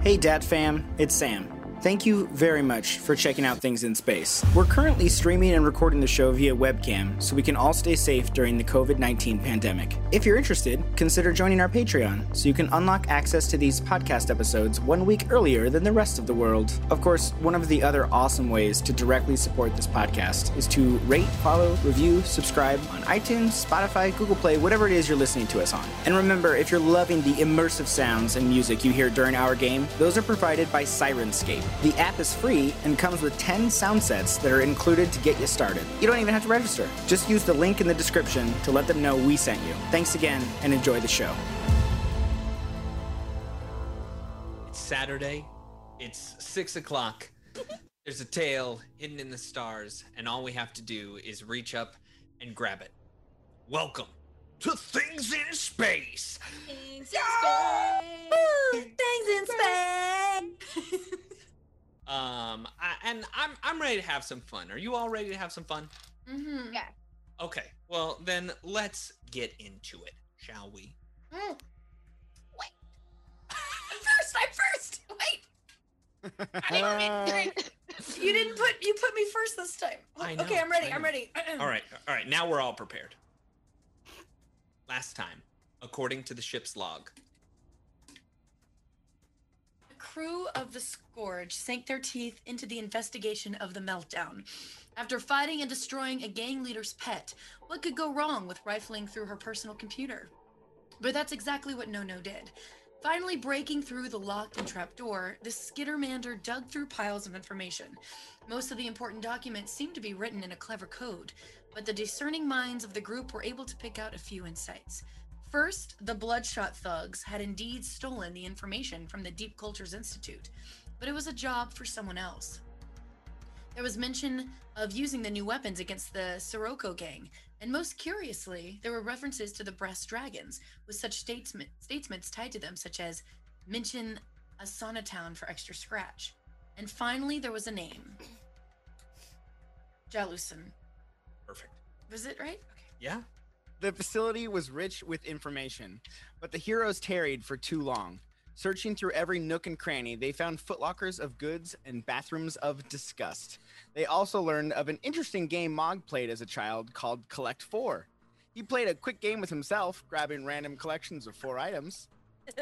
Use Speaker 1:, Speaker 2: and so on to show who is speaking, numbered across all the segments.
Speaker 1: Hey, Dad fam, it's Sam. Thank you very much for checking out Things in Space. We're currently streaming and recording the show via webcam so we can all stay safe during the COVID 19 pandemic. If you're interested, consider joining our Patreon so you can unlock access to these podcast episodes one week earlier than the rest of the world. Of course, one of the other awesome ways to directly support this podcast is to rate, follow, review, subscribe on iTunes, Spotify, Google Play, whatever it is you're listening to us on. And remember, if you're loving the immersive sounds and music you hear during our game, those are provided by Syrinscape. The app is free and comes with 10 sound sets that are included to get you started. You don't even have to register. Just use the link in the description to let them know we sent you. Thanks again and enjoy the show.
Speaker 2: It's Saturday. It's six o'clock. There's a tail hidden in the stars, and all we have to do is reach up and grab it. Welcome to Things in Space.
Speaker 3: Things in space. Things in space.
Speaker 2: Um, I, and I'm I'm ready to have some fun. Are you all ready to have some fun?
Speaker 3: mm-hmm.
Speaker 4: Yeah.
Speaker 2: Okay. Well, then let's get into it, shall we?
Speaker 3: Mm. Wait. I'm first. I'm first. Wait. I didn't, you didn't put you put me first this time.
Speaker 2: I know,
Speaker 3: okay, I'm ready.
Speaker 2: I
Speaker 3: I'm ready.
Speaker 2: All right. All right. Now we're all prepared. Last time, according to the ship's log,
Speaker 3: The crew of the Scourge sank their teeth into the investigation of the meltdown. After fighting and destroying a gang leader's pet, what could go wrong with rifling through her personal computer? But that's exactly what Nono did. Finally breaking through the locked and trapped door, the Skittermander dug through piles of information. Most of the important documents seemed to be written in a clever code, but the discerning minds of the group were able to pick out a few insights. First, the Bloodshot thugs had indeed stolen the information from the Deep Cultures Institute, but it was a job for someone else. There was mention of using the new weapons against the Sirocco gang, and most curiously, there were references to the Brass Dragons, with such statesmen, statesments tied to them, such as mention a Sonatown for extra scratch. And finally, there was a name Jalusin.
Speaker 2: perfect.
Speaker 3: Was it right? Okay.
Speaker 2: Yeah.
Speaker 1: The facility was rich with information, but the heroes tarried for too long. Searching through every nook and cranny, they found footlockers of goods and bathrooms of disgust. They also learned of an interesting game Mog played as a child called Collect Four. He played a quick game with himself, grabbing random collections of four items.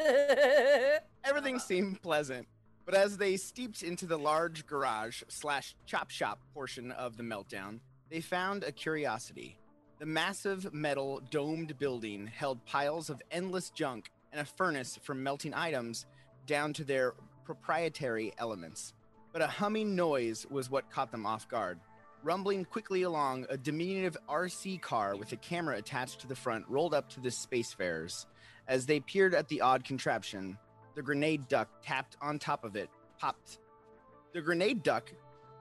Speaker 1: Everything seemed pleasant, but as they steeped into the large garage slash chop shop portion of the meltdown, they found a curiosity. The massive metal domed building held piles of endless junk and a furnace for melting items down to their proprietary elements. But a humming noise was what caught them off guard. Rumbling quickly along, a diminutive RC car with a camera attached to the front rolled up to the spacefarers. As they peered at the odd contraption, the grenade duck tapped on top of it, popped. The grenade duck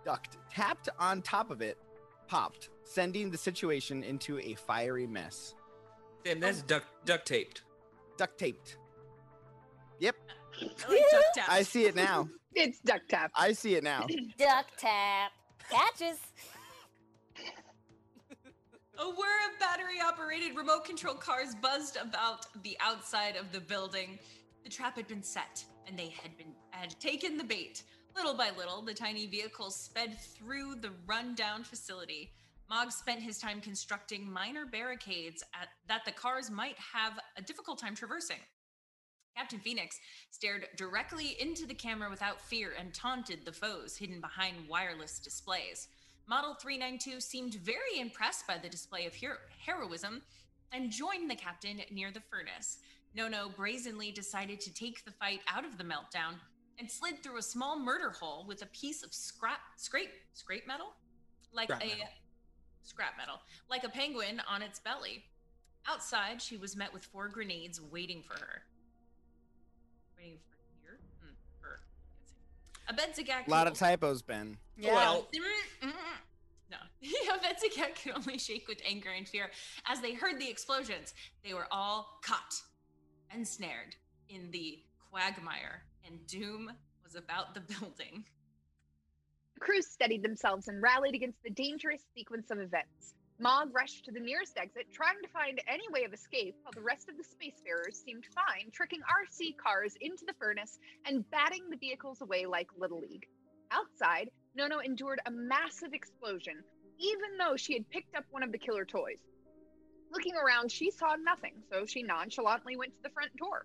Speaker 1: ducked, tapped on top of it, popped, sending the situation into a fiery mess.
Speaker 2: Damn, that's oh. duct duct taped.
Speaker 1: Duct taped. Yep,
Speaker 3: I like duck tap.
Speaker 1: I see it now.
Speaker 4: It's duct tape.
Speaker 1: I see it now.
Speaker 5: duct tap. Catches.
Speaker 6: A whir of battery operated remote control cars buzzed about the outside of the building. The trap had been set, and they had been had taken the bait. Little by little, the tiny vehicles sped through the rundown facility. Mog spent his time constructing minor barricades at, that the cars might have a difficult time traversing. Captain Phoenix stared directly into the camera without fear and taunted the foes hidden behind wireless displays. Model 392 seemed very impressed by the display of hero- heroism and joined the captain near the furnace. Nono brazenly decided to take the fight out of the meltdown and slid through a small murder hole with a piece of scrap scrape scrape metal like
Speaker 2: Scrap
Speaker 6: a
Speaker 2: metal.
Speaker 6: Scrap metal like a penguin on its belly. Outside, she was met with four grenades waiting for her. Waiting for here? Hmm, her. A Benzigak.
Speaker 1: A lot of typos, Ben.
Speaker 3: Yeah.
Speaker 2: Well,
Speaker 6: No. a Benzigak could only shake with anger and fear. As they heard the explosions, they were all caught and snared in the quagmire, and doom was about the building.
Speaker 4: The crew steadied themselves and rallied against the dangerous sequence of events.
Speaker 7: Mog rushed to the nearest exit, trying to find any way of escape, while the rest of the spacefarers seemed fine, tricking RC cars into the furnace and batting the vehicles away like Little League. Outside, Nono endured a massive explosion, even though she had picked up one of the killer toys. Looking around, she saw nothing, so she nonchalantly went to the front door.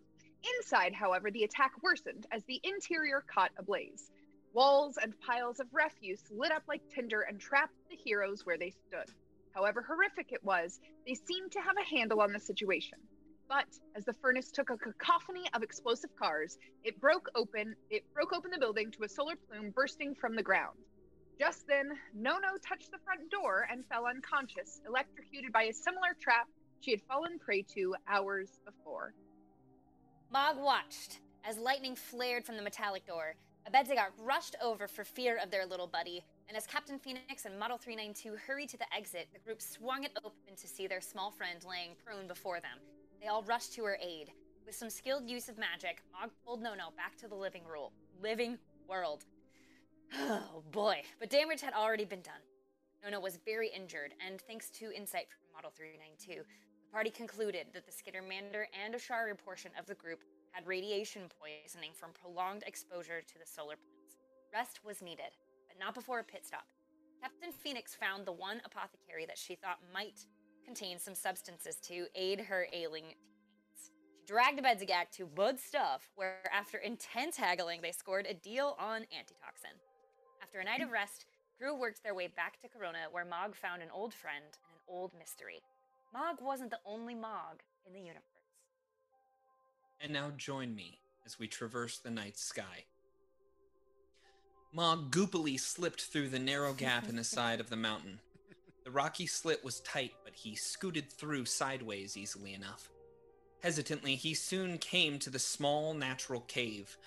Speaker 7: Inside, however, the attack worsened as the interior caught ablaze. Walls and piles of refuse lit up like tinder and trapped the heroes where they stood. However horrific it was, they seemed to have a handle on the situation. But as the furnace took a cacophony of explosive cars, it broke open, it broke open the building to a solar plume bursting from the ground. Just then, Nono touched the front door and fell unconscious, electrocuted by a similar trap she had fallen prey to hours before.
Speaker 5: Mog watched as lightning flared from the metallic door. Abedzagak rushed over for fear of their little buddy, and as Captain Phoenix and Model 392 hurried to the exit, the group swung it open to see their small friend laying prone before them. They all rushed to her aid. With some skilled use of magic, Mog pulled Nono back to the living rule, living world. Oh boy, but damage had already been done. Nono was very injured, and thanks to insight from Model 392, the party concluded that the Skittermander and Osharu portion of the group had radiation poisoning from prolonged exposure to the solar plumes. Rest was needed, but not before a pit stop. Captain Phoenix found the one apothecary that she thought might contain some substances to aid her ailing teammates. She dragged Abedzagak to Bud Stuff, where after intense haggling, they scored a deal on antitoxin. After a night of rest, crew worked their way back to Corona, where Mog found an old friend and an old mystery. Mog wasn't the only Mog in the universe.
Speaker 2: And now join me as we traverse the night sky. Mog goopily slipped through the narrow gap in the side of the mountain. The rocky slit was tight, but he scooted through sideways easily enough. Hesitantly, he soon came to the small natural cave.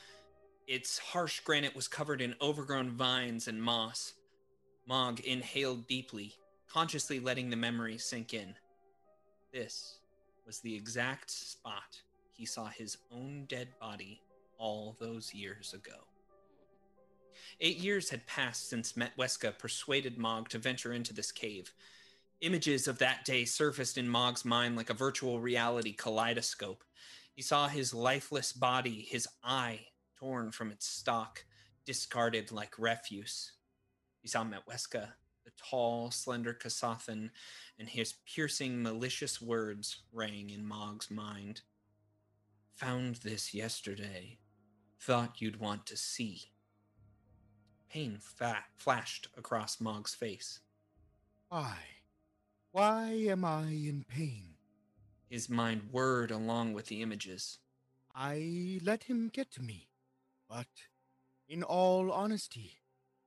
Speaker 2: Its harsh granite was covered in overgrown vines and moss. Mog inhaled deeply, consciously letting the memory sink in. This was the exact spot he saw his own dead body all those years ago. Eight years had passed since Metweska persuaded Mog to venture into this cave. Images of that day surfaced in Mog's mind like a virtual reality kaleidoscope. He saw his lifeless body, his eye torn from its stalk, discarded like refuse. He saw Metweska, the tall, slender Kasathan, and his piercing, malicious words rang in Mog's mind. Found this yesterday. Thought you'd want to see. Pain fa- flashed across Mog's face.
Speaker 8: Why? Why am I in pain?
Speaker 2: His mind whirred along with the images.
Speaker 8: I let him get to me. But, in all honesty,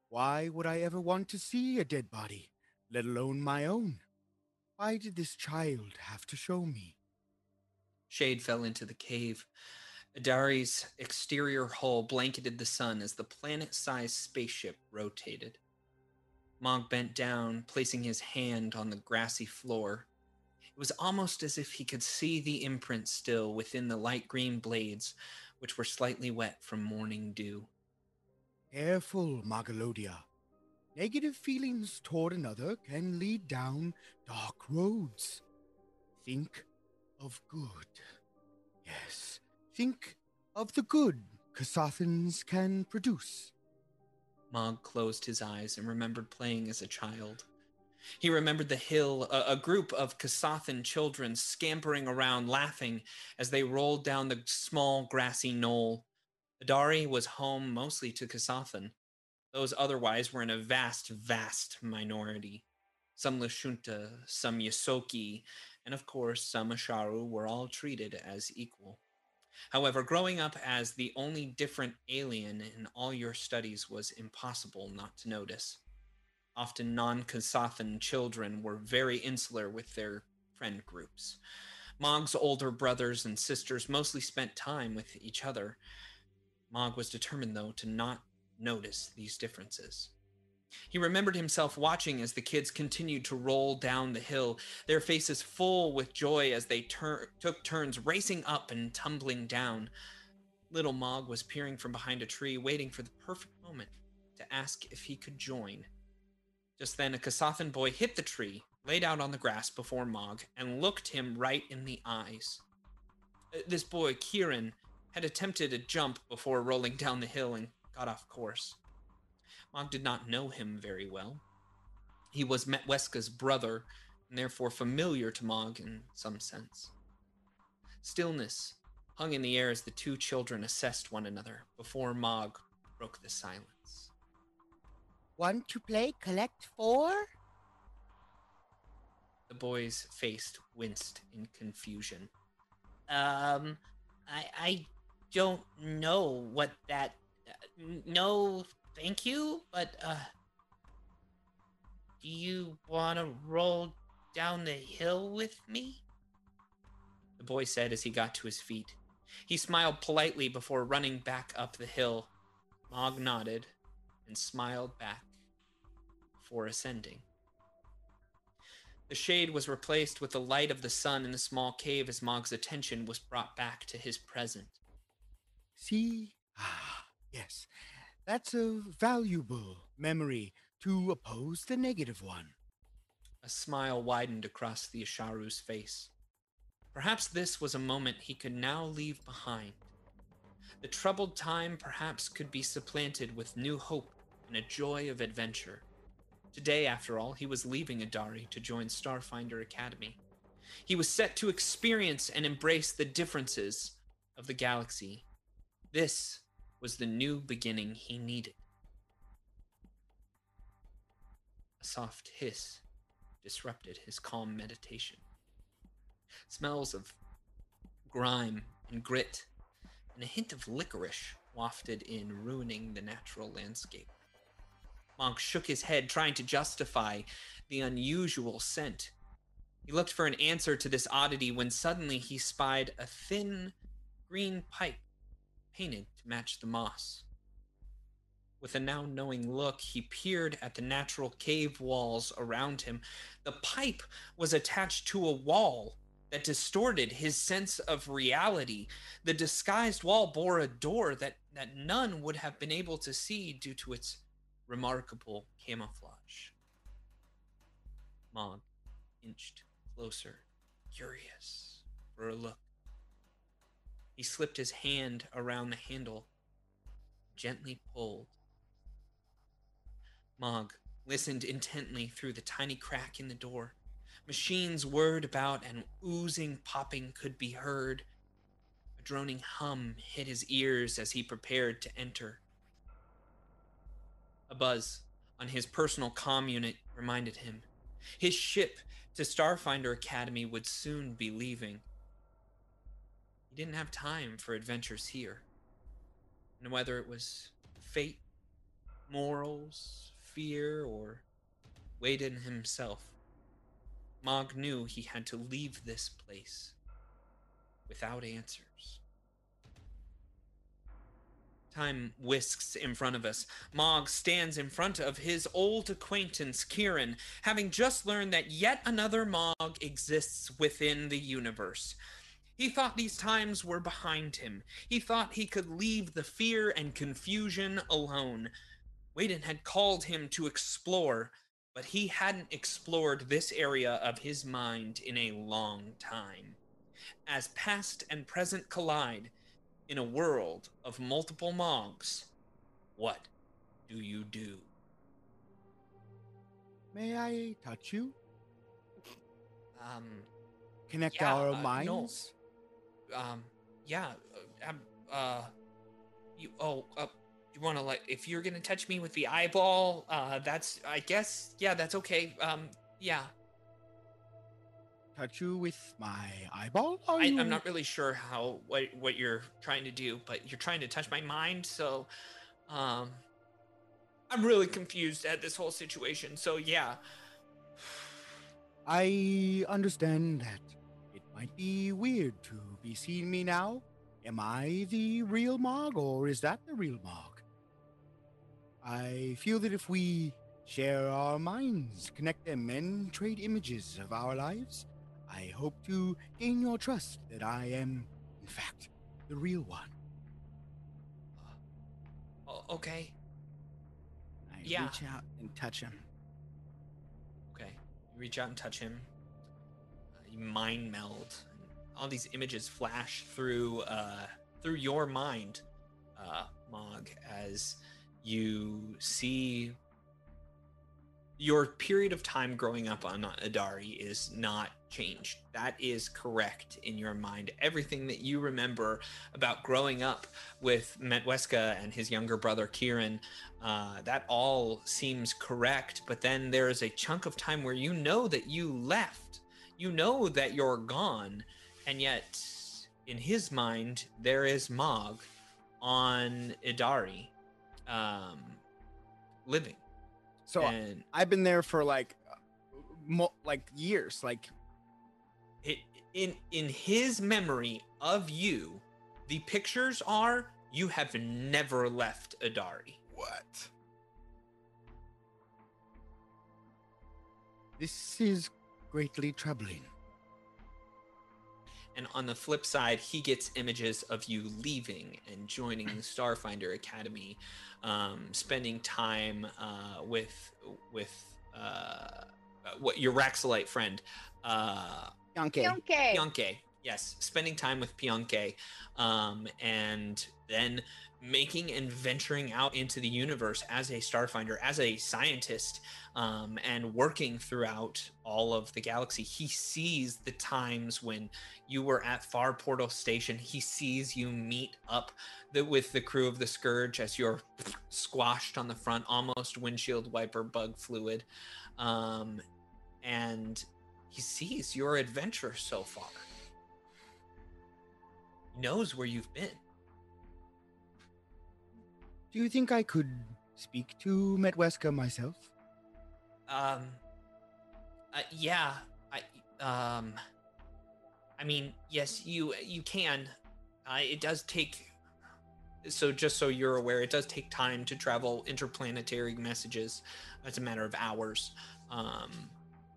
Speaker 8: why would I ever want to see a dead body, let alone my own? Why did this child have to show me?
Speaker 2: Shade fell into the cave. Idari's exterior hull blanketed the sun as the planet sized spaceship rotated. Mog bent down, placing his hand on the grassy floor. It was almost as if he could see the imprint still within the light green blades, which were slightly wet from morning dew.
Speaker 8: Careful, Magalodia. Negative feelings toward another can lead down dark roads. Think of good. Yes, think of the good Kasathans can produce.
Speaker 2: Mog closed his eyes and remembered playing as a child. He remembered the hill, a, a, group of Kasathan children scampering around, laughing as they rolled down the small grassy knoll. Idari was home mostly to Kasathan. Those otherwise were in a vast, vast minority. Some Lashunta, some Ysoki, and of course, some Asharu were all treated as equal. However, growing up as the only different alien in all your studies was impossible not to notice. Often non Kasathan children were very insular with their friend groups. Mog's older brothers and sisters mostly spent time with each other. Mog was determined, though, to not notice these differences. He remembered himself watching as the kids continued to roll down the hill, their faces full with joy as they took turns racing up and tumbling down. Little Mog was peering from behind a tree, waiting for the perfect moment to ask if he could join. Just then, a Kasathan boy hit the tree, laid out on the grass before Mog and looked him right in the eyes. Uh, This boy, Kieran, had attempted a jump before rolling down the hill and got off course. Mog did not know him very well. He was Metweska's brother and therefore familiar to Mog in some sense. Stillness hung in the air as the two children assessed one another before Mog broke the silence.
Speaker 8: Want to play collect four?
Speaker 2: The boy's face winced in confusion. Um, I I don't know what that. Uh, no, thank you. But uh, do you want to roll down the hill with me? The boy said as he got to his feet. He smiled politely before running back up the hill. Mog nodded and smiled back before ascending. The shade was replaced with the light of the sun in the small cave as Mog's attention was brought back to his present.
Speaker 8: See? Ah, yes. That's a valuable memory to oppose the negative one.
Speaker 2: A smile widened across the Osharu's face. Perhaps this was a moment he could now leave behind. The troubled time perhaps could be supplanted with new hope and a joy of adventure. Today, after all, he was leaving Idari to join Starfinder Academy. He was set to experience and embrace the differences of the galaxy. This was the new beginning he needed. A soft hiss disrupted his calm meditation. Smells of grime and grit and a hint of licorice wafted in, ruining the natural landscape. Monk shook his head, trying to justify the unusual scent. He looked for an answer to this oddity when suddenly he spied a thin green pipe painted to match the moss. With a now knowing look, he peered at the natural cave walls around him. The pipe was attached to a wall that distorted his sense of reality. The disguised wall bore a door that, that none would have been able to see due to its remarkable camouflage. Mog inched closer, curious for a look. He slipped his hand around the handle, gently pulled. Mog listened intently through the tiny crack in the door. Machines whirred about and oozing popping could be heard. A droning hum hit his ears as he prepared to enter. A buzz on his personal comm unit reminded him. His ship to Starfinder Academy would soon be leaving. Didn't have time for adventures here. And whether it was fate, morals, fear, or Weydan himself, Mog knew he had to leave this place without answers. Time whisks in front of us. Mog stands in front of his old acquaintance, Kieran, having just learned that yet another Mog exists within the universe. He thought these times were behind him. He thought he could leave the fear and confusion alone. Weydan had called him to explore, but he hadn't explored this area of his mind in a long time. As past and present collide in a world of multiple Mogs, what do you do?
Speaker 8: May I touch you?
Speaker 2: Um,
Speaker 8: Connect
Speaker 2: Yeah,
Speaker 8: our
Speaker 2: uh, no. Um, yeah, uh, um, uh, you, oh, uh, you want to like, if you're gonna touch me with the eyeball, uh, that's, I guess, yeah, that's okay. Um, yeah,
Speaker 8: Touch you with my eyeball?
Speaker 2: I. I'm not really sure how, what, what you're trying to do, but you're trying to touch my mind, so, um, I'm really confused at this whole situation, so yeah.
Speaker 8: I understand that it might be weird to be seeing me now. Am I the real Mog, or is that the real Mog? I feel that if we share our minds, connect them, and trade images of our lives, I hope to gain your trust that I am, in fact, the real one.
Speaker 2: O- okay,
Speaker 1: I
Speaker 2: Yeah.
Speaker 1: reach out and touch him.
Speaker 2: okay. You reach out and touch him. Uh, you mind meld. All these images flash through uh, through your mind, uh, Mog, as you see your period of time growing up on Idari is not changed. That is correct in your mind. Everything that you remember about growing up with Metweska and his younger brother Kieran, uh, that all seems correct. But then there is a chunk of time where you know that you left. You know that you're gone. And yet, in his mind, there is Mog on Idari um, living.
Speaker 8: So
Speaker 2: and
Speaker 8: I've been there for like, mo- like years. Like
Speaker 2: it, in in his memory of you, the pictures are you have never left Idari.
Speaker 8: what? This is greatly troubling.
Speaker 2: And on the flip side, he gets images of you leaving and joining the Starfinder Academy, um, spending time uh, with with uh, what your Raxilite friend, uh,
Speaker 8: Yankee.
Speaker 4: Okay.
Speaker 2: Pionke. Yes, spending time with Pionke, um, and then making and venturing out into the universe as a starfinder, as a scientist, um, and working throughout all of the galaxy. He sees the times when you were at Far Portal Station. He sees you meet up the, with the crew of the Scourge as you're squashed on the front, almost windshield wiper bug fluid, um, and he sees your adventure so far. Knows where you've been.
Speaker 8: Do you think I could speak to Metweska myself?
Speaker 2: Um. Uh, yeah. I. Um. I mean, yes, you you can. Uh, it does take. So just so you're aware, it does take time to travel interplanetary messages. It's a matter of hours. Um.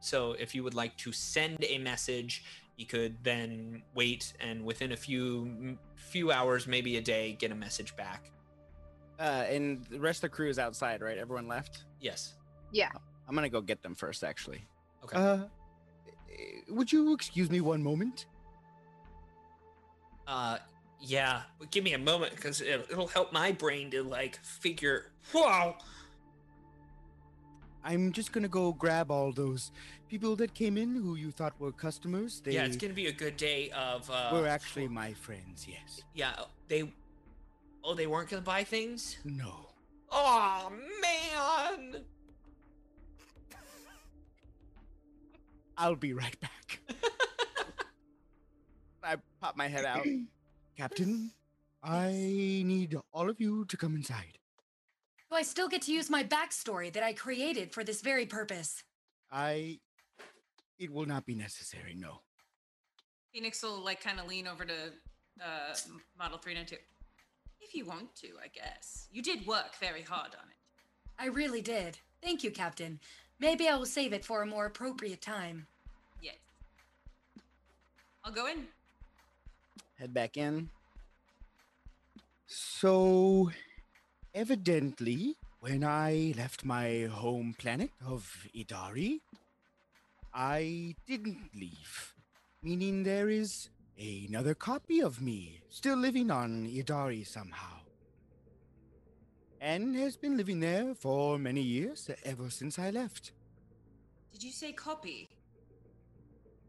Speaker 2: So if you would like to send a message, you could then wait, and within a few few hours, maybe a day, get a message back.
Speaker 1: Uh, and the rest of the crew is outside, right? Everyone left.
Speaker 2: Yes.
Speaker 4: Yeah.
Speaker 1: I'm gonna go get them first, actually.
Speaker 2: Okay.
Speaker 8: Uh, would you excuse me one moment?
Speaker 2: Uh, yeah, but give me a moment because it, it'll help my brain to like figure. Wow.
Speaker 8: I'm just gonna go grab all those people that came in who you thought were customers. They
Speaker 2: yeah, it's gonna be a good day of. Uh,
Speaker 8: were actually my friends. Yes.
Speaker 2: Yeah, they. Oh, they weren't gonna buy things.
Speaker 8: No.
Speaker 2: Oh man.
Speaker 8: I'll be right back.
Speaker 1: I pop my head out.
Speaker 8: Captain, I need all of you to come inside.
Speaker 3: Do I still get to use my backstory that I created for this very purpose?
Speaker 8: I. It will not be necessary. No.
Speaker 6: Phoenix will like kind of lean over to uh, Model 392. If you want to, I guess. You did work very hard on it.
Speaker 3: I really did. Thank you, Captain. Maybe I will save it for a more appropriate time.
Speaker 6: Yes. I'll go in.
Speaker 1: Head back in.
Speaker 8: So, evidently, when I left my home planet of Idari, I didn't leave. Meaning there is another copy of me still living on Idari somehow. And has been living there for many years, ever since I left.
Speaker 6: Did you say copy?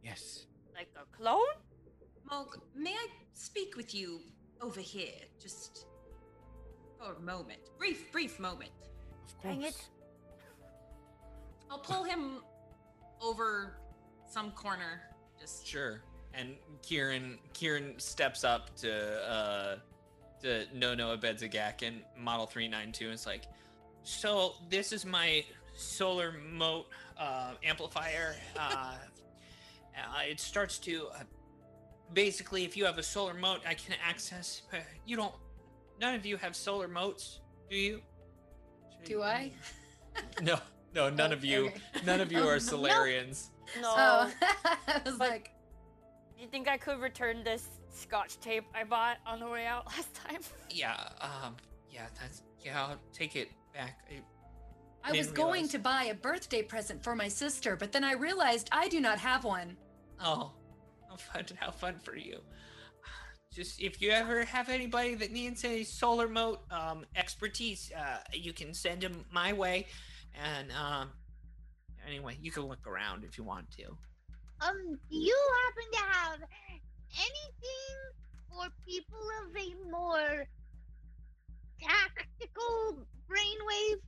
Speaker 8: Yes.
Speaker 5: Like a clone?
Speaker 6: Mog, may I speak with you over here? Just for a moment. Brief, brief moment.
Speaker 8: Of course.
Speaker 5: Dang it.
Speaker 6: I'll pull him over some corner. Just
Speaker 2: Sure. And Kieran Kieran steps up to uh to No Noah Bedzagak and Model 392 and is like, So this is my solar mote uh, amplifier. Uh, uh, it starts to uh, basically if you have a solar moat, I can access uh, you don't none of you have solar motes, do you?
Speaker 3: Do I?
Speaker 2: No, no, none
Speaker 3: Oh,
Speaker 2: of you.
Speaker 3: okay.
Speaker 2: None of you
Speaker 3: Oh,
Speaker 2: are. Solarians.
Speaker 5: No.
Speaker 3: Oh, I was
Speaker 5: But-
Speaker 3: like,
Speaker 5: You think I could return this scotch tape I bought on the way out last time?
Speaker 2: Yeah, um, yeah, that's yeah. I'll take it back. I,
Speaker 3: I was going
Speaker 2: realize.
Speaker 3: to buy a birthday present for my sister, but then I realized I do not have one.
Speaker 2: Oh, how fun! How fun for you. Just if you ever have anybody that needs a solar mote um, expertise, uh, you can send them my way. And um, anyway, you can look around if you want to.
Speaker 9: Um, do you happen to have anything for people of a more tactical brainwave?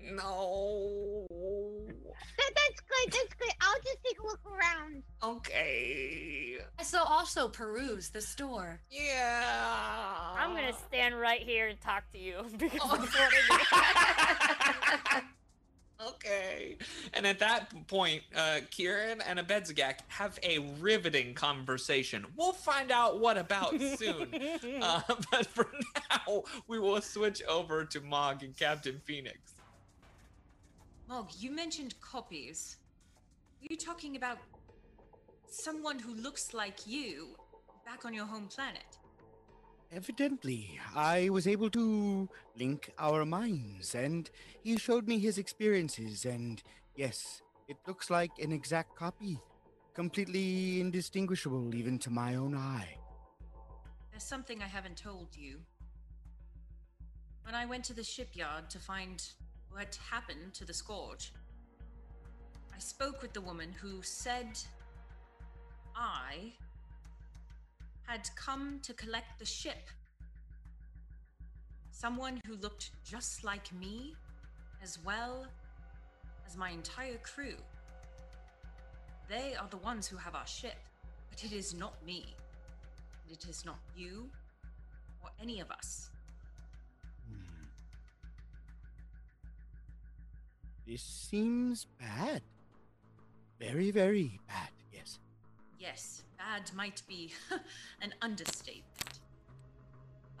Speaker 2: No.
Speaker 9: That, that's good. That's good. I'll just take a look around.
Speaker 2: Okay.
Speaker 3: I shall also peruse the store.
Speaker 2: Yeah.
Speaker 5: I'm gonna stand right here and talk to you because
Speaker 2: Oh.
Speaker 5: that's what I do.
Speaker 2: okay. And at that point, uh, Kieran and Abedzagak have a riveting conversation. We'll find out what about soon. Uh, but for now, we will switch over to Mog and Captain Phoenix.
Speaker 6: Mog, you mentioned copies. Are you talking about someone who looks like you back on your home planet?
Speaker 8: Evidently, I was able to link our minds, and he showed me his experiences, and yes, it looks like an exact copy. Completely indistinguishable, even to my own eye.
Speaker 6: There's something I haven't told you. When I went to the shipyard to find what happened to the Scourge, I spoke with the woman who said I had come to collect the ship. Someone who looked just like me, as well as my entire crew. They are the ones who have our ship, but it is not me. And it is not you or any of us.
Speaker 8: This seems bad. Very, very bad, yes.
Speaker 6: Yes, bad might be an understatement.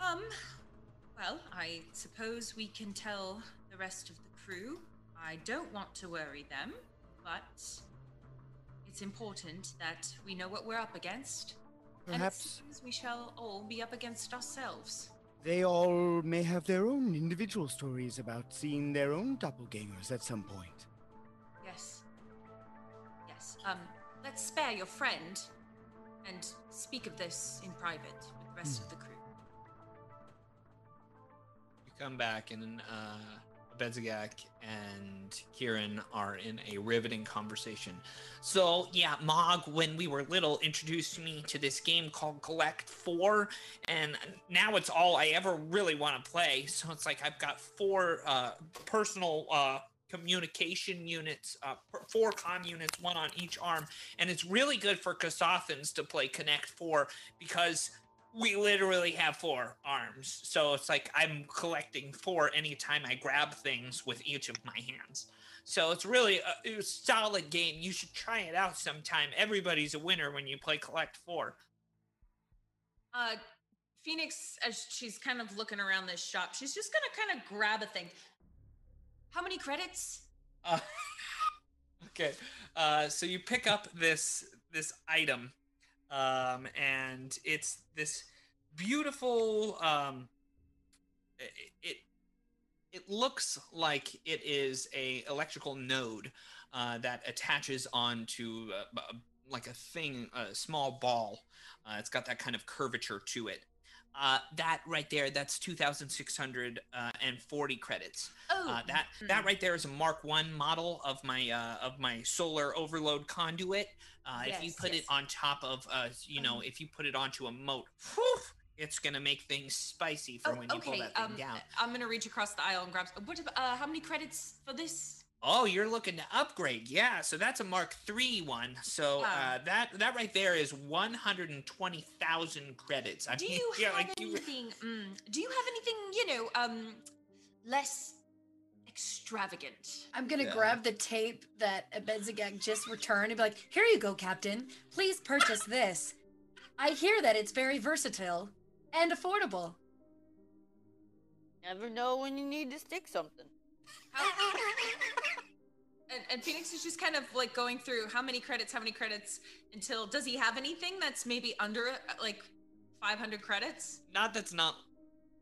Speaker 6: Um, well, I suppose we can tell the rest of the crew. I don't want to worry them, but it's important that we know what we're up against. And it
Speaker 8: Perhaps
Speaker 6: seems we shall all be up against ourselves.
Speaker 8: They all may have their own individual stories about seeing their own doppelgangers at some point.
Speaker 6: Yes. Yes. Um, let's spare your friend and speak of this in private with the rest of the crew.
Speaker 2: You come back, and uh, Abedzagak and Kieran are in a riveting conversation. So, yeah, Mog, when we were little, introduced me to this game called Collect 4, and now it's all I ever really want to play. So, it's like I've got four uh, personal. Uh, communication units uh, four com units one on each arm and it's really good for Kasathans to play connect 4 because we literally have four arms. So it's like I'm collecting four anytime I grab things with each of my hands. So it's really a, a solid game. You should try it out sometime. Everybody's a winner when you play Collect Four.
Speaker 6: Uh, Phoenix, as she's kind of looking around this shop, she's just gonna kind of grab a thing. How many credits?
Speaker 2: Uh, okay, uh, so you pick up this this item, um, and it's this beautiful. Um, it, it it looks like it is a electrical node uh, that attaches onto uh, like a thing, a small ball. Uh, it's got that kind of curvature to it. Uh, that right there, that's 2,640 credits.
Speaker 6: Oh,
Speaker 2: Uh, that that right there is a Mark One model of my uh, of my solar overload conduit. Uh, if you put
Speaker 6: yes.
Speaker 2: it on top of uh, you know,
Speaker 6: Um,
Speaker 2: if you put it onto a mote, whew, it's gonna make things spicy for
Speaker 6: oh,
Speaker 2: when you pull that thing
Speaker 6: Um,
Speaker 2: down.
Speaker 6: I'm gonna reach across the aisle and grab. What? Uh, how many credits for this?
Speaker 2: Oh, you're looking to upgrade, yeah. So that's a Mark Three one. So uh, that that right there is 120,000 credits. I
Speaker 6: Do
Speaker 2: mean,
Speaker 6: you
Speaker 2: yeah,
Speaker 6: have
Speaker 2: like you-
Speaker 6: anything? Mm, do you have anything? You know, um, less extravagant.
Speaker 3: I'm gonna
Speaker 2: Yeah.
Speaker 3: grab the tape that Abedzagak just returned and be like, "Here you go, Captain. Please purchase this. I hear that it's very versatile and affordable."
Speaker 5: Never know when you need to stick something.
Speaker 6: And, and Phoenix is just kind of like going through how many credits, how many credits until does he have anything that's maybe under like 500 credits?
Speaker 2: not that's not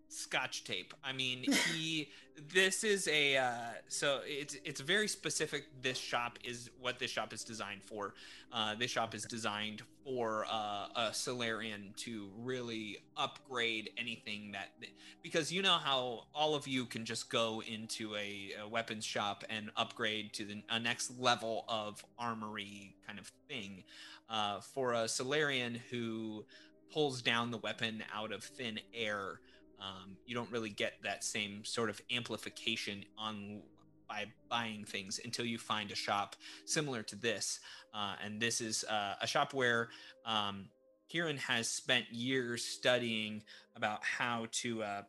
Speaker 2: scotch tape. I mean, he this is a uh, so it's it's very specific. This shop is what this shop is designed for. Uh, this shop is designed for uh, a Solarian to really upgrade anything that because you know how all of you can just go into a, a weapons shop and upgrade to the a next level of armory kind of thing. Uh, for a Solarian who pulls down the weapon out of thin air um, you don't really get that same sort of amplification on by buying things until you find a shop similar to this. Uh, and this is uh, a shop where um, Kieran has spent years studying about how to uh,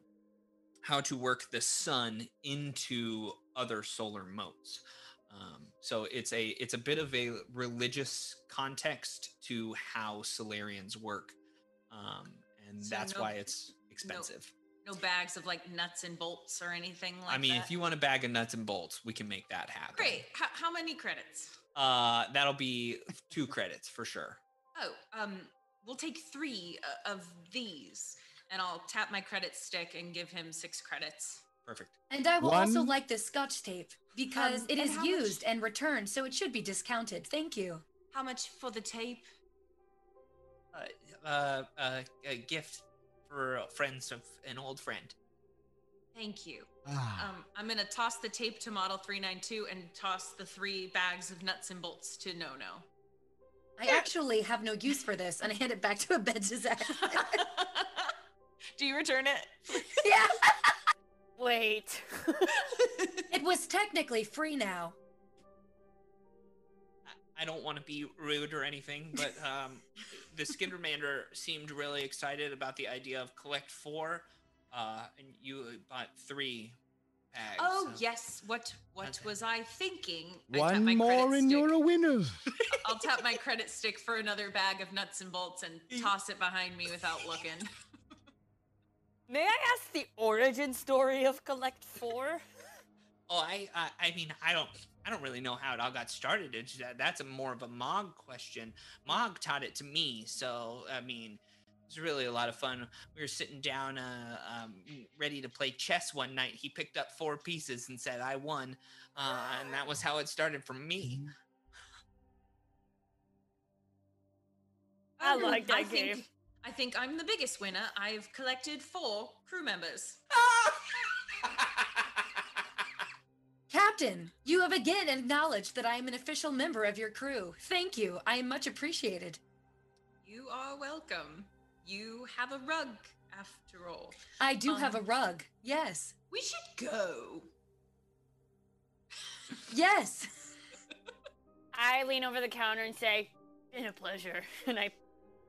Speaker 2: how to work the sun into other solar motes. Um, so it's a it's a bit of a religious context to how Solarians work, um, and
Speaker 6: So
Speaker 2: that's
Speaker 6: no-
Speaker 2: why it's expensive.
Speaker 6: No bags of like nuts and bolts or anything like that.
Speaker 2: I mean,
Speaker 6: that.
Speaker 2: if you want a bag of nuts and bolts, we can make that happen.
Speaker 6: Great. How, how many credits?
Speaker 2: Uh, that'll be two credits for sure.
Speaker 6: Oh, um, we'll take three uh, of these, and I'll tap my credit stick and give him six credits.
Speaker 2: Perfect.
Speaker 3: And I will also like this scotch tape because
Speaker 6: Um,
Speaker 3: it
Speaker 6: and
Speaker 3: is
Speaker 6: much-
Speaker 3: used and returned, so it should be discounted. Thank you.
Speaker 6: How much for the tape?
Speaker 2: Uh, uh, uh, a gift for friends of an old friend.
Speaker 6: Thank you.
Speaker 8: Ah,
Speaker 6: Um, I'm gonna toss the tape to Model 392 and toss the three bags of nuts and bolts to Nono.
Speaker 3: I actually have no use for this, and I hand it back to a bed
Speaker 6: Do you return it?
Speaker 3: yeah,
Speaker 5: Wait.
Speaker 3: it was technically free now.
Speaker 2: I- I don't want to be rude or anything, but um, the Skittermander seemed really excited about the idea of collect four, uh, and you bought three bags.
Speaker 6: Oh
Speaker 2: so-
Speaker 6: yes. What what
Speaker 2: Okay.
Speaker 6: was I thinking?
Speaker 8: One
Speaker 6: my
Speaker 8: more
Speaker 6: credit
Speaker 8: and you're a winner.
Speaker 6: I'll tap my credit stick for another bag of nuts and bolts and toss it behind me without looking.
Speaker 5: May I ask the origin story of Collect 4?
Speaker 2: Oh, I, I, I mean, I don't, I don't really know how it all got started. It's that that's a more of a Mog question. Mog taught it to me, so I mean, it's really a lot of fun. We were sitting down, uh, um, ready to play chess one night. He picked up four pieces and said, "I won," uh, and that was how it started for me.
Speaker 5: I like that
Speaker 6: I think-
Speaker 5: game.
Speaker 6: I think I'm the biggest winner. I've collected four crew members.
Speaker 3: Captain, you have again acknowledged that I am an official member of your crew. Thank you. I am much appreciated.
Speaker 6: You are welcome. You have a rug, after all.
Speaker 3: I do have a
Speaker 6: Um,
Speaker 3: rug. Yes.
Speaker 6: We should go.
Speaker 3: Yes.
Speaker 5: I lean over the counter and say, "Been a pleasure," and I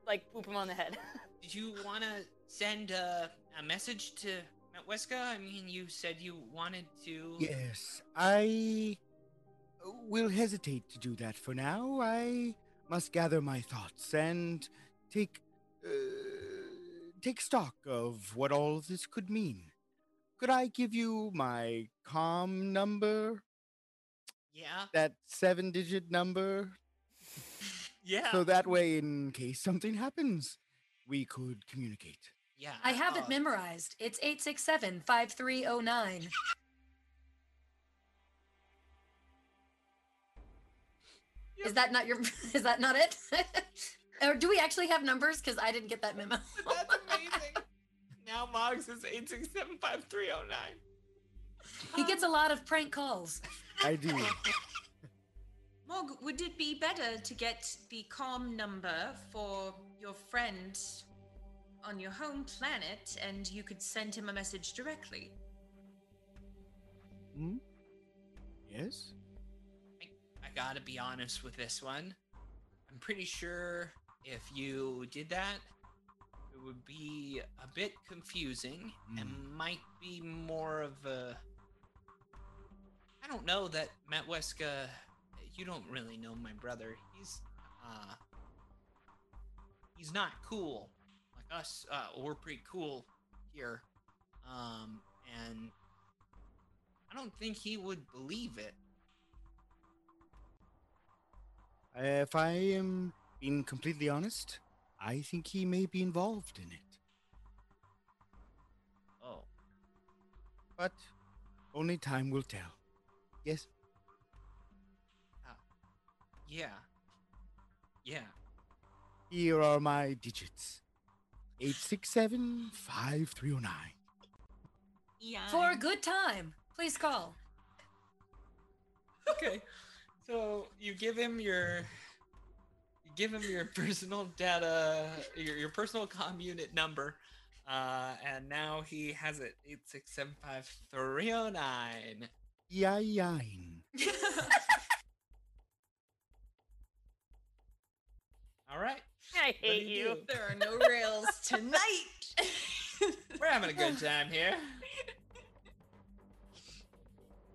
Speaker 5: like boop him on the head.
Speaker 2: Did you want to send a, a message to Metweska? I mean, you said you wanted to.
Speaker 8: Yes, I will hesitate to do that for now. I must gather my thoughts and take uh, take stock of what all of this could mean. Could I give you my com number?
Speaker 2: Yeah.
Speaker 8: That seven-digit number,
Speaker 2: Yeah.
Speaker 8: so that way, in case something happens, we could communicate.
Speaker 2: Yeah.
Speaker 3: I have
Speaker 2: uh,
Speaker 3: it memorized. It's 867 5309. Is that not your is that not it? or do we actually have numbers cuz I didn't get that memo.
Speaker 2: That's amazing. now Moggs is eight six seven five three zero nine.
Speaker 3: he gets a lot of prank calls.
Speaker 8: I do.
Speaker 6: Mog, would it be better to get the calm number for your friend on your home planet and you could send him a message directly?
Speaker 8: Hmm? Yes.
Speaker 2: I gotta be honest with this one. I'm pretty sure if you did that, it would be a bit confusing and might be more of a. I don't know that Metweska. You don't really know my brother. He's uh. He's not cool like us. Uh, we're pretty cool here, um, and I don't think he would believe it.
Speaker 8: If I am being completely honest, I think he may be involved in it.
Speaker 2: Oh.
Speaker 8: But only time will tell. Yes?
Speaker 2: Yeah. Yeah.
Speaker 8: Here are my digits 867 5309.
Speaker 6: Yeah.
Speaker 3: For a good time, please call.
Speaker 2: Okay. So you give him your you give him your personal data, your, your personal comm unit number, uh, and now he has it eight six seven five three zero nine.
Speaker 8: Yayin.
Speaker 2: All right.
Speaker 5: I hate
Speaker 2: you
Speaker 5: you.
Speaker 6: there are no rails tonight.
Speaker 2: We're having a good time here.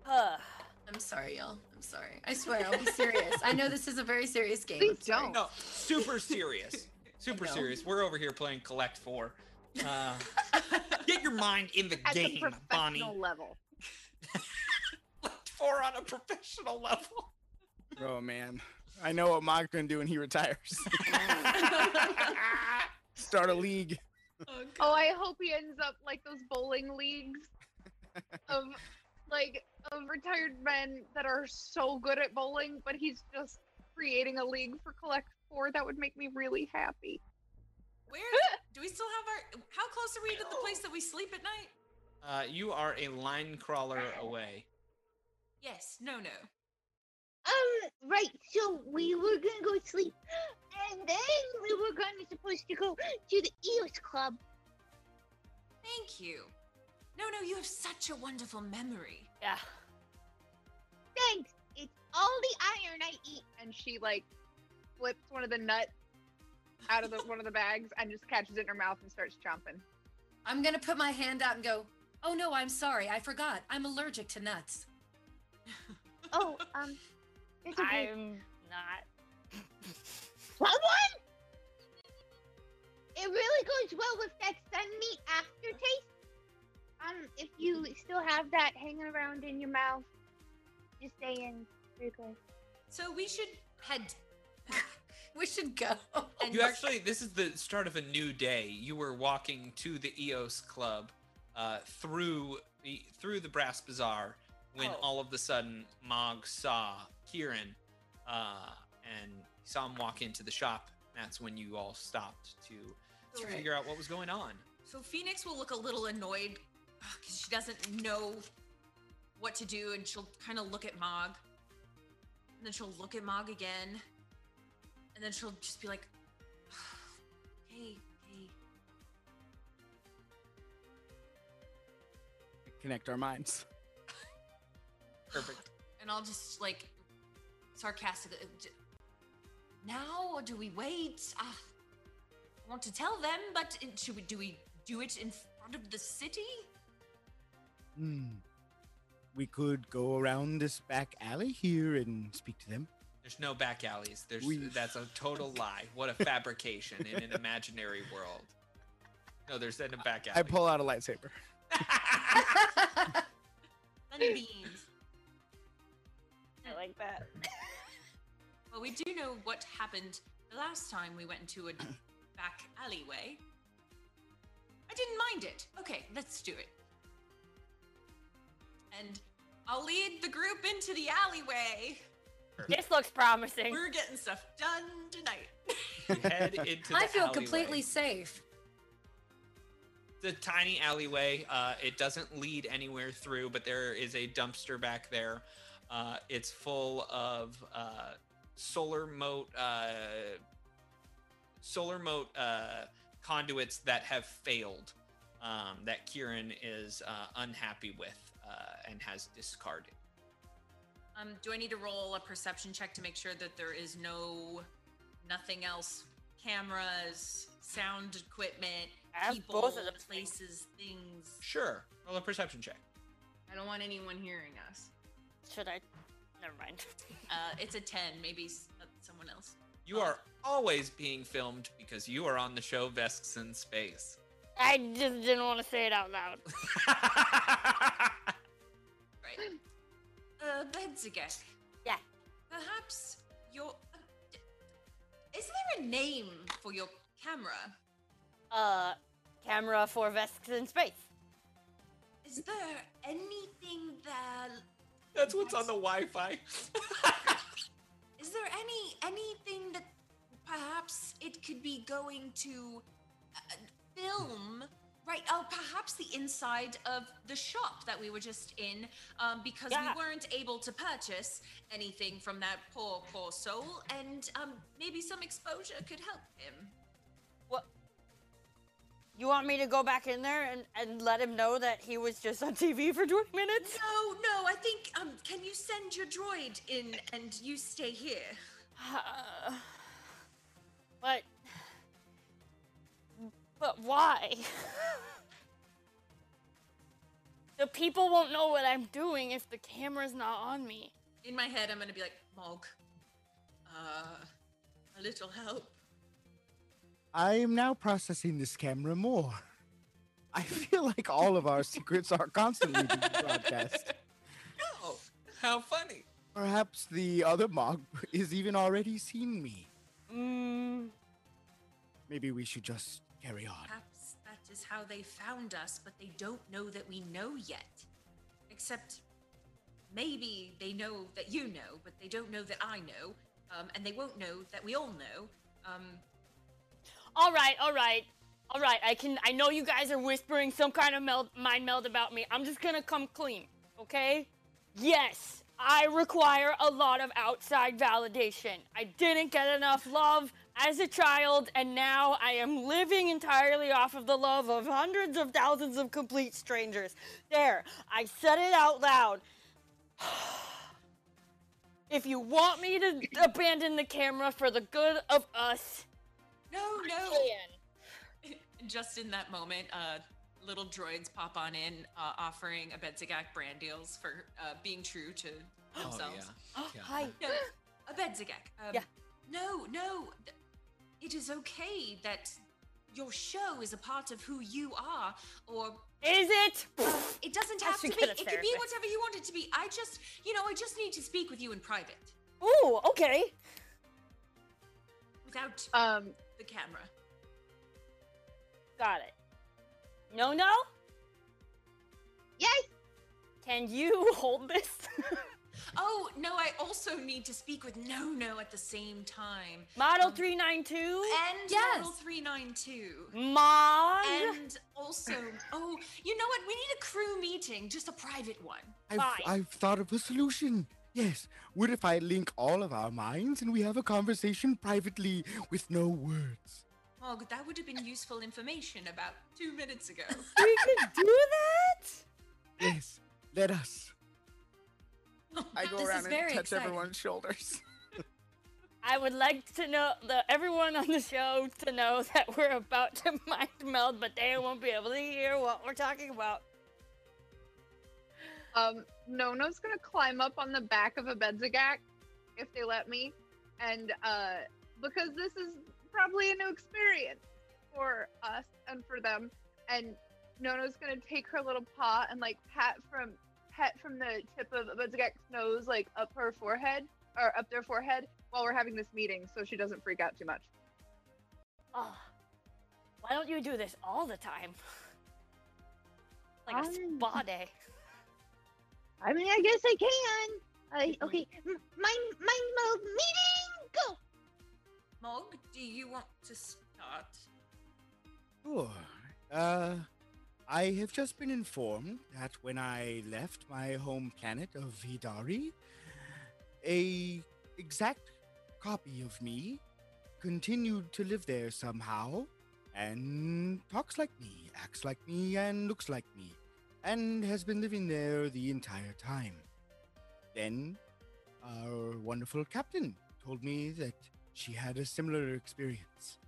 Speaker 5: Ugh.
Speaker 3: I'm sorry, y'all. I'm sorry. I swear, I'll be serious. I know this is a very serious game.
Speaker 4: Please don't.
Speaker 2: No, super serious. Super serious. We're over here playing Collect Four. Uh, get your mind in the
Speaker 4: At the
Speaker 2: game, Bonnie.
Speaker 4: professional level.
Speaker 2: Collect Four on a professional level.
Speaker 8: Oh, man. I know what Mog's gonna do when he retires. Start a league.
Speaker 4: Oh, I hope he ends up like those bowling leagues of like of retired men that are so good at bowling, but he's just creating a league for Collect Four. That would make me really happy.
Speaker 6: Where do we still have our? How close are we to the place that we sleep at night?
Speaker 2: Uh, you are a line crawler away.
Speaker 6: Yes. No. No.
Speaker 9: Um, right, so we were gonna go sleep, and then we were gonna supposed to go to the EOS Club.
Speaker 6: Thank you. No. No. You have such a wonderful memory.
Speaker 5: Yeah.
Speaker 9: Thanks. It's all the iron I eat.
Speaker 4: And she like flips one of the nuts out of the one of the bags and just catches it in her mouth and starts chomping.
Speaker 3: I'm gonna put my hand out and go, oh no, I'm sorry. I forgot. I'm allergic to nuts.
Speaker 9: Oh, um, it's okay.
Speaker 5: I'm not.
Speaker 9: Someone? It really goes well with that sun meat aftertaste. Um, if you still have that hanging around in your mouth, just saying. Very good.
Speaker 6: So we should head.
Speaker 3: We should go.
Speaker 6: And
Speaker 2: You actually, this is the start of a new day. You were walking to the EOS Club uh, through the through the Brass Bazaar when
Speaker 5: Oh.
Speaker 2: all of a sudden Mog saw Kieran uh, and saw him walk into the shop. That's when you all stopped to
Speaker 6: That's
Speaker 2: figure out what was going on.
Speaker 6: So Phoenix will look a little annoyed because she doesn't know what to do, and she'll kind of look at Mog, and then she'll look at Mog again, and then she'll just be like, "Hey, hey,
Speaker 8: Connect our minds.
Speaker 2: Perfect.
Speaker 6: and I'll just like sarcastically, now or do we wait? Ah, I want to tell them, but should we do we do it in front of the city?
Speaker 8: Hmm. We could go around this back alley here and speak to them.
Speaker 2: There's no back alleys. There's
Speaker 8: We-
Speaker 2: that's a total lie. What a fabrication in an imaginary world. No, there's in a back alley.
Speaker 8: I pull out a lightsaber.
Speaker 6: Sunbeams.
Speaker 5: I like that.
Speaker 6: Well, we do know what happened the last time we went into a back alleyway. I didn't mind it. Okay, let's do it. And I'll lead the group into the alleyway.
Speaker 5: This looks promising.
Speaker 6: We're getting stuff done tonight.
Speaker 2: Head into the
Speaker 3: I feel
Speaker 2: alleyway.
Speaker 3: completely safe.
Speaker 2: the tiny alleyway. Uh, it doesn't lead anywhere through, but there is a dumpster back there. Uh, it's full of uh, solar mote, uh, solar mote uh, conduits that have failed. Um, that Kieran is uh, unhappy with uh, and has discarded.
Speaker 6: Um, do I need to roll a perception check to make sure that there is no nothing else? Cameras, sound equipment,
Speaker 5: I
Speaker 6: people,
Speaker 5: both of those things.
Speaker 6: places, things.
Speaker 2: Sure, roll a perception check.
Speaker 6: I don't want anyone hearing us.
Speaker 5: Should I? Never mind.
Speaker 6: Uh, it's a 10, maybe uh, someone else.
Speaker 2: You are always being filmed because you are on the show Vesks in Space.
Speaker 5: I just didn't want to say it out loud.
Speaker 6: Right. Uh, Bedzigek.
Speaker 5: Yeah.
Speaker 6: Perhaps your. Uh, is there a name for your camera?
Speaker 5: Uh, camera for Vesks in space.
Speaker 6: Is Is there anything that
Speaker 2: That's what's on the Wi-Fi.
Speaker 6: is there any anything that perhaps it could be going to uh, film right oh perhaps the inside of the shop that we were just in um, because
Speaker 5: Yeah.
Speaker 6: we weren't able to purchase anything from that poor poor soul and um, maybe some exposure could help him
Speaker 5: What? You want me to go back in there and, and let him know that he was just on TV for 20 minutes?
Speaker 6: no no i think um, can you send your droid in and you stay here
Speaker 5: Uh, but. But why? the people won't know what I'm doing if the camera's not on me.
Speaker 6: in my head i'm gonna be like mog uh a little help
Speaker 8: I am now processing this camera more. I feel like all of our secrets are constantly being broadcast.
Speaker 2: oh, how funny.
Speaker 8: Perhaps the other mob is even already seen me.
Speaker 5: Mm,
Speaker 8: Maybe we should just carry on.
Speaker 6: Perhaps that is how they found us, but they don't know that we know yet. Except maybe they know that you know, but they don't know that I know. Um, and they won't know that we all know. Um,
Speaker 5: all right, all right, all right. I can. I know you guys are whispering some kind of meld, mind meld about me. I'm just gonna come clean, okay? Yes, I require a lot of outside validation. I didn't get enough love as a child, and now I am living entirely off of the love of hundreds of thousands of complete strangers. There, I said it out loud. If you want me to abandon the camera for the good of us,
Speaker 6: no,
Speaker 5: I
Speaker 6: no.
Speaker 5: can.
Speaker 6: Just in that moment, uh, little droids pop on in, uh, offering a Bedzigak brand deals for uh, being true to themselves.
Speaker 2: Oh, yeah.
Speaker 5: Hi.
Speaker 6: No, a Bedzigak. Um,
Speaker 5: Yeah.
Speaker 6: No, no. It is okay that your show is a part of who you are, or
Speaker 5: Is it?
Speaker 6: it doesn't have to be. It
Speaker 5: a
Speaker 6: can be whatever you want it to be. I just, you know, I just need to speak with you in private
Speaker 5: Oh, okay.
Speaker 6: without
Speaker 4: Um,
Speaker 6: the camera.
Speaker 5: Got it. No, no?
Speaker 9: Yes.
Speaker 5: Can you hold this?
Speaker 6: Oh no, I also need to speak with No No at the same time.
Speaker 5: Model
Speaker 6: Um,
Speaker 5: 392?
Speaker 6: And
Speaker 3: Yes.
Speaker 6: Model 392.
Speaker 5: Mog?
Speaker 6: And also, oh, you know what? We need a crew meeting, just a private one.
Speaker 8: I've,
Speaker 5: Fine.
Speaker 8: I've thought of a solution. Yes. What if I link all of our minds and we have a conversation privately with no words?
Speaker 6: Oh, that would have been useful information about two minutes ago.
Speaker 5: we could do that?
Speaker 8: Yes. Let us. I go around and touch
Speaker 3: exciting.
Speaker 8: everyone's shoulders.
Speaker 5: I would like to know the everyone on the show to know that we're about to mind meld, but they won't be able to hear what we're talking about.
Speaker 4: um, Nono's gonna climb up on the back of a Bedzigak, if they let me, and uh, because this is probably a new experience for us and for them, and Nono's gonna take her little paw and like pat from pet from the tip of a Bedzigak's nose, like up her forehead or up their forehead while we're having this meeting, so she doesn't freak out too much.
Speaker 5: Oh, why don't you do this all the time? Like a
Speaker 9: Um,
Speaker 5: spa day.
Speaker 9: I mean, I guess I can. Uh, okay, m- mind mind mode meeting. Go.
Speaker 6: Mog, do you want to start?
Speaker 8: Sure. Uh, I have just been informed that when I left my home planet of Idari, a exact copy of me continued to live there somehow and talks like me, acts like me, and looks like me, and has been living there the entire time. Then, our wonderful captain told me that she had a similar experience.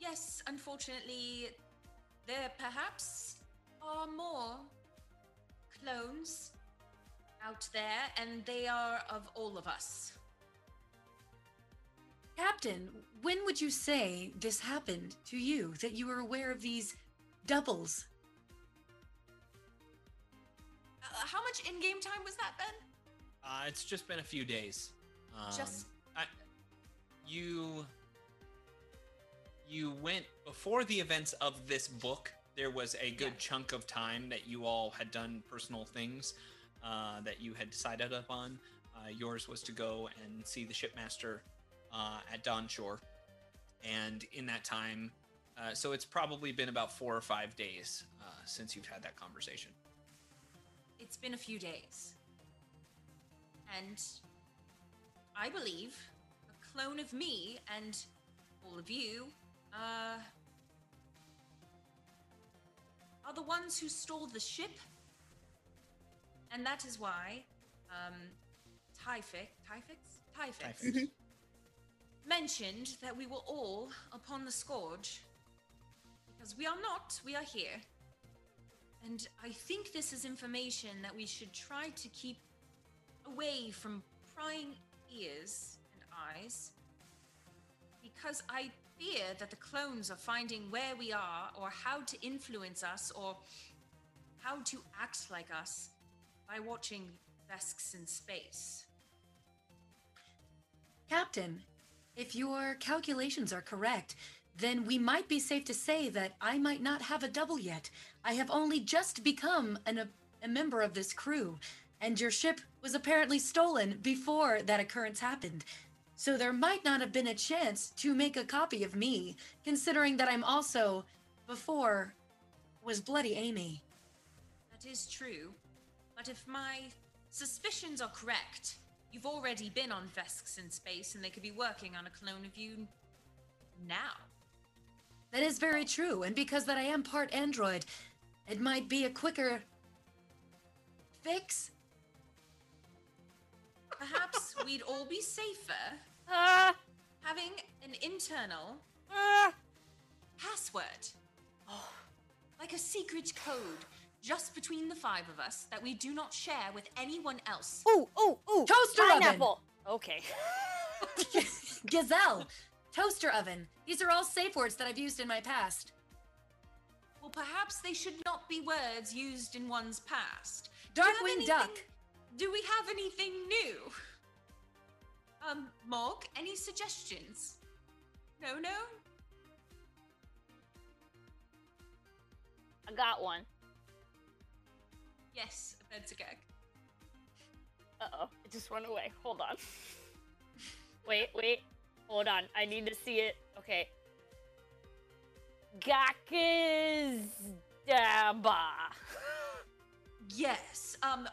Speaker 6: Yes, unfortunately, there perhaps are more clones out there, and they are of all of us.
Speaker 3: Captain, when would you say this happened to you? That you were aware of these doubles?
Speaker 6: Uh, how much in-game time was that, Ben?
Speaker 2: Uh, it's just been a few days. Um,
Speaker 6: Just-
Speaker 2: I, you you went before the events of this book. there was a good
Speaker 6: Yeah.
Speaker 2: chunk of time that you all had done personal things uh, that you had decided upon. Uh, yours was to go and see the shipmaster uh, at Dawn Shore, and in that time, uh, so it's probably been about four or five days uh, since you've had that conversation.
Speaker 6: It's been a few days. And I believe a clone of me and all of you uh, are the ones who stole the ship. And that is why um, Typhix, Typhix? Typhix
Speaker 2: Typhix.
Speaker 6: mentioned that we were all upon the scourge. Because we are not, we are here. And I think this is information that we should try to keep away from prying ears and eyes. Because I fear that the clones are finding where we are, or how to influence us, or how to act like us by watching Vesks in space.
Speaker 3: Captain, if your calculations are correct, then we might be safe to say that I might not have a double yet. I have only just become an, a, a member of this crew, and your ship was apparently stolen before that occurrence happened. So there might not have been a chance to make a copy of me, considering that I'm also, before, was Bloody Amy.
Speaker 6: That is true. But if my suspicions are correct, you've already been on Vesks in space and they could be working on a clone of you now.
Speaker 3: That is very true, and because that I am part android, it might be a quicker fix.
Speaker 6: Perhaps we'd all be safer
Speaker 5: Ah,
Speaker 6: having an internal
Speaker 5: ah.
Speaker 6: password. Like a secret code just between the five of us that we do not share with anyone else.
Speaker 5: Ooh, ooh, ooh.
Speaker 3: Toaster oven.
Speaker 5: pineapple. Okay.
Speaker 3: Gazelle, toaster oven. These are all safe words that I've used in my past.
Speaker 6: Well, perhaps they should not be words used in one's past. Do you have
Speaker 3: Darkwing
Speaker 6: anything-
Speaker 3: Duck.
Speaker 6: Do we have anything new? Um, Morg, any suggestions? No, no?
Speaker 5: I got one.
Speaker 6: Yes, a Bedzagag.
Speaker 5: Uh oh, it just went away. Hold on. wait, wait. Hold on. I need to see it. Okay. Gakizdaba.
Speaker 6: Yes, um,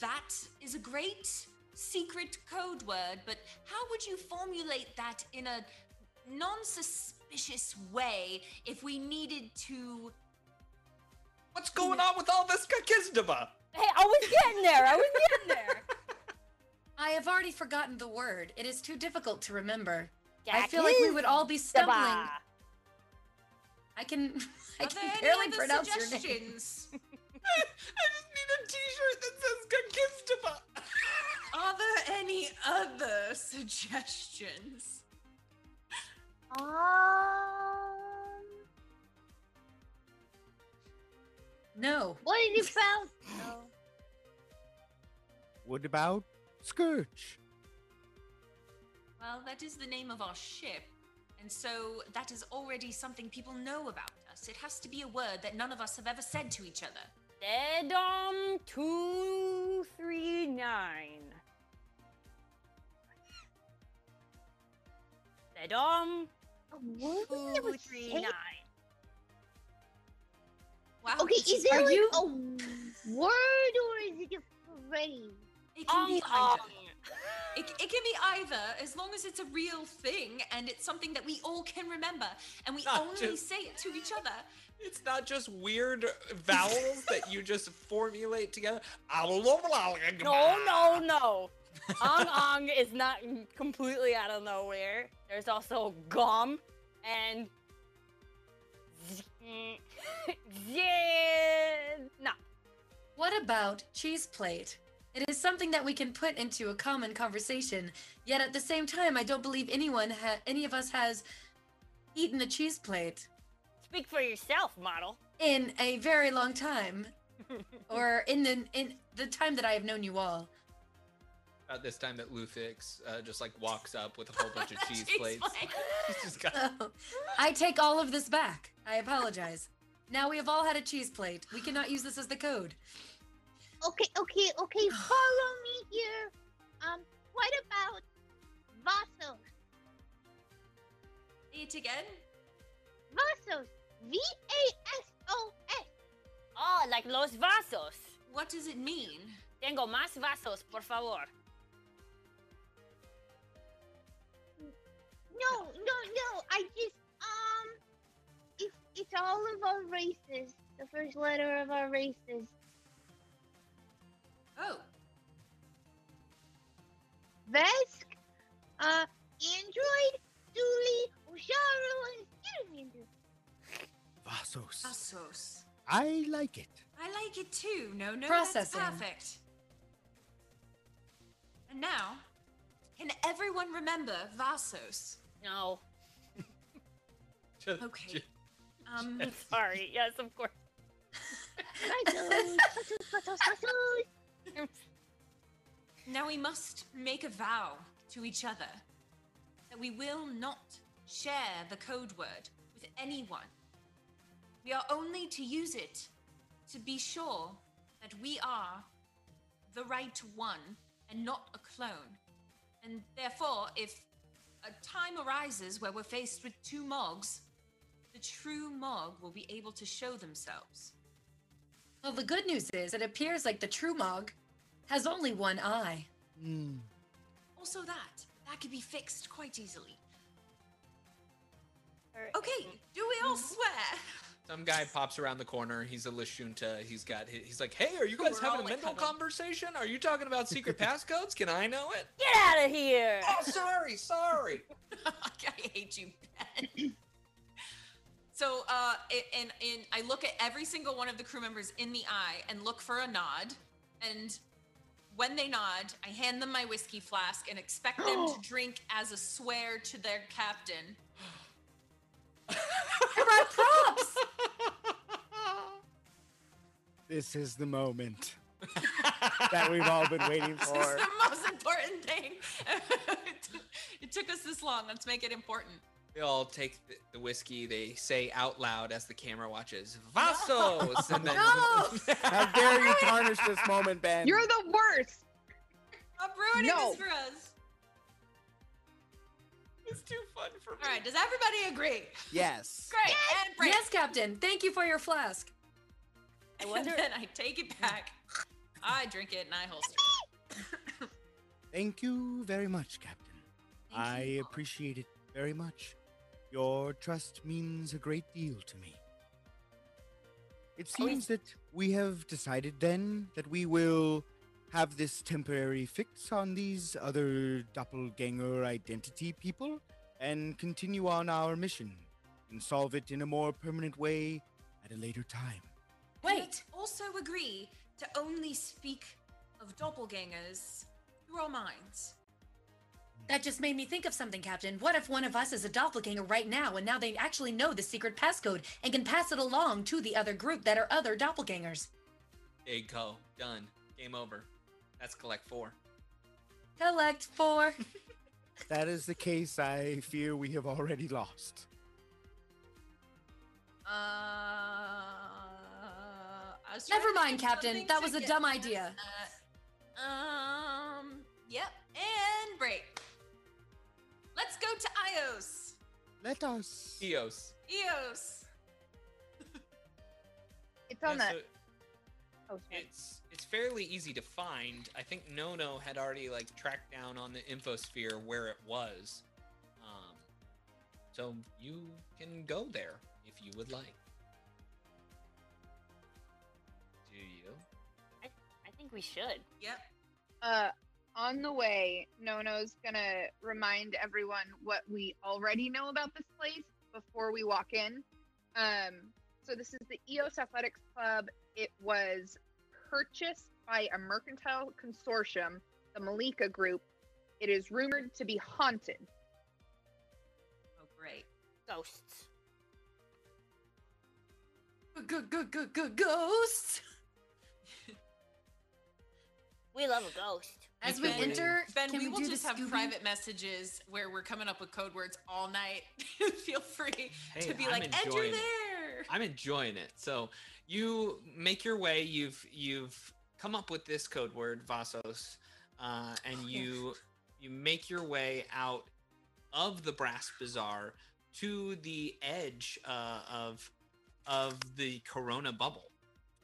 Speaker 6: that is a great secret code word, but how would you formulate that in a non suspicious way if we needed to?
Speaker 2: What's going on with all this Kakizdaba?
Speaker 5: hey, I was getting there. I was getting there.
Speaker 3: I have already forgotten the word. It is too difficult to remember. I feel like we would all be stumbling.
Speaker 5: Gakizdaba.
Speaker 3: I can I
Speaker 6: Are there
Speaker 3: can
Speaker 6: any
Speaker 3: barely
Speaker 6: other
Speaker 3: pronounce your name.
Speaker 6: suggestions?
Speaker 2: I just need a T-shirt that says Kakizdaba.
Speaker 6: Are there any other suggestions?
Speaker 9: Um,
Speaker 3: No.
Speaker 9: what is it about? No.
Speaker 8: What about Scourge?
Speaker 6: Well, that is the name of our ship, and so that is already something people know about us. It has to be a word that none of us have ever said to each other.
Speaker 5: Dedom two three nine. Dedom
Speaker 9: What was
Speaker 5: two
Speaker 9: it
Speaker 5: three
Speaker 9: say?
Speaker 5: nine.
Speaker 6: Wow.
Speaker 9: Okay, is there
Speaker 3: Are
Speaker 9: like
Speaker 3: you-
Speaker 9: a word or is it a phrase?
Speaker 6: It can be either. It, it can be either, as long as it's a real thing and it's something that we all can remember, and we
Speaker 2: Not
Speaker 6: only
Speaker 2: just-
Speaker 6: say it to each other.
Speaker 2: It's not just weird vowels that you just formulate together.
Speaker 5: No, no, no. Ong ong is not completely out of nowhere. There's also gum and yeah, no.
Speaker 3: What about cheese plate? It is something that we can put into a common conversation. Yet at the same time, I don't believe anyone ha- any of us has eaten a cheese plate
Speaker 5: Speak for yourself, model.
Speaker 3: in a very long time, or in the in the time that I have known you all.
Speaker 2: About this time that Lufix uh, just like walks up with a whole bunch of cheese
Speaker 6: Cheese
Speaker 2: plates.
Speaker 6: plate.
Speaker 2: Just got
Speaker 3: Oh, I take all of this back. I apologize. Now we have all had a cheese plate. We cannot use this as the code.
Speaker 9: Okay, okay, okay. Follow me here. Um, what about Vasos?
Speaker 6: Say it again.
Speaker 9: Vasos. V A S O S.
Speaker 5: Oh, like los vasos.
Speaker 6: What does it mean?
Speaker 5: Tengo más vasos, por favor.
Speaker 9: No, no, no. I just um, it's it's all of our races. The first letter of our races. Vesk, uh, Android, Dooley, Osharu, and Skittermander.
Speaker 8: Vasos.
Speaker 6: Vasos.
Speaker 8: I like it.
Speaker 6: I like it too. No, no,
Speaker 3: Processing.
Speaker 6: that's perfect. And now, can everyone remember Vasos?
Speaker 5: No.
Speaker 2: Just-
Speaker 6: Okay.
Speaker 2: just-
Speaker 6: Um,
Speaker 5: I'm sorry. Yes, of course.
Speaker 9: Vasos, Vasos, Vasos, Vasos.
Speaker 6: now we must make a vow to each other that we will not share the code word with anyone. We are only to use it to be sure that we are the right one and not a clone. And therefore, if a time arises where we're faced with two Mogs, the true Mog will be able to show themselves.
Speaker 3: Well, the good news is it appears like the true Mog has only one eye.
Speaker 8: Hmm.
Speaker 6: Also, that that could be fixed quite easily.
Speaker 5: Or-
Speaker 6: Okay, do we all swear?
Speaker 2: Some guy pops around the corner. He's a Lashunta. He's got. He's like, "Hey, are you guys
Speaker 6: We're
Speaker 2: having a
Speaker 6: like
Speaker 2: mental
Speaker 6: huddled.
Speaker 2: conversation? Are you talking about secret passcodes? Can I know it?"
Speaker 5: Get out of here!
Speaker 2: Oh, sorry, sorry.
Speaker 6: I hate you, Ben. so, uh, and and I look at every single one of the crew members in the eye and look for a nod, and when they nod, I hand them my whiskey flask and expect them to drink as a swear to their captain.
Speaker 3: I brought props!
Speaker 8: This is the moment that we've all been waiting for.
Speaker 6: This is the most important thing. it took us this long. Let's make it important.
Speaker 2: They all take the, the whiskey. They say out loud as the camera watches, "Vasos," and then
Speaker 3: No!
Speaker 8: How dare you tarnish this moment, Ben?
Speaker 4: You're the worst.
Speaker 6: Stop ruining
Speaker 4: No.
Speaker 6: this for us.
Speaker 2: it's too fun for me.
Speaker 6: All right, does everybody agree?
Speaker 8: yes.
Speaker 6: Great. And break.
Speaker 3: yes, Captain. Thank you for your flask.
Speaker 5: I wonder.
Speaker 6: And then I take it back. I drink it and I holster it.
Speaker 8: Thank you very much, Captain.
Speaker 6: Thank
Speaker 8: I
Speaker 6: you.
Speaker 8: appreciate it very much. Your trust means a great deal to me. It
Speaker 5: Oh,
Speaker 8: seems that we have decided then that we will have this temporary fix on these other doppelganger identity people and continue on our mission and solve it in a more permanent way at a later time.
Speaker 3: Wait.
Speaker 6: also agree to only speak of doppelgangers through our minds.
Speaker 3: That just made me think of something, Captain. What if one of us is a doppelganger right now and now they actually know the secret passcode and can pass it along to the other group that are other doppelgangers?
Speaker 2: There you go. Done. Game over. That's collect four.
Speaker 3: Collect four.
Speaker 8: That is the case, I fear we have already lost.
Speaker 6: Uh, I was
Speaker 3: Never mind, Captain. That was a dumb idea.
Speaker 6: that. Um. Yep. And break. Let's go to Ios.
Speaker 8: Let us.
Speaker 2: Eos.
Speaker 6: Eos.
Speaker 4: It's on
Speaker 2: Yeah,
Speaker 4: that.
Speaker 2: so
Speaker 4: Oh, sorry.
Speaker 2: it's it's fairly easy to find. I think Nono had already like tracked down on the infosphere where it was. Um, so you can go there if you would like. Do you?
Speaker 5: I think we should.
Speaker 6: Yep.
Speaker 4: Uh, on the way, Nono's gonna remind everyone what we already know about this place before we walk in. Um, so this is the EOS Athletics Club. It was purchased by a mercantile consortium, the Malika Group. It is rumored to be haunted.
Speaker 6: Oh, great.
Speaker 5: Ghosts.
Speaker 3: Good, good, good, good, ghosts.
Speaker 5: We love a ghost.
Speaker 3: As we
Speaker 6: Ben-
Speaker 3: enter,
Speaker 6: Ben, we,
Speaker 3: we,
Speaker 6: will just have
Speaker 3: Scooby?
Speaker 6: private messages where we're coming up with code words all night. Feel free
Speaker 2: Hey,
Speaker 6: to be
Speaker 2: I'm
Speaker 6: like, enter
Speaker 2: enjoying it.
Speaker 6: there.
Speaker 2: I'm enjoying it. So you make your way. You've you've come up with this code word Vasos, uh, and
Speaker 3: Oh, yeah.
Speaker 2: you you make your way out of the brass bazaar to the edge uh, of of the Corona bubble.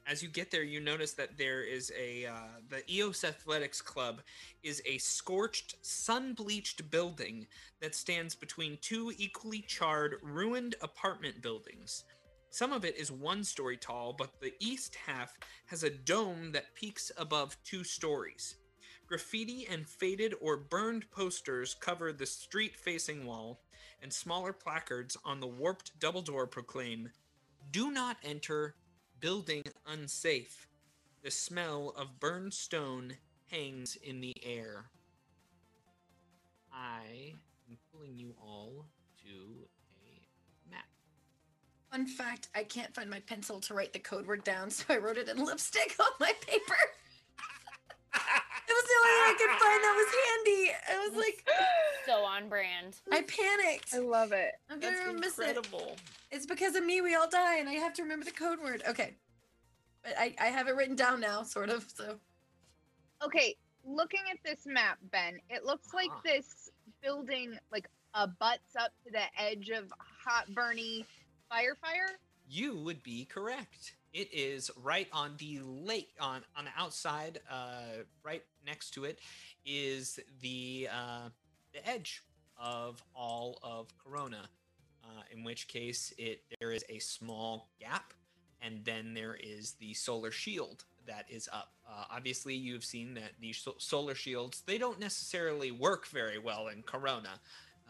Speaker 2: As you get there, you notice that there is a uh, the EOS Athletics Club is a scorched, sun-bleached building that stands between two equally charred, ruined apartment buildings. Some of it is one story tall, but the east half has a dome that peaks above two stories. Graffiti and faded or burned posters cover the street facing wall, and smaller placards on the warped double door proclaim Do not enter, building unsafe. The smell of burned stone hangs in the air. I am pulling you all to a map.
Speaker 3: Fun fact: I can't find my pencil to write the code word down, so I wrote it in lipstick on my paper. it was the only way I could find that was handy. I was like,
Speaker 5: So on brand.
Speaker 3: I panicked.
Speaker 4: I love it.
Speaker 3: I'm
Speaker 2: That's
Speaker 3: gonna miss it.
Speaker 2: incredible.
Speaker 3: It's because of me we all die, and I have to remember the code word. Okay, but I I have it written down now, sort of. So
Speaker 4: Okay, looking at this map, Ben, it looks like
Speaker 2: Uh-huh.
Speaker 4: this building like uh, butts up to the edge of hot Bernie fire fire.
Speaker 2: You would be correct. It is right on the lake, on on the outside, uh, right next to it, is the uh, the edge of all of Corona. Uh, in which case, it there is a small gap, and then there is the solar shield that is up. Uh, obviously, you've seen that these so- solar shields they don't necessarily work very well in Corona,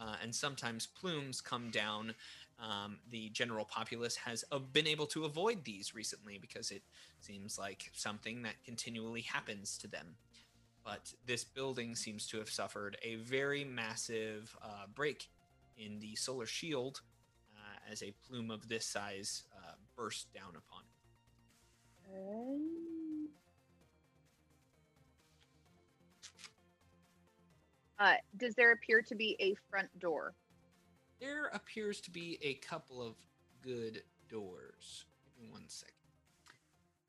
Speaker 2: uh, and sometimes plumes come down um, the general populace has uh, been able to avoid these recently because it seems like something that continually happens to them. But this building seems to have suffered a very massive uh, break in the solar shield uh, as a plume of this size uh, burst down upon it.
Speaker 4: Uh, does there appear to be a front door?
Speaker 2: There appears to be a couple of good doors. Give me one second.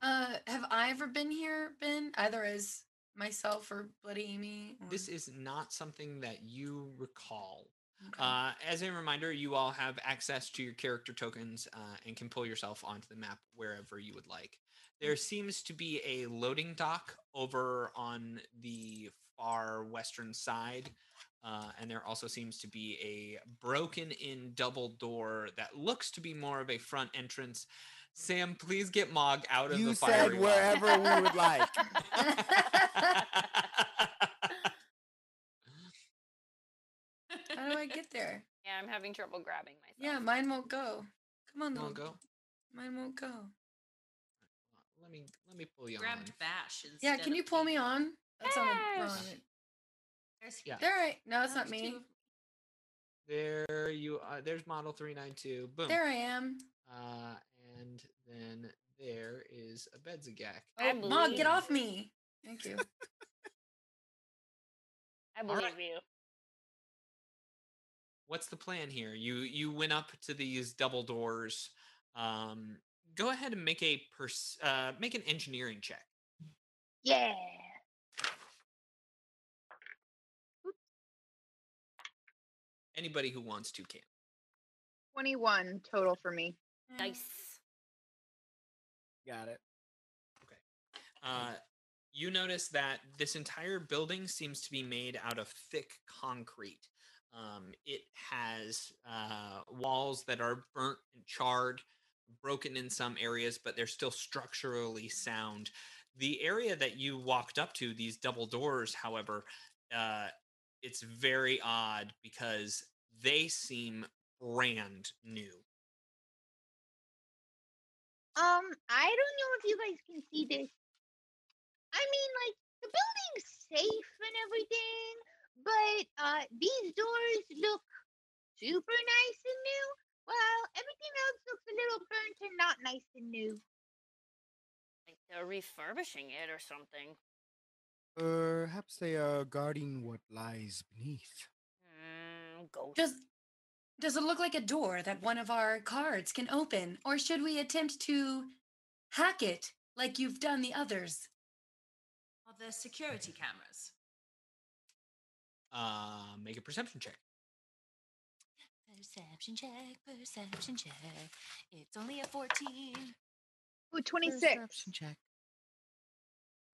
Speaker 3: Uh, have I ever been here, Ben? Either as myself or Bloody Amy? or-
Speaker 2: This is not something that you recall.
Speaker 3: Okay.
Speaker 2: Uh, as a reminder, you all have access to your character tokens uh, and can pull yourself onto the map wherever you would like. There seems to be a loading dock over on the far western side, uh, and there also seems to be a broken in double door that looks to be more of a front entrance. Sam, please get Mog out of
Speaker 8: You
Speaker 2: the
Speaker 8: said
Speaker 2: fiery well.
Speaker 8: wherever we would like.
Speaker 3: How do I get there?
Speaker 5: Yeah, I'm having trouble grabbing myself.
Speaker 3: Yeah, mine won't go. Come on,
Speaker 2: I'll
Speaker 3: though.
Speaker 2: go.
Speaker 3: Mine won't go.
Speaker 2: Let me let me pull you
Speaker 6: Grabbed
Speaker 2: on.
Speaker 6: Bash.
Speaker 3: Yeah, can you pull me on? That's on a, wrong. On it.
Speaker 6: There's
Speaker 2: Yeah.
Speaker 3: There, I. No, it's not me.
Speaker 6: two
Speaker 2: There you are. There's model 392. Boom.
Speaker 3: There I am.
Speaker 2: Uh, and then there is a Bedzagak.
Speaker 5: I
Speaker 3: Oh, Mog, get off me. Thank you.
Speaker 5: I believe
Speaker 2: right.
Speaker 5: you.
Speaker 2: What's the plan here? You you went up to these double doors. Um, go ahead and make a pers- uh, make an engineering check.
Speaker 4: Yeah.
Speaker 2: Anybody who wants to can.
Speaker 4: 21 total for me.
Speaker 5: Nice.
Speaker 8: Got it.
Speaker 2: Uh, you notice that this entire building seems to be made out of thick concrete. Um, it has uh, walls that are burnt and charred, broken in some areas, but they're still structurally sound. The area that you walked up to, these double doors, however, uh, it's very odd because they seem brand new.
Speaker 9: Um, I don't know if you guys can see this. I mean, like the building's safe and everything, but uh, these doors look super nice and new. Well, everything else looks a little burnt and not nice and new.
Speaker 5: Like they're refurbishing it or something.
Speaker 8: Perhaps they are guarding what lies beneath.
Speaker 5: Mm, ghost.
Speaker 3: Just Does it look like a door that one of our cards can open? Or should we attempt to hack it like you've done the others?
Speaker 6: Are there security cameras?
Speaker 2: Uh, make a perception check.
Speaker 10: Perception check, perception check. It's only a 14.
Speaker 4: Ooh, 26.
Speaker 8: Perception check.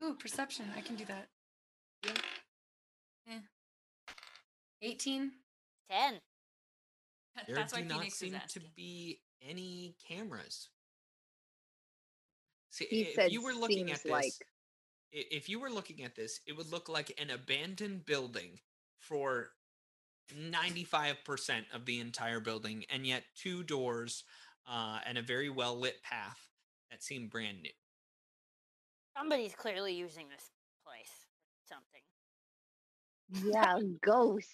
Speaker 3: Ooh, perception. I can do that. Eh. 18.
Speaker 5: 10.
Speaker 2: There
Speaker 6: That's why
Speaker 2: do not
Speaker 6: Phoenix
Speaker 2: seem
Speaker 6: is
Speaker 2: to
Speaker 6: asking.
Speaker 2: be any cameras. See,
Speaker 4: He
Speaker 2: if
Speaker 4: said
Speaker 2: you were looking at
Speaker 4: seems
Speaker 2: this,
Speaker 4: like.
Speaker 2: i- if you were looking at this, it would look like an abandoned building for 95% of the entire building, and yet two doors uh, and a very well lit path that seem brand new.
Speaker 5: Somebody's clearly using this place for something.
Speaker 9: Yeah, ghost.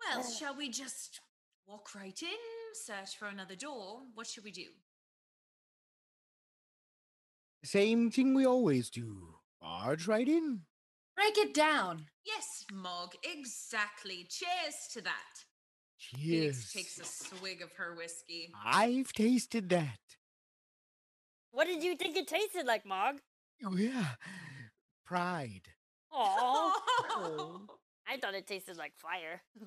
Speaker 6: Well, shall we just walk right in, search for another door? What should we do?
Speaker 8: Same thing we always do. Barge right in.
Speaker 3: Break it down.
Speaker 6: Yes, Mog, exactly. Cheers to that.
Speaker 8: Cheers.
Speaker 6: Phoenix takes a swig of her whiskey.
Speaker 8: I've tasted that.
Speaker 5: What did you think it tasted like, Mog?
Speaker 8: Oh, yeah. Pride.
Speaker 5: Oh, I thought it tasted like fire.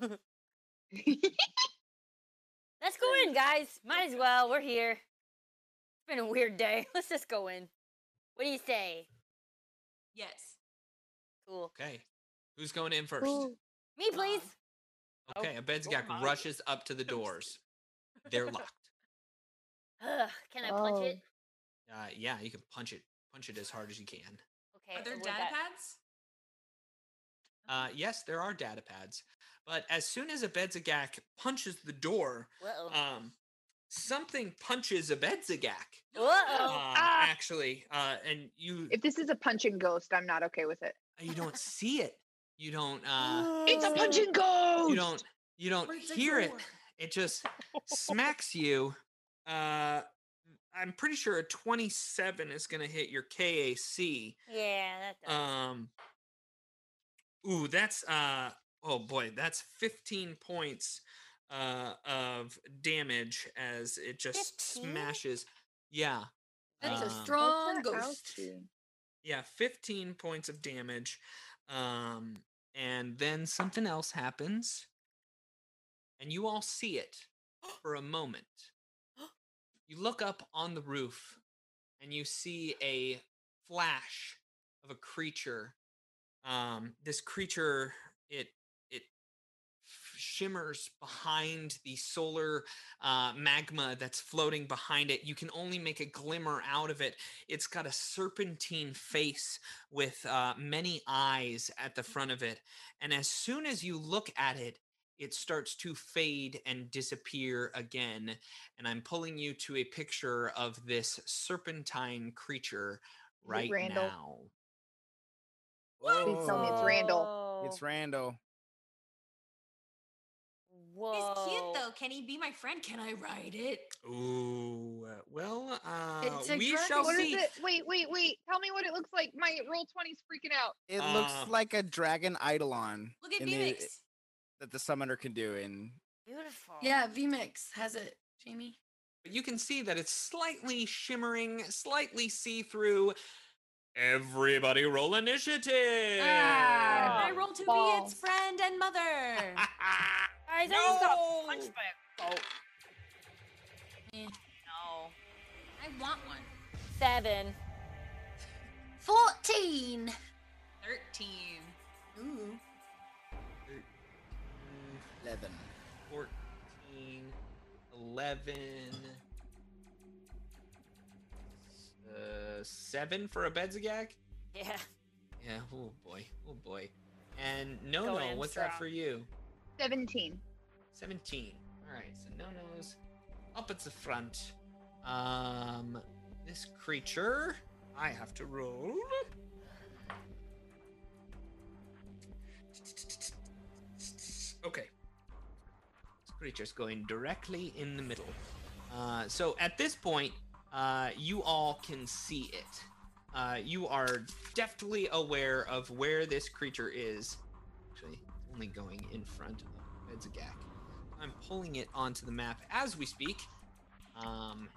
Speaker 5: Let's go in, guys. Might as well. We're here. It's been a weird day. Let's just go in. What do you say?
Speaker 6: yes.
Speaker 5: Cool.
Speaker 2: Okay, who's going in first?
Speaker 9: Ooh,
Speaker 5: Me, please.
Speaker 6: Oh,
Speaker 2: Okay, a Bedzgak
Speaker 5: Mog.
Speaker 2: rushes up to the doors. They're locked.
Speaker 5: Ugh, can I punch
Speaker 9: Oh.
Speaker 5: it?
Speaker 2: Uh, yeah, you can punch it. Punch it as hard as you can.
Speaker 5: Okay.
Speaker 6: Are there data
Speaker 5: that-
Speaker 6: pads?
Speaker 2: Uh, yes, there are data pads, but as soon as a Bedzagak punches the door,
Speaker 5: Uh-oh.
Speaker 2: um, something punches a Bedzagak.
Speaker 5: Uh-oh.
Speaker 2: Uh,
Speaker 4: Ah!
Speaker 2: Actually, uh, and you
Speaker 4: If this is a punching ghost, I'm not okay with it.
Speaker 2: you don't see it. You don't. Uh,
Speaker 4: It's a punching ghost!
Speaker 2: you don't. You don't
Speaker 6: Where's
Speaker 2: hear it. It just smacks you. Uh, I'm pretty sure a 27 is gonna hit your KAC.
Speaker 5: Yeah, that does.
Speaker 2: Um. Ooh, that's uh. Oh boy, that's 15 points uh of damage as it just
Speaker 5: 15?
Speaker 2: smashes. Yeah.
Speaker 3: That's a
Speaker 2: um,
Speaker 3: strong
Speaker 4: What's
Speaker 3: ghost.
Speaker 2: Yeah, 15 points of damage. Um, and then something else happens, and you all see it for a moment. You look up on the roof, and you see a flash of a creature. Um, this creature, it it shimmers behind the solar uh, magma that's floating behind it. You can only make a glimmer out of it. It's got a serpentine face with uh, many eyes at the front of it. And as soon as you look at it, it starts to fade and disappear again. And I'm pulling you to a picture of this serpentine creature right
Speaker 4: Randall?
Speaker 2: now.
Speaker 4: Please tell me it's Randall.
Speaker 8: It's Randall.
Speaker 5: Whoa.
Speaker 6: He's cute though. Can he be my friend? Can I ride it?
Speaker 2: Ooh, uh, well, uh,
Speaker 3: It's a
Speaker 2: we
Speaker 3: dragon.
Speaker 2: shall
Speaker 4: What is
Speaker 2: see.
Speaker 4: it? Wait, wait, wait. Tell me what it looks like. My roll 20's freaking out.
Speaker 8: It
Speaker 2: Uh,
Speaker 8: looks like a dragon eidolon
Speaker 6: Look at Phoenix.
Speaker 8: That the summoner can do in
Speaker 5: Beautiful.
Speaker 3: Yeah, VMix has it, Jamie.
Speaker 2: But you can see that it's slightly shimmering, slightly see-through. Everybody roll initiative.
Speaker 3: Ah,
Speaker 6: I roll to be its friend and mother.
Speaker 5: Guys, I just got punched
Speaker 2: No!
Speaker 5: by a goat.
Speaker 3: Eh.
Speaker 5: No.
Speaker 6: I want one.
Speaker 5: Seven.
Speaker 3: 14.
Speaker 6: Thirteen.
Speaker 3: Ooh.
Speaker 8: 11.
Speaker 2: 14, 11, uh, 7 for a Bedzagag?
Speaker 5: Yeah.
Speaker 2: Yeah, oh boy, oh boy. And no,
Speaker 5: Going
Speaker 2: no,
Speaker 5: in
Speaker 2: what's that for you?
Speaker 4: 17.
Speaker 2: 17. Alright, so no no's up at the front. Um, this creature, I have to roll. Okay. Creature's going directly in the middle. Uh, so at this point, uh, you all can see it. Uh, you are deftly aware of where this creature is. Actually, only going in front of Bedzagak. I'm pulling it onto the map as we speak. Um,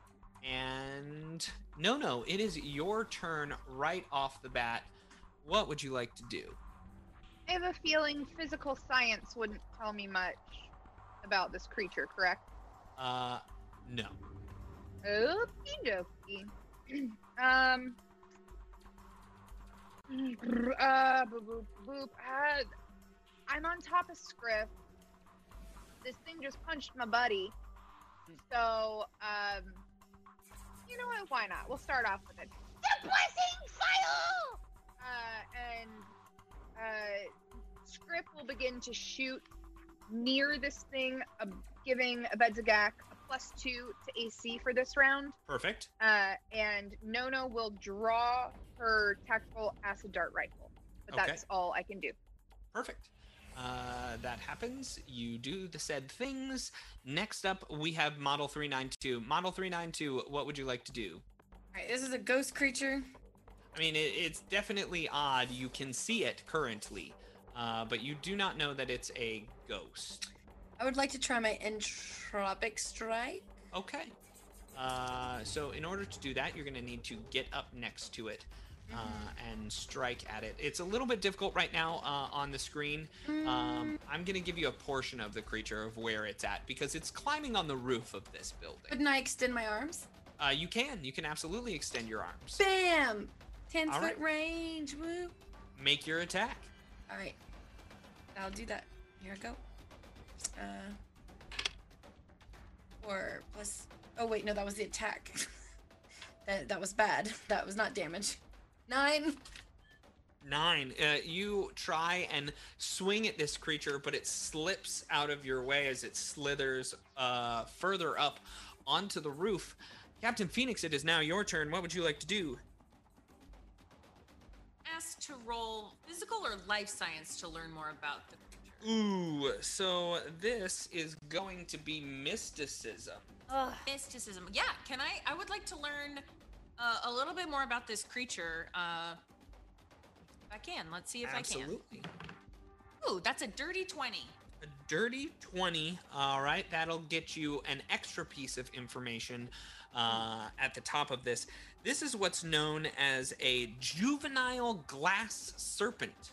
Speaker 2: and no, no, it is your turn right off the bat. What would you like to do?
Speaker 4: I have a feeling physical science wouldn't tell me much about this creature, correct?
Speaker 2: Uh, no.
Speaker 4: Okie dokie. um. Uh, boop, boop, boop. Uh, I'm on top of Scriff. This thing just punched my buddy. So, um, you know what? Why not? We'll start off with it. The blessing file! Uh, and, uh, Scriff will begin to shoot near this thing, uh, giving Abedzagak a plus two to AC for this round.
Speaker 2: Perfect.
Speaker 4: Uh, and Nono will draw her tactical acid dart rifle. But
Speaker 2: Okay.
Speaker 4: that's all I can do.
Speaker 2: Perfect. Uh, that happens. You do the said things. Next up, we have Model 392. Model 392, what would you like to do?
Speaker 3: Alright, this is a ghost creature.
Speaker 2: I mean, it, it's definitely odd. You can see it currently, uh, but you do not know that it's a ghost.
Speaker 3: I would like to try my entropic strike.
Speaker 2: Okay. Uh, so, in order to do that, you're going to need to get up next to it uh, and strike at it. It's a little bit difficult right now uh, on the screen. Um, I'm going to give you a portion of the creature of where it's at because it's climbing on the roof of this building.
Speaker 3: Couldn't I extend my arms?
Speaker 2: Uh, you can. You can absolutely extend your arms.
Speaker 3: Bam! 10
Speaker 2: All
Speaker 3: foot
Speaker 2: right.
Speaker 3: range. Woo.
Speaker 2: Make your attack.
Speaker 3: Alright. I'll do that. Here I go. Uh. Four plus. Oh, wait, no, that was the attack. that, that was bad. That was not damage. Nine.
Speaker 2: Nine. Uh, you try and swing at this creature, but it slips out of your way as it slithers uh, further up onto the roof. Captain Phoenix, it is now your turn. What would you like to do?
Speaker 6: Asked to roll physical or life science to learn more about the creature.
Speaker 2: Ooh, so this is going to be mysticism.
Speaker 5: Ugh.
Speaker 6: Mysticism. Yeah, can I? I would like to learn uh, a little bit more about this creature. Uh, if I can, let's see if I can.
Speaker 2: Absolutely.
Speaker 6: can. Ooh, that's a dirty twenty.
Speaker 2: A dirty 20. All right, that'll get you an extra piece of information uh, at the top of this. This is what's known as a juvenile glass serpent.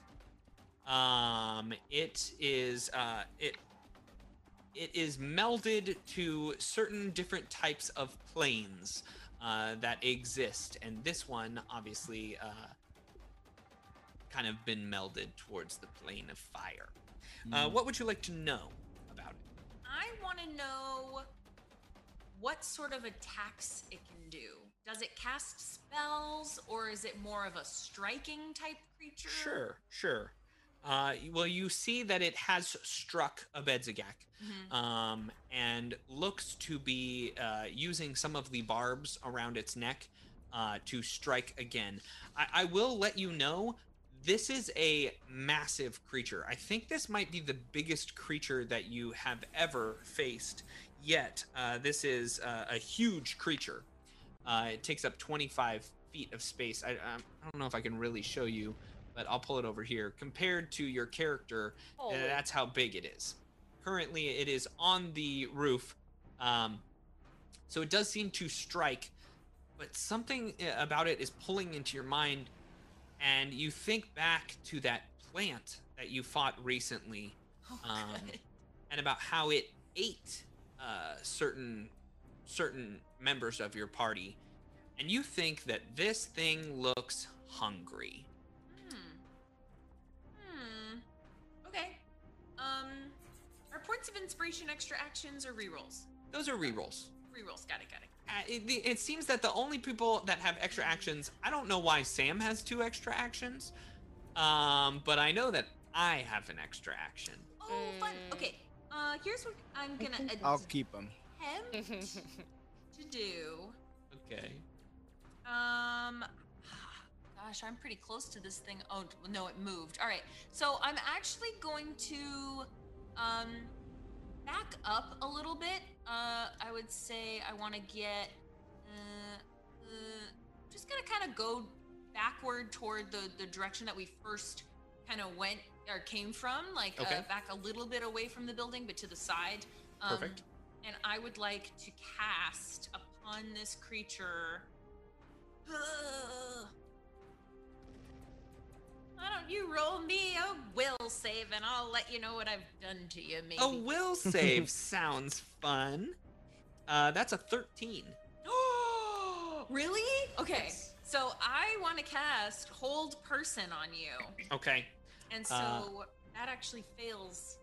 Speaker 2: Um, it is uh, it it is melded to certain different types of planes uh, that exist, and this one obviously uh, kind of been melded towards the plane of fire. Uh, what would you like to know about it?
Speaker 6: I want to know what sort of attacks it can do. Does it cast spells, or is it more of a striking type creature?
Speaker 2: Sure, sure. Uh, well, you see that it has struck a
Speaker 6: Mhm.
Speaker 2: um, and looks to be uh, using some of the barbs around its neck uh, to strike again. I, I will let you know this is a massive creature. I think this might be the biggest creature that you have ever faced yet. Uh, this is uh, a huge creature. Uh, it takes up 25 feet of space. I, I I don't know if I can really show you, but I'll pull it over here. Compared to your character,
Speaker 5: Holy.
Speaker 2: that's how big it is. Currently, it is on the roof, um, so it does seem to strike, but something uh, about it is pulling into your mind, and you think back to that plant that you fought recently,
Speaker 6: Oh,
Speaker 2: um, and about how it ate uh, certain certain members of your party, and you think that this thing looks hungry.
Speaker 6: Um, are points of inspiration extra actions or rerolls?
Speaker 2: Those are rerolls.
Speaker 6: Rerolls. Got it. Got it.
Speaker 2: Uh, it, it seems that the only people that have extra actions, I don't know why Sam has two extra actions, um, but I know that I have an extra action.
Speaker 6: Oh, fun. Okay. Uh, here's what I'm gonna
Speaker 8: I'll keep them.
Speaker 6: attempt to do.
Speaker 2: Okay.
Speaker 6: Um, gosh, I'm pretty close to this thing. Oh no, it moved. All right, so I'm actually going to um back up a little bit. Uh, I would say I want to get. Uh, uh, just gonna kind of go backward toward the the direction that we first kind of went or came from, like
Speaker 2: Okay.
Speaker 6: uh, back a little bit away from the building, but to the side. Um,
Speaker 2: Perfect.
Speaker 6: And I would like to cast upon this creature. Why don't you roll me a will save and I'll let you know what I've done to you, maybe.
Speaker 2: A will save sounds fun. Uh, that's a 13.
Speaker 6: really? Okay. So I want to cast Hold Person on you.
Speaker 2: Okay.
Speaker 6: And so
Speaker 2: Uh,
Speaker 6: that actually fails.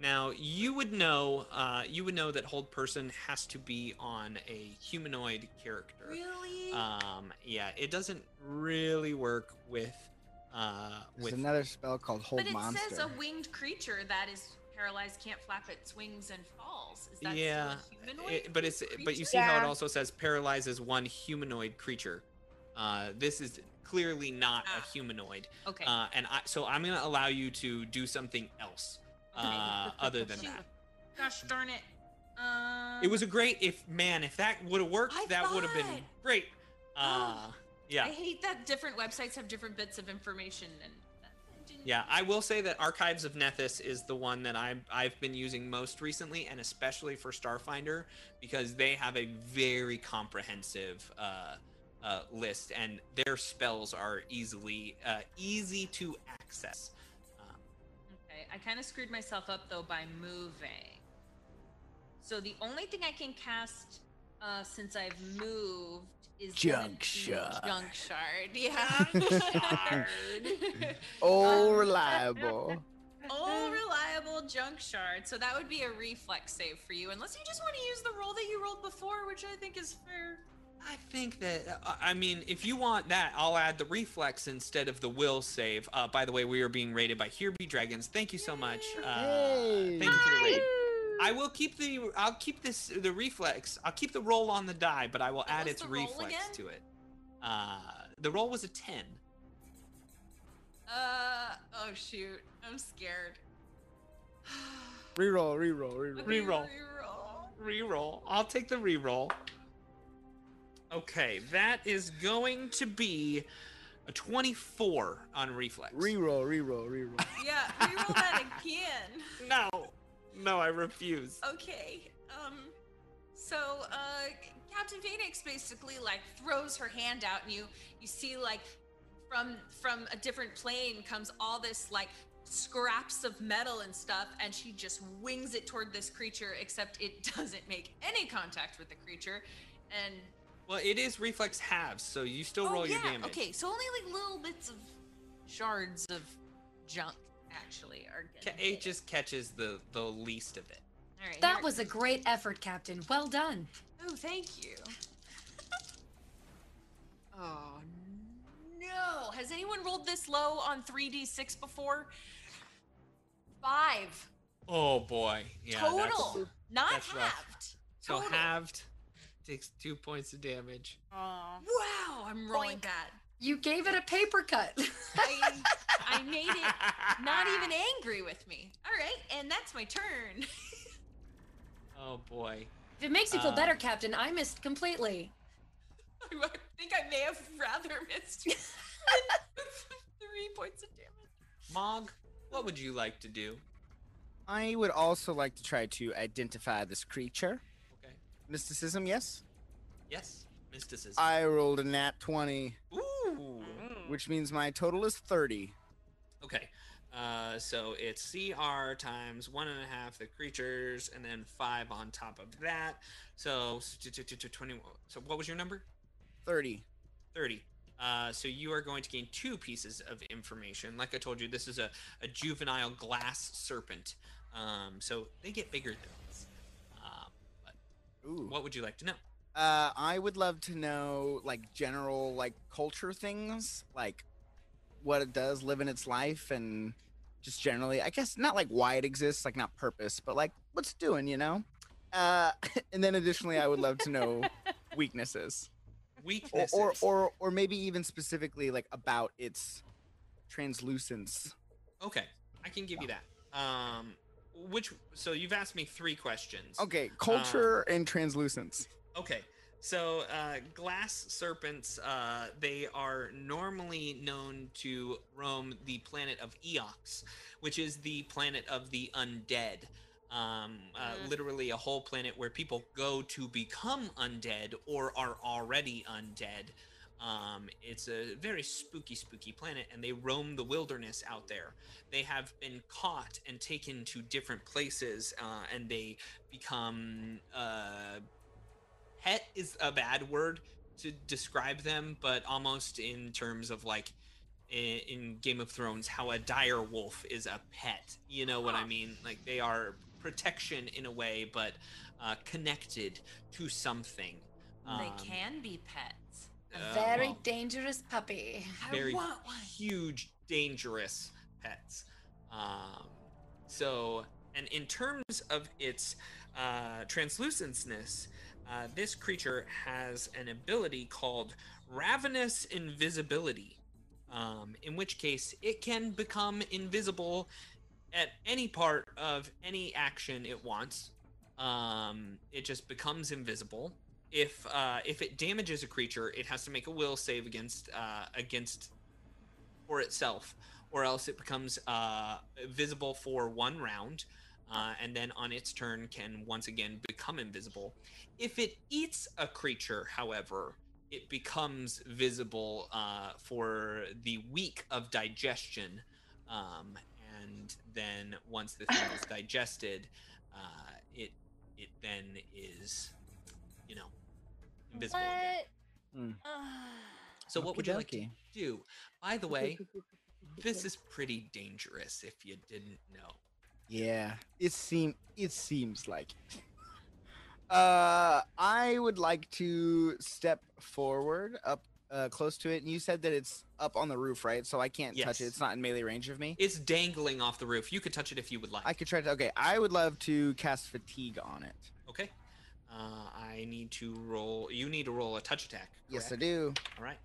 Speaker 2: Now you would know. Uh, you would know that hold person has to be on a humanoid character.
Speaker 6: Really?
Speaker 2: Um, yeah, it doesn't really work with. Uh,
Speaker 8: There's
Speaker 2: with
Speaker 8: another spell called Hold
Speaker 6: but it
Speaker 8: Monster.
Speaker 6: says a winged creature that is paralyzed can't flap its wings and falls. Is that
Speaker 2: yeah,
Speaker 6: still a humanoid?
Speaker 2: it- but it's but you
Speaker 6: creature?
Speaker 2: see how it also says paralyzes one humanoid creature. Uh, this is clearly not
Speaker 6: Ah.
Speaker 2: a humanoid.
Speaker 6: Okay.
Speaker 2: Uh, and I, so I'm gonna allow you to do something else. Uh, other than
Speaker 6: Shoot.
Speaker 2: that.
Speaker 6: Gosh darn it. Um,
Speaker 2: It was a great if man if that would have worked
Speaker 6: I
Speaker 2: that would have been great. Uh, yeah.
Speaker 6: I hate that different websites have different bits of information and.
Speaker 2: Yeah, I will say that Archives of Nethys is the one that I've I've been using most recently, and especially for Starfinder because they have a very comprehensive uh, uh, list, and their spells are easily uh, easy to access. Um,
Speaker 6: Okay, I kind of screwed myself up though by moving. So the only thing I can cast uh, since I've moved is
Speaker 8: Junk shard.
Speaker 6: Junk shard. Yeah.
Speaker 8: oh,
Speaker 6: Um,
Speaker 8: reliable.
Speaker 6: Oh, reliable junk shard. So that would be a reflex save for you, unless you just want to use the roll that you rolled before, which I think is fair.
Speaker 2: I think that uh, I mean, if you want that, I'll add the reflex instead of the will save. Uh, by the way, we are being rated by Here Be Dragons. Thank you so much. Uh,
Speaker 8: Hey.
Speaker 2: Thank you for the raid. I will keep the I'll keep this the reflex. I'll keep the roll on the die, but I will
Speaker 6: What
Speaker 2: add its reflex to it. Uh, the roll was a ten.
Speaker 6: Uh oh shoot, I'm scared.
Speaker 8: Reroll, reroll, reroll.
Speaker 6: Okay,
Speaker 2: Reroll.
Speaker 6: reroll.
Speaker 2: Reroll. I'll take the reroll. Okay, that is going to be a twenty-four on reflex.
Speaker 8: Reroll, reroll, reroll.
Speaker 6: Yeah, reroll that again.
Speaker 2: no, no, I refuse.
Speaker 6: Okay. Um. So, uh, Captain Phoenix basically like throws her hand out, and you you see like from from a different plane comes all this like scraps of metal and stuff, and she just wings it toward this creature. Except it doesn't make any contact with the creature, and
Speaker 2: Well, it is reflex halves, so you still roll
Speaker 6: oh,
Speaker 2: your
Speaker 6: yeah,
Speaker 2: damage.
Speaker 6: Okay, so only like little bits of shards of junk actually are gonna
Speaker 2: It just catches the the least of it.
Speaker 6: All right,
Speaker 3: That
Speaker 6: here-
Speaker 3: was a great effort, Captain. Well done.
Speaker 6: Oh, thank you. oh no! Has anyone rolled this low on 3d6 before? Five
Speaker 2: Oh boy, yeah. that's-
Speaker 6: total, not
Speaker 2: that's rough.
Speaker 6: halved.
Speaker 2: So
Speaker 6: Total.
Speaker 2: halved takes two points of damage.
Speaker 5: Aw.
Speaker 6: Wow, I'm rolling
Speaker 5: Boink.
Speaker 6: bad.
Speaker 3: You gave it a paper cut.
Speaker 6: I, I made it not even angry with me. All right, and that's my turn.
Speaker 2: Oh boy.
Speaker 3: if it makes you feel
Speaker 2: Uh,
Speaker 3: better, Captain, I missed completely.
Speaker 6: I think I may have rather missed three points of damage.
Speaker 2: Mog, what would you like to do?
Speaker 8: I would also like to try to identify this creature.
Speaker 2: Okay.
Speaker 8: Mysticism, yes?
Speaker 2: Yes. Mysticism.
Speaker 8: I rolled a nat 20,
Speaker 2: Ooh.
Speaker 8: Which means my total is 30.
Speaker 2: Okay. Uh, so it's CR times one and a half the creatures, and then five on top of that. So twenty. So what was your number?
Speaker 8: 30.
Speaker 2: 30. Uh, so you are going to gain two pieces of information. Like I told you, this is a, a juvenile glass serpent. Um, so they get bigger than this. Um, what would you like to know?
Speaker 8: Uh, I would love to know, like, general, like, culture things, like, what it does, live in its life, and just generally, I guess, not like why it exists, like, not purpose, but like, what's doing, you know? Uh, and then additionally, I would love to know weaknesses, or,
Speaker 2: Weaknesses.
Speaker 8: or, or, or maybe even specifically, like, about its translucence.
Speaker 2: okay, I can give you that. Um, which? So you've asked me three questions.
Speaker 8: Okay, culture and translucence.
Speaker 2: Okay. So, uh, glass serpents, uh, they are normally known to roam the planet of Eox, which is the planet of the undead. Um, uh,
Speaker 5: Mm.
Speaker 2: Literally, a whole planet where people go to become undead or are already undead. Um, it's a very spooky, spooky planet, and they roam the wilderness out there. They have been caught and taken to different places, uh, and they become uh, pet is a bad word to describe them, but almost in terms of like in, in Game of Thrones, how a dire wolf is a pet. You know what I mean? Like they are protection in a way, but uh, connected to something.
Speaker 6: they
Speaker 2: Um,
Speaker 6: can be pets.
Speaker 3: A
Speaker 2: uh,
Speaker 3: very
Speaker 2: well,
Speaker 3: dangerous puppy.
Speaker 2: very
Speaker 6: I want one.
Speaker 2: huge, dangerous pets. Um, so, and in terms of its uh, translucenceness, uh, this creature has an ability called Ravenous Invisibility, um, in which case it can become invisible at any part of any action it wants. Um, it just becomes invisible. If uh, if it damages a creature, it has to make a will save against uh, against for itself, or else it becomes uh, visible for one round, uh, and then on its turn can once again become invisible. If it eats a creature, however, it becomes visible uh, for the week of digestion, um, and then once the thing is digested, uh, it it then is, you know, invisible again.
Speaker 5: What?
Speaker 11: Hmm.
Speaker 5: Ugh.
Speaker 2: So what would you like to do? By the way, this is pretty dangerous if you didn't know.
Speaker 12: Yeah, it seem it seems like. it. Uh, I would like to step forward up uh, close to it, and you said that it's up on the roof, right? So I can't touch it. It's not in melee range of me.
Speaker 2: It's dangling off the roof. You could touch it if you would like.
Speaker 12: I could try to. Okay, I would love to cast fatigue on it.
Speaker 2: Okay. Uh, I need to roll. You need to roll a touch attack.
Speaker 12: Yes, I do.
Speaker 2: All right.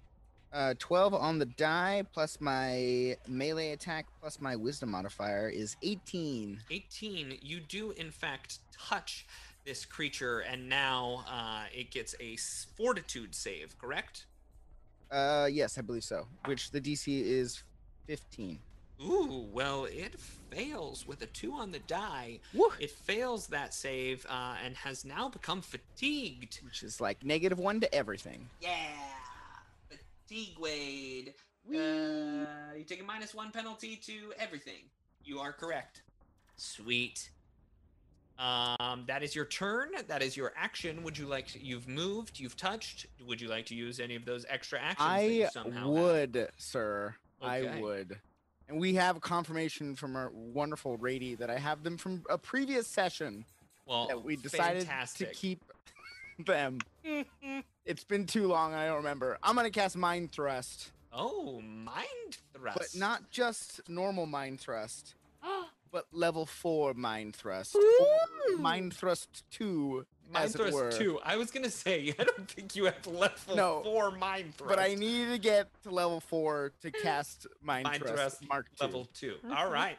Speaker 12: Uh, 12 on the die plus my melee attack plus my wisdom modifier is 18.
Speaker 2: 18. You do in fact touch this creature, and now uh, it gets a fortitude save. Correct?
Speaker 12: Uh, yes, I believe so. Which the DC is 15.
Speaker 2: Ooh, well, it fails with a two on the die.
Speaker 12: Woo!
Speaker 2: It fails that save uh, and has now become fatigued.
Speaker 12: Which is like negative one to everything.
Speaker 2: Yeah, fatigue Uh, you take a minus one penalty to everything. You are correct. Sweet. Um, that is your turn. That is your action. Would you like? To, you've moved. You've touched. Would you like to use any of those extra actions? that you
Speaker 12: I
Speaker 2: somehow have?
Speaker 12: would, sir. I would. And we have confirmation from our wonderful Rady that I have them from a previous session
Speaker 2: Well,
Speaker 12: that we decided
Speaker 2: fantastic.
Speaker 12: to keep them. it's been too long. I don't remember. I'm gonna cast Mind Thrust,
Speaker 2: Oh, mind thrust.
Speaker 12: but not just normal Mind Thrust, but level four Mind Thrust.
Speaker 5: Ooh.
Speaker 12: Mind Thrust two,
Speaker 2: mind
Speaker 12: as it
Speaker 2: thrust
Speaker 12: were.
Speaker 2: two. I was gonna say I don't think you have level
Speaker 12: No,
Speaker 2: four mind thrust.
Speaker 12: But I need to get to level four to cast Mind,
Speaker 2: Mind
Speaker 12: Thrust,
Speaker 2: thrust
Speaker 12: Mark two.
Speaker 2: level two. All right.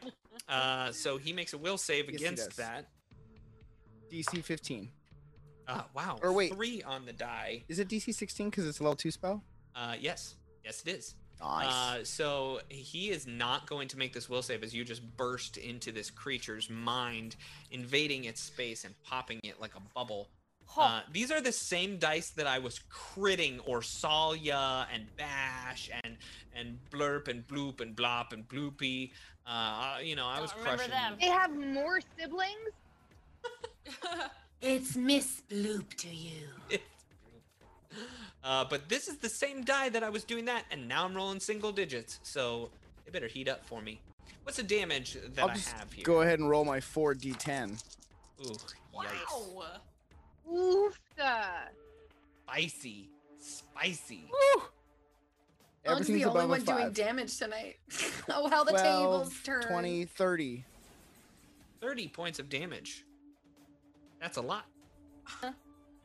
Speaker 2: Uh, so he makes a will save
Speaker 12: Yes,
Speaker 2: against that.
Speaker 12: DC 15.
Speaker 2: Uh, wow.
Speaker 12: Or wait.
Speaker 2: three on the die.
Speaker 12: Is it DC 16 because it's a level two spell?
Speaker 2: Uh, yes, yes, it is.
Speaker 12: Nice.
Speaker 2: Uh, so he is not going to make this will save as you just burst into this creature's mind, invading its space and popping it like a bubble. Uh, these are the same dice that I was critting Orsalia and Bash and and Blurp and Bloop and Blop and Bloopy. Uh, you know, I was
Speaker 5: Don't remember
Speaker 2: crushing
Speaker 5: them.
Speaker 7: They have more siblings.
Speaker 3: It's Miss Bloop to you.
Speaker 2: Uh, but this is the same die that I was doing that, and now I'm rolling single digits. So it better heat up for me. What's the damage that
Speaker 12: I'll
Speaker 2: I
Speaker 12: just
Speaker 2: have here?
Speaker 12: go ahead and roll my 4d10.
Speaker 2: Ooh, yikes!
Speaker 6: wow.
Speaker 7: Oofta.
Speaker 2: Spicy, spicy.
Speaker 12: Woo!
Speaker 3: Ug's
Speaker 12: Everything's
Speaker 3: the only one doing
Speaker 12: five.
Speaker 3: damage tonight. oh, how the
Speaker 12: 12,
Speaker 3: tables turn.
Speaker 12: 20, 30.
Speaker 2: Thirty points of damage. That's a lot.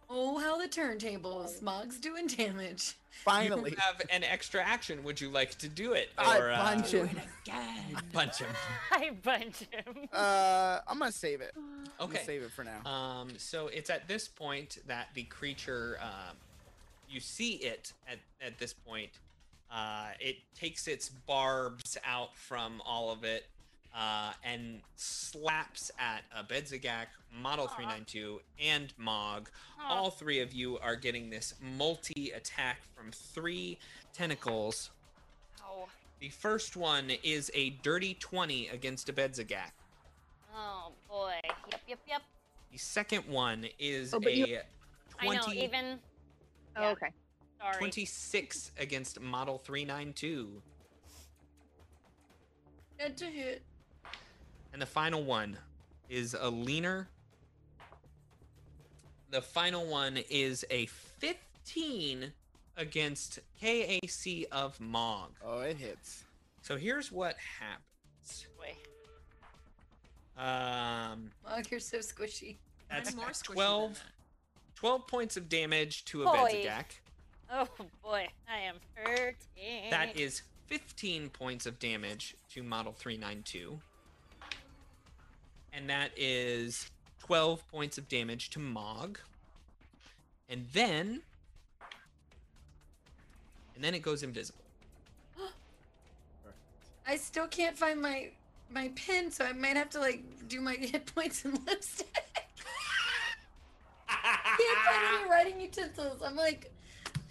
Speaker 3: Oh, how the turntables. Mog's doing damage.
Speaker 8: Finally.
Speaker 2: You have an extra action. Would you like to do it?
Speaker 8: I
Speaker 2: Or, uh,
Speaker 8: punch him.
Speaker 6: Again.
Speaker 2: punch him.
Speaker 5: I bunch him.
Speaker 8: Uh, I'm gonna save it. I'm
Speaker 2: Okay.
Speaker 8: gonna save it for now.
Speaker 2: Um, so it's at this point that the creature, um, you see it at, at this point. Uh, it takes its barbs out from all of it uh, and slaps at Abedzagak, Model 392, and Mog. All three of you are getting this multi attack from three tentacles.
Speaker 5: Ow.
Speaker 2: The first one is a dirty 20 against Abedzagak.
Speaker 5: Oh boy. Yep, yep, yep.
Speaker 2: The second one is
Speaker 4: Oh, but
Speaker 2: a
Speaker 4: you-
Speaker 2: 20.
Speaker 5: I know, even.
Speaker 4: Oh, okay.
Speaker 5: Sorry.
Speaker 2: 26 against Model 392.
Speaker 3: Head to hit.
Speaker 2: And the final one is a leaner. The final one is a 15 against KAC of Mog.
Speaker 8: Oh, it hits.
Speaker 2: So here's what happens.
Speaker 5: Boy.
Speaker 2: Um,
Speaker 3: Mog, you're so squishy.
Speaker 2: that's
Speaker 6: I'm more squishy than
Speaker 2: 12,
Speaker 6: that.
Speaker 2: 12 points of damage to a
Speaker 5: Boy.
Speaker 2: Bedzigak.
Speaker 5: Oh boy, I am hurting.
Speaker 2: That is 15 points of damage to Model 392. And that is 12 points of damage to Mog. And then. And then it goes invisible.
Speaker 3: I still can't find my my pin, so I might have to like do my hit points and lipstick. can't find any writing utensils. I'm like,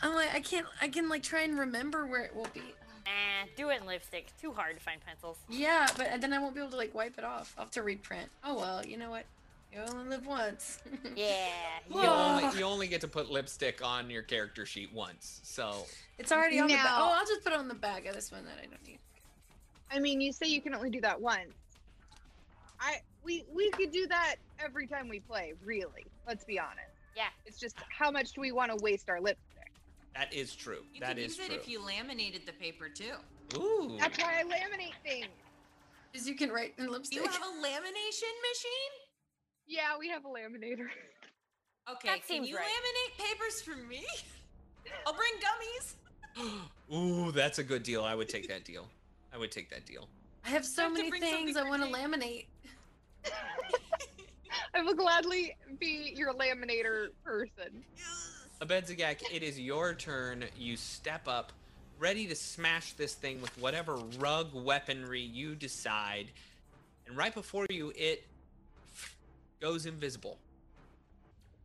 Speaker 3: I'm like, I can't. I can like try and remember where it will be.
Speaker 5: Nah, do it in lipstick. Too hard to find pencils.
Speaker 3: Yeah, but then I won't be able to like wipe it off. I'll have to reprint. Oh well, you know what? You only live once.
Speaker 5: Yeah.
Speaker 2: You only, you only get to put lipstick on your character sheet once. So.
Speaker 3: It's already on the back. Oh, I'll just put it on the back of this one that I don't need.
Speaker 4: I mean, you say you can only do that once. I we we could do that every time we play. Really, let's be honest.
Speaker 5: Yeah.
Speaker 4: It's just how much do we want to waste our lipstick?
Speaker 2: That is true.
Speaker 6: You
Speaker 2: That
Speaker 6: could
Speaker 2: is
Speaker 6: use
Speaker 2: true.
Speaker 6: it if you laminated the paper too.
Speaker 2: Ooh.
Speaker 4: That's why I laminate things.
Speaker 3: Because you can write in lipstick.
Speaker 6: You have a lamination machine?
Speaker 4: Yeah, we have a laminator.
Speaker 6: Okay,
Speaker 5: That
Speaker 6: can you
Speaker 5: right.
Speaker 6: laminate papers for me? I'll bring gummies.
Speaker 2: Ooh, that's a good deal. I would take that deal. I would take that deal.
Speaker 3: I have so
Speaker 6: have
Speaker 3: many things I want to laminate.
Speaker 4: I will gladly be your laminator person.
Speaker 2: Abedzagak, it is your turn. You step up, ready to smash this thing with whatever rug weaponry you decide. And right before you, it goes invisible.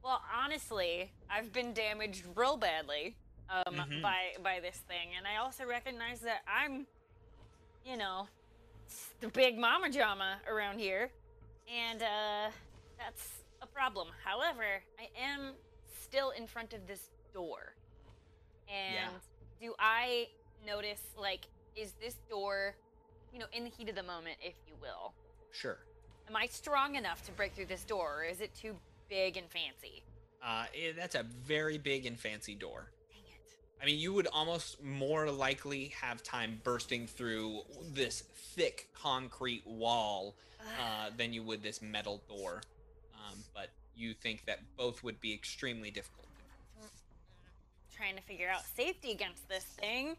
Speaker 5: Well, honestly, I've been damaged real badly um,
Speaker 2: Mhm.
Speaker 5: by by this thing, and I also recognize that I'm, you know, the big mama drama around here, and uh, that's a problem. However, I am still in front of this door, and do I notice like is this door, you know, in the heat of the moment, if you will?
Speaker 2: Sure.
Speaker 5: Am I strong enough to break through this door, or is it too big and fancy?
Speaker 2: Uh, eh, that's a very big and fancy door.
Speaker 5: Dang it.
Speaker 2: I mean, you would almost more likely have time bursting through this thick concrete wall uh, than you would this metal door. You think that both would be extremely difficult.
Speaker 5: trying to figure out safety against this thing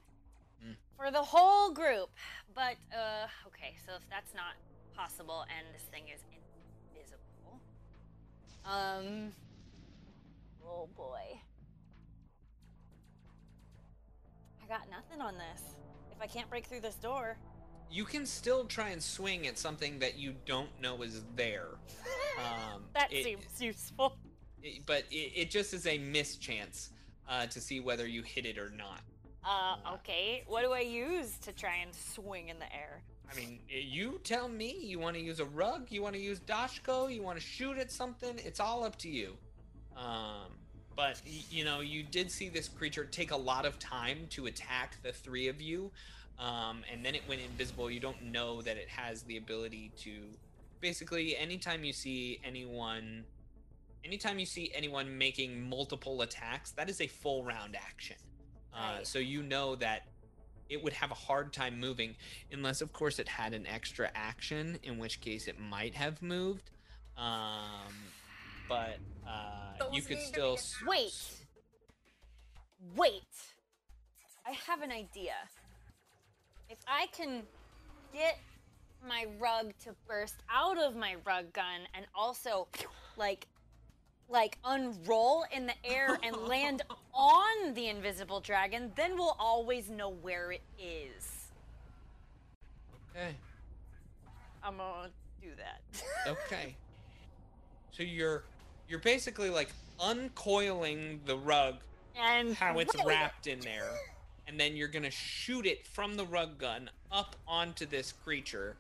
Speaker 2: Mm.
Speaker 5: for the whole group. But uh okay, so if that's not possible and this thing is invisible. Um Oh boy. I got nothing on this. If I can't break through this door.
Speaker 2: You can still try and swing at something that you don't know is there. Um,
Speaker 5: that
Speaker 2: it-
Speaker 5: seems useful.
Speaker 2: it- but it, it just is a mischance uh, to see whether you hit it or not.
Speaker 5: Uh okay. What do I use to try and swing in the air?
Speaker 2: I mean, you tell me. You want to use a rug? You want to use Dashko? You want to shoot at something? It's all up to you. Um, but you know, you did see this creature take a lot of time to attack the three of you, um, and then it went invisible. You don't know that it has the ability to. Basically, anytime you see anyone, anytime you see anyone making multiple attacks, that is a full round action. Uh,
Speaker 5: Right.
Speaker 2: so you know that it would have a hard time moving unless of course it had an extra action in which case it might have moved um, but uh, you could still.
Speaker 5: Wait. Wait. I have an idea. If I can get my rug to burst out of my rug gun and also like like unroll in the air and land on the invisible dragon, then we'll always know where it is.
Speaker 2: Okay.
Speaker 5: I'm gonna do that.
Speaker 2: Okay. So you're you're basically like uncoiling the rug,
Speaker 5: and
Speaker 2: how it's wrapped in there, and then you're gonna shoot it from the rug gun up onto this creature,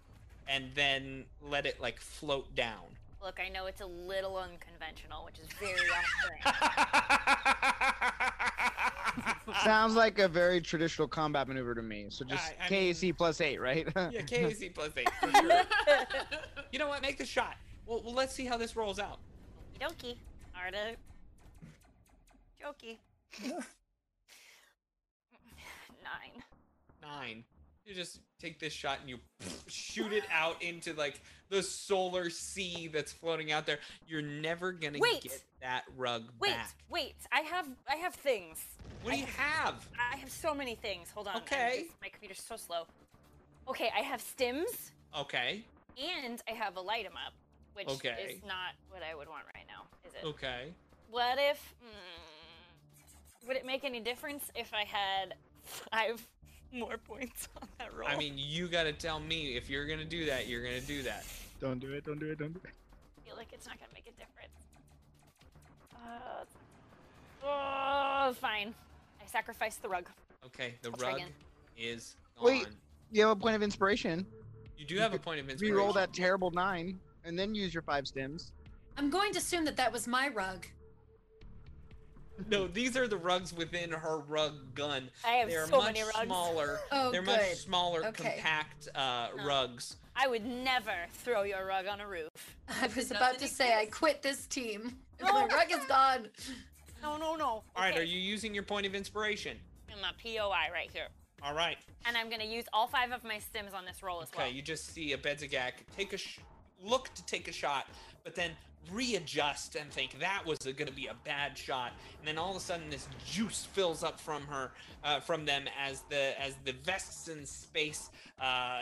Speaker 2: and then let it like float down.
Speaker 5: Look, I know it's a little unconventional, which is very off
Speaker 12: Sounds like a very traditional combat maneuver to me. So just
Speaker 2: I- I
Speaker 12: KAC plus eight, right?
Speaker 2: Yeah, KAC plus eight for sure. you know what? Make the shot. Well, well, let's see how this rolls out.
Speaker 5: Doki. Arda. Jokey. Nine.
Speaker 2: Nine. You just take this shot and you shoot it out into like the solar sea that's floating out there. You're never gonna
Speaker 5: Wait.
Speaker 2: get that rug
Speaker 5: Wait,
Speaker 2: back.
Speaker 5: wait. wait. I have I have things.
Speaker 2: What do you have?
Speaker 5: I have so many things. Hold on.
Speaker 2: Okay.
Speaker 5: just- my computer's so slow. Okay, I have stims
Speaker 2: Okay.
Speaker 5: and I have a light 'em up, which
Speaker 2: Okay.
Speaker 5: is not what I would want right now, is it?
Speaker 2: Okay.
Speaker 5: What if? Mm, would it make any difference if I had five more points on that roll?
Speaker 2: I mean, you gotta tell me if you're gonna do that. You're gonna do that.
Speaker 12: don't do it. Don't do it. Don't do it.
Speaker 5: I feel like it's not gonna make a difference. Uh, oh, fine. I sacrificed the rug.
Speaker 2: Okay. The
Speaker 5: I'll
Speaker 2: rug is gone.
Speaker 12: Wait. You have a point of inspiration.
Speaker 2: You do have a point of inspiration.
Speaker 12: Reroll that terrible nine, and then use your five stims.
Speaker 3: I'm going to assume that that was my rug.
Speaker 2: No, these are the rugs within her rug gun.
Speaker 5: I have
Speaker 2: They're
Speaker 5: so
Speaker 2: much
Speaker 5: many rugs.
Speaker 2: smaller.
Speaker 3: Oh,
Speaker 2: They're
Speaker 3: good.
Speaker 2: much smaller,
Speaker 3: Okay.
Speaker 2: compact uh,
Speaker 5: No.
Speaker 2: rugs.
Speaker 5: I would never throw your rug on a roof.
Speaker 3: I was about to say I quit this team.
Speaker 5: No.
Speaker 3: My rug is gone.
Speaker 5: No, no, no.
Speaker 2: All right,
Speaker 5: Okay.
Speaker 2: are you using your point of inspiration?
Speaker 5: In my POI right here.
Speaker 2: All right.
Speaker 5: And I'm gonna use all five of my stims on this roll as
Speaker 2: Okay,
Speaker 5: well.
Speaker 2: Okay, you just see Abedzagak take a sh- look to take a shot, but then readjust and think that was going to be a bad shot, and then all of a sudden this juice fills up from her, uh, from them as the as the vests in space uh,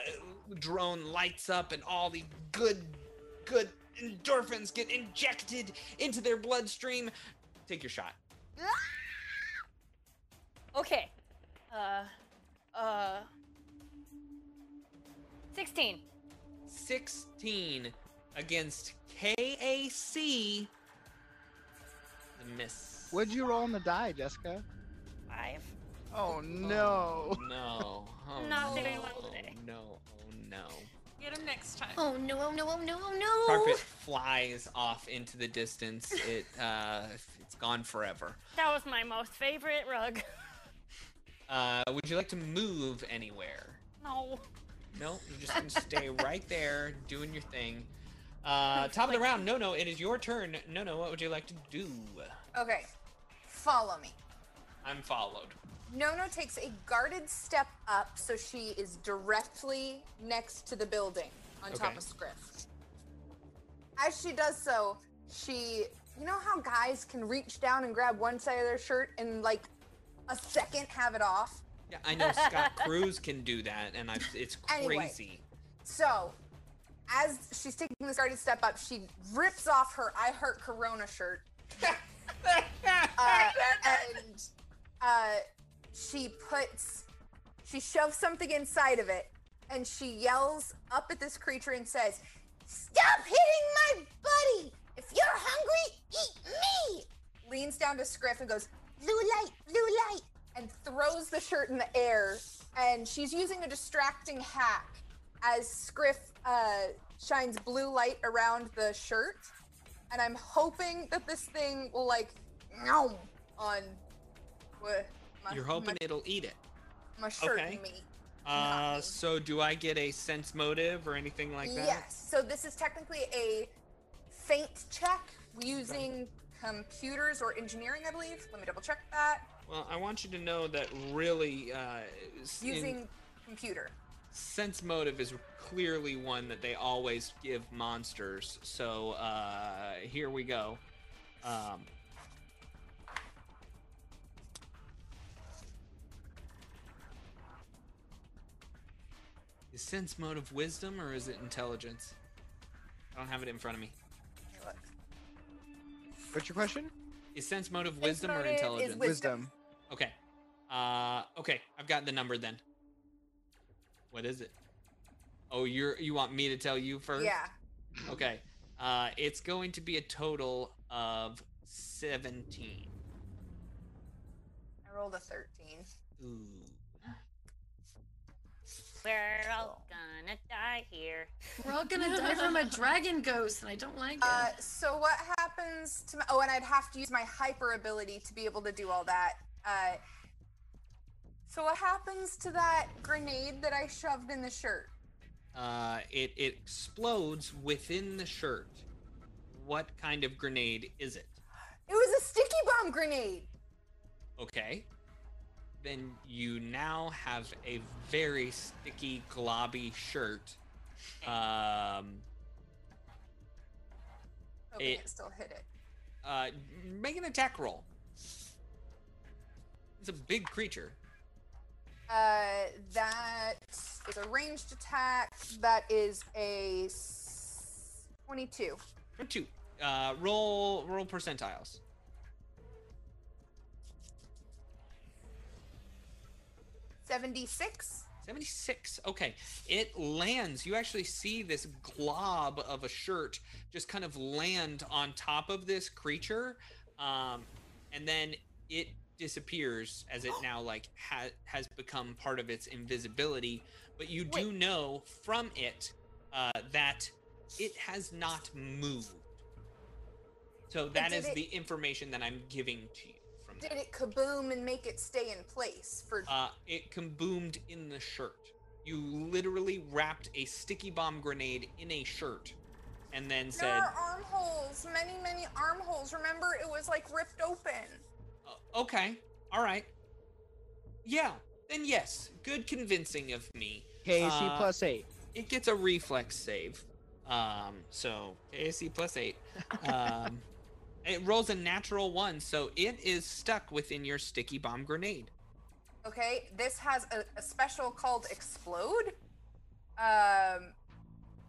Speaker 2: drone lights up, and all the good good endorphins get injected into their bloodstream. Take your shot.
Speaker 5: Okay. Uh, uh. 16.
Speaker 2: 16 against KAC. The miss.
Speaker 12: What'd you roll on the die, Jessica?
Speaker 5: Five.
Speaker 12: Oh no.
Speaker 2: Oh, no. Oh,
Speaker 5: Not
Speaker 2: no.
Speaker 5: doing well today.
Speaker 2: Oh, no. Oh no.
Speaker 6: Get him next time.
Speaker 3: Oh no, oh no, oh no, oh no.
Speaker 2: Carpet flies off into the distance. It uh it's gone forever.
Speaker 5: That was my most favorite rug.
Speaker 2: Uh would you like to move anywhere?
Speaker 5: No.
Speaker 2: No, you're just gonna stay right there doing your thing. Uh top of the round, Nono, it is your turn. Nono, what would you like to do?
Speaker 7: Okay, follow me.
Speaker 2: I'm followed.
Speaker 7: Nono takes a guarded step up so she is directly next to the building on top
Speaker 2: Okay.
Speaker 7: of Scriff. As she does so, she. You know how guys can reach down and grab one side of their shirt and, like, a second have it off?
Speaker 2: Yeah, I know Scott Cruz can do that and I it's
Speaker 7: Anyway.
Speaker 2: crazy.
Speaker 7: So, as she's taking this guarded step up, she rips off her I Heart Corona shirt. uh, and uh, she puts, she shoves something inside of it, and she yells up at this creature and says, Stop hitting my buddy! If you're hungry, eat me! Leans down to Scriff and goes, Blue light, blue light! And throws the shirt in the air. And she's using a distracting hack as Scriff uh, shines blue light around the shirt. And I'm hoping that this thing will, like, on my,
Speaker 2: You're hoping
Speaker 7: my,
Speaker 2: it'll eat it.
Speaker 7: my shirt
Speaker 2: okay.
Speaker 7: meat.
Speaker 2: Uh so do I get a sense motive or anything like that?
Speaker 7: Yes. So this is technically a feint check using computers or engineering, I believe. Let me double check that.
Speaker 2: Well, I want you to know that really, uh,
Speaker 7: Using computer.
Speaker 2: sense motive is clearly one that they always give monsters. So uh, here we go. Um, is sense motive wisdom or is it intelligence? I don't have it in front of me.
Speaker 12: What's your question?
Speaker 2: Is sense
Speaker 7: motive
Speaker 2: wisdom or intelligence?
Speaker 7: wisdom.
Speaker 2: Okay. Uh, okay. I've got the number then. What is it? Oh, you're you want me to tell you first?
Speaker 7: Yeah.
Speaker 2: Okay. Uh, it's going to be a total of seventeen.
Speaker 7: I rolled a 13.
Speaker 2: Ooh.
Speaker 5: We're all gonna die here.
Speaker 3: We're all gonna die from a dragon ghost, and I don't like it.
Speaker 7: Uh, so what happens to my, oh, and I'd have to use my hyper ability to be able to do all that. Uh, so what happens to that grenade that I shoved in the shirt?
Speaker 2: Uh, it it explodes within the shirt. What kind of grenade is it?
Speaker 7: It was a sticky bomb grenade.
Speaker 2: Okay. Then you now have a very sticky, globby shirt. Um,
Speaker 7: Hoping
Speaker 2: It-
Speaker 7: it still hit it.
Speaker 2: uh, make an attack roll. It's a big creature.
Speaker 7: Uh, that is a ranged attack. That is a s- 22.
Speaker 2: Two. Uh, roll roll percentiles.
Speaker 7: Seventy-six.
Speaker 2: 76. Okay. It lands. You actually see this glob of a shirt just kind of land on top of this creature. Um, and then it disappears as it now like ha- has become part of its invisibility. But you do know from it uh, that it has not moved. So that is
Speaker 7: it-
Speaker 2: the information that I'm giving to you from
Speaker 7: Did it kaboom and make it stay in place for?
Speaker 2: uh, it kaboomed in the shirt. You literally wrapped a sticky bomb grenade in a shirt and then
Speaker 7: there
Speaker 2: said,
Speaker 7: are armholes, many, many armholes. Remember, it was like ripped open.
Speaker 2: Okay, all right. Yeah, then yes, good convincing of me.
Speaker 12: KAC
Speaker 2: Uh,
Speaker 12: plus eight.
Speaker 2: It gets a reflex save. Um, so KAC plus eight. Um, it rolls a natural one, so it is stuck within your sticky bomb grenade.
Speaker 7: Okay, this has a, a special called explode. Um,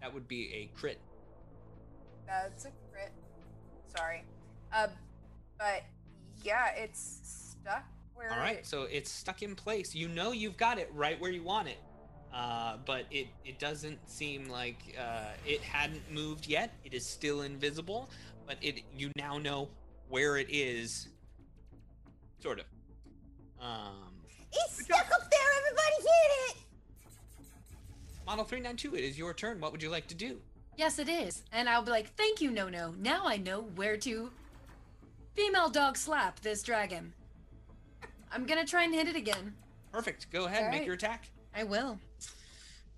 Speaker 2: That would be a crit.
Speaker 7: that's a crit. Sorry. Uh, but yeah, it's stuck where.
Speaker 2: All right,
Speaker 7: it-
Speaker 2: so it's stuck in place. You know you've got it right where you want it, uh, but it it doesn't seem like uh, it hadn't moved yet. It is still invisible, but it you now know where it is. Sort of. Um,
Speaker 9: It's stuck up there. Everybody hit it.
Speaker 2: Model three nine two. It is your turn. What would you like to do?
Speaker 3: Yes, it is. And I'll be like, thank you, Nono. Now I know where to female dog slap this dragon. I'm gonna try and hit it again.
Speaker 2: Perfect. Go ahead.
Speaker 3: All
Speaker 2: Make
Speaker 3: right.
Speaker 2: your attack.
Speaker 3: I will.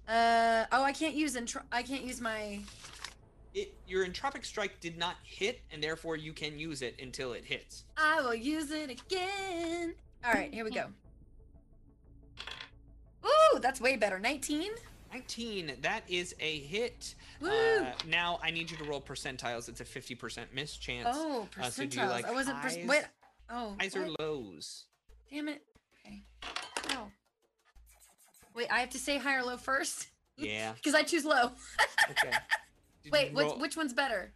Speaker 3: Uh oh, I can't use intro- I can't use my.
Speaker 2: It your entropic strike did not hit, and therefore you can use it until it hits.
Speaker 3: I will use it again. All right, here we go. Ooh, that's way better. 19.
Speaker 2: 19. That is a hit.
Speaker 3: Woo!
Speaker 2: Uh, now I need you to roll percentiles. It's a 50% miss chance.
Speaker 3: Oh,
Speaker 2: Uh, so do you like
Speaker 3: I wasn't.
Speaker 2: Highs,
Speaker 3: wait. Oh.
Speaker 2: highs or lows?
Speaker 3: Damn it. Okay. No. Wait, I have to say high or low first?
Speaker 2: Yeah.
Speaker 3: Because I choose low.
Speaker 2: Okay.
Speaker 3: Wait, which,
Speaker 2: roll-
Speaker 3: which one's better?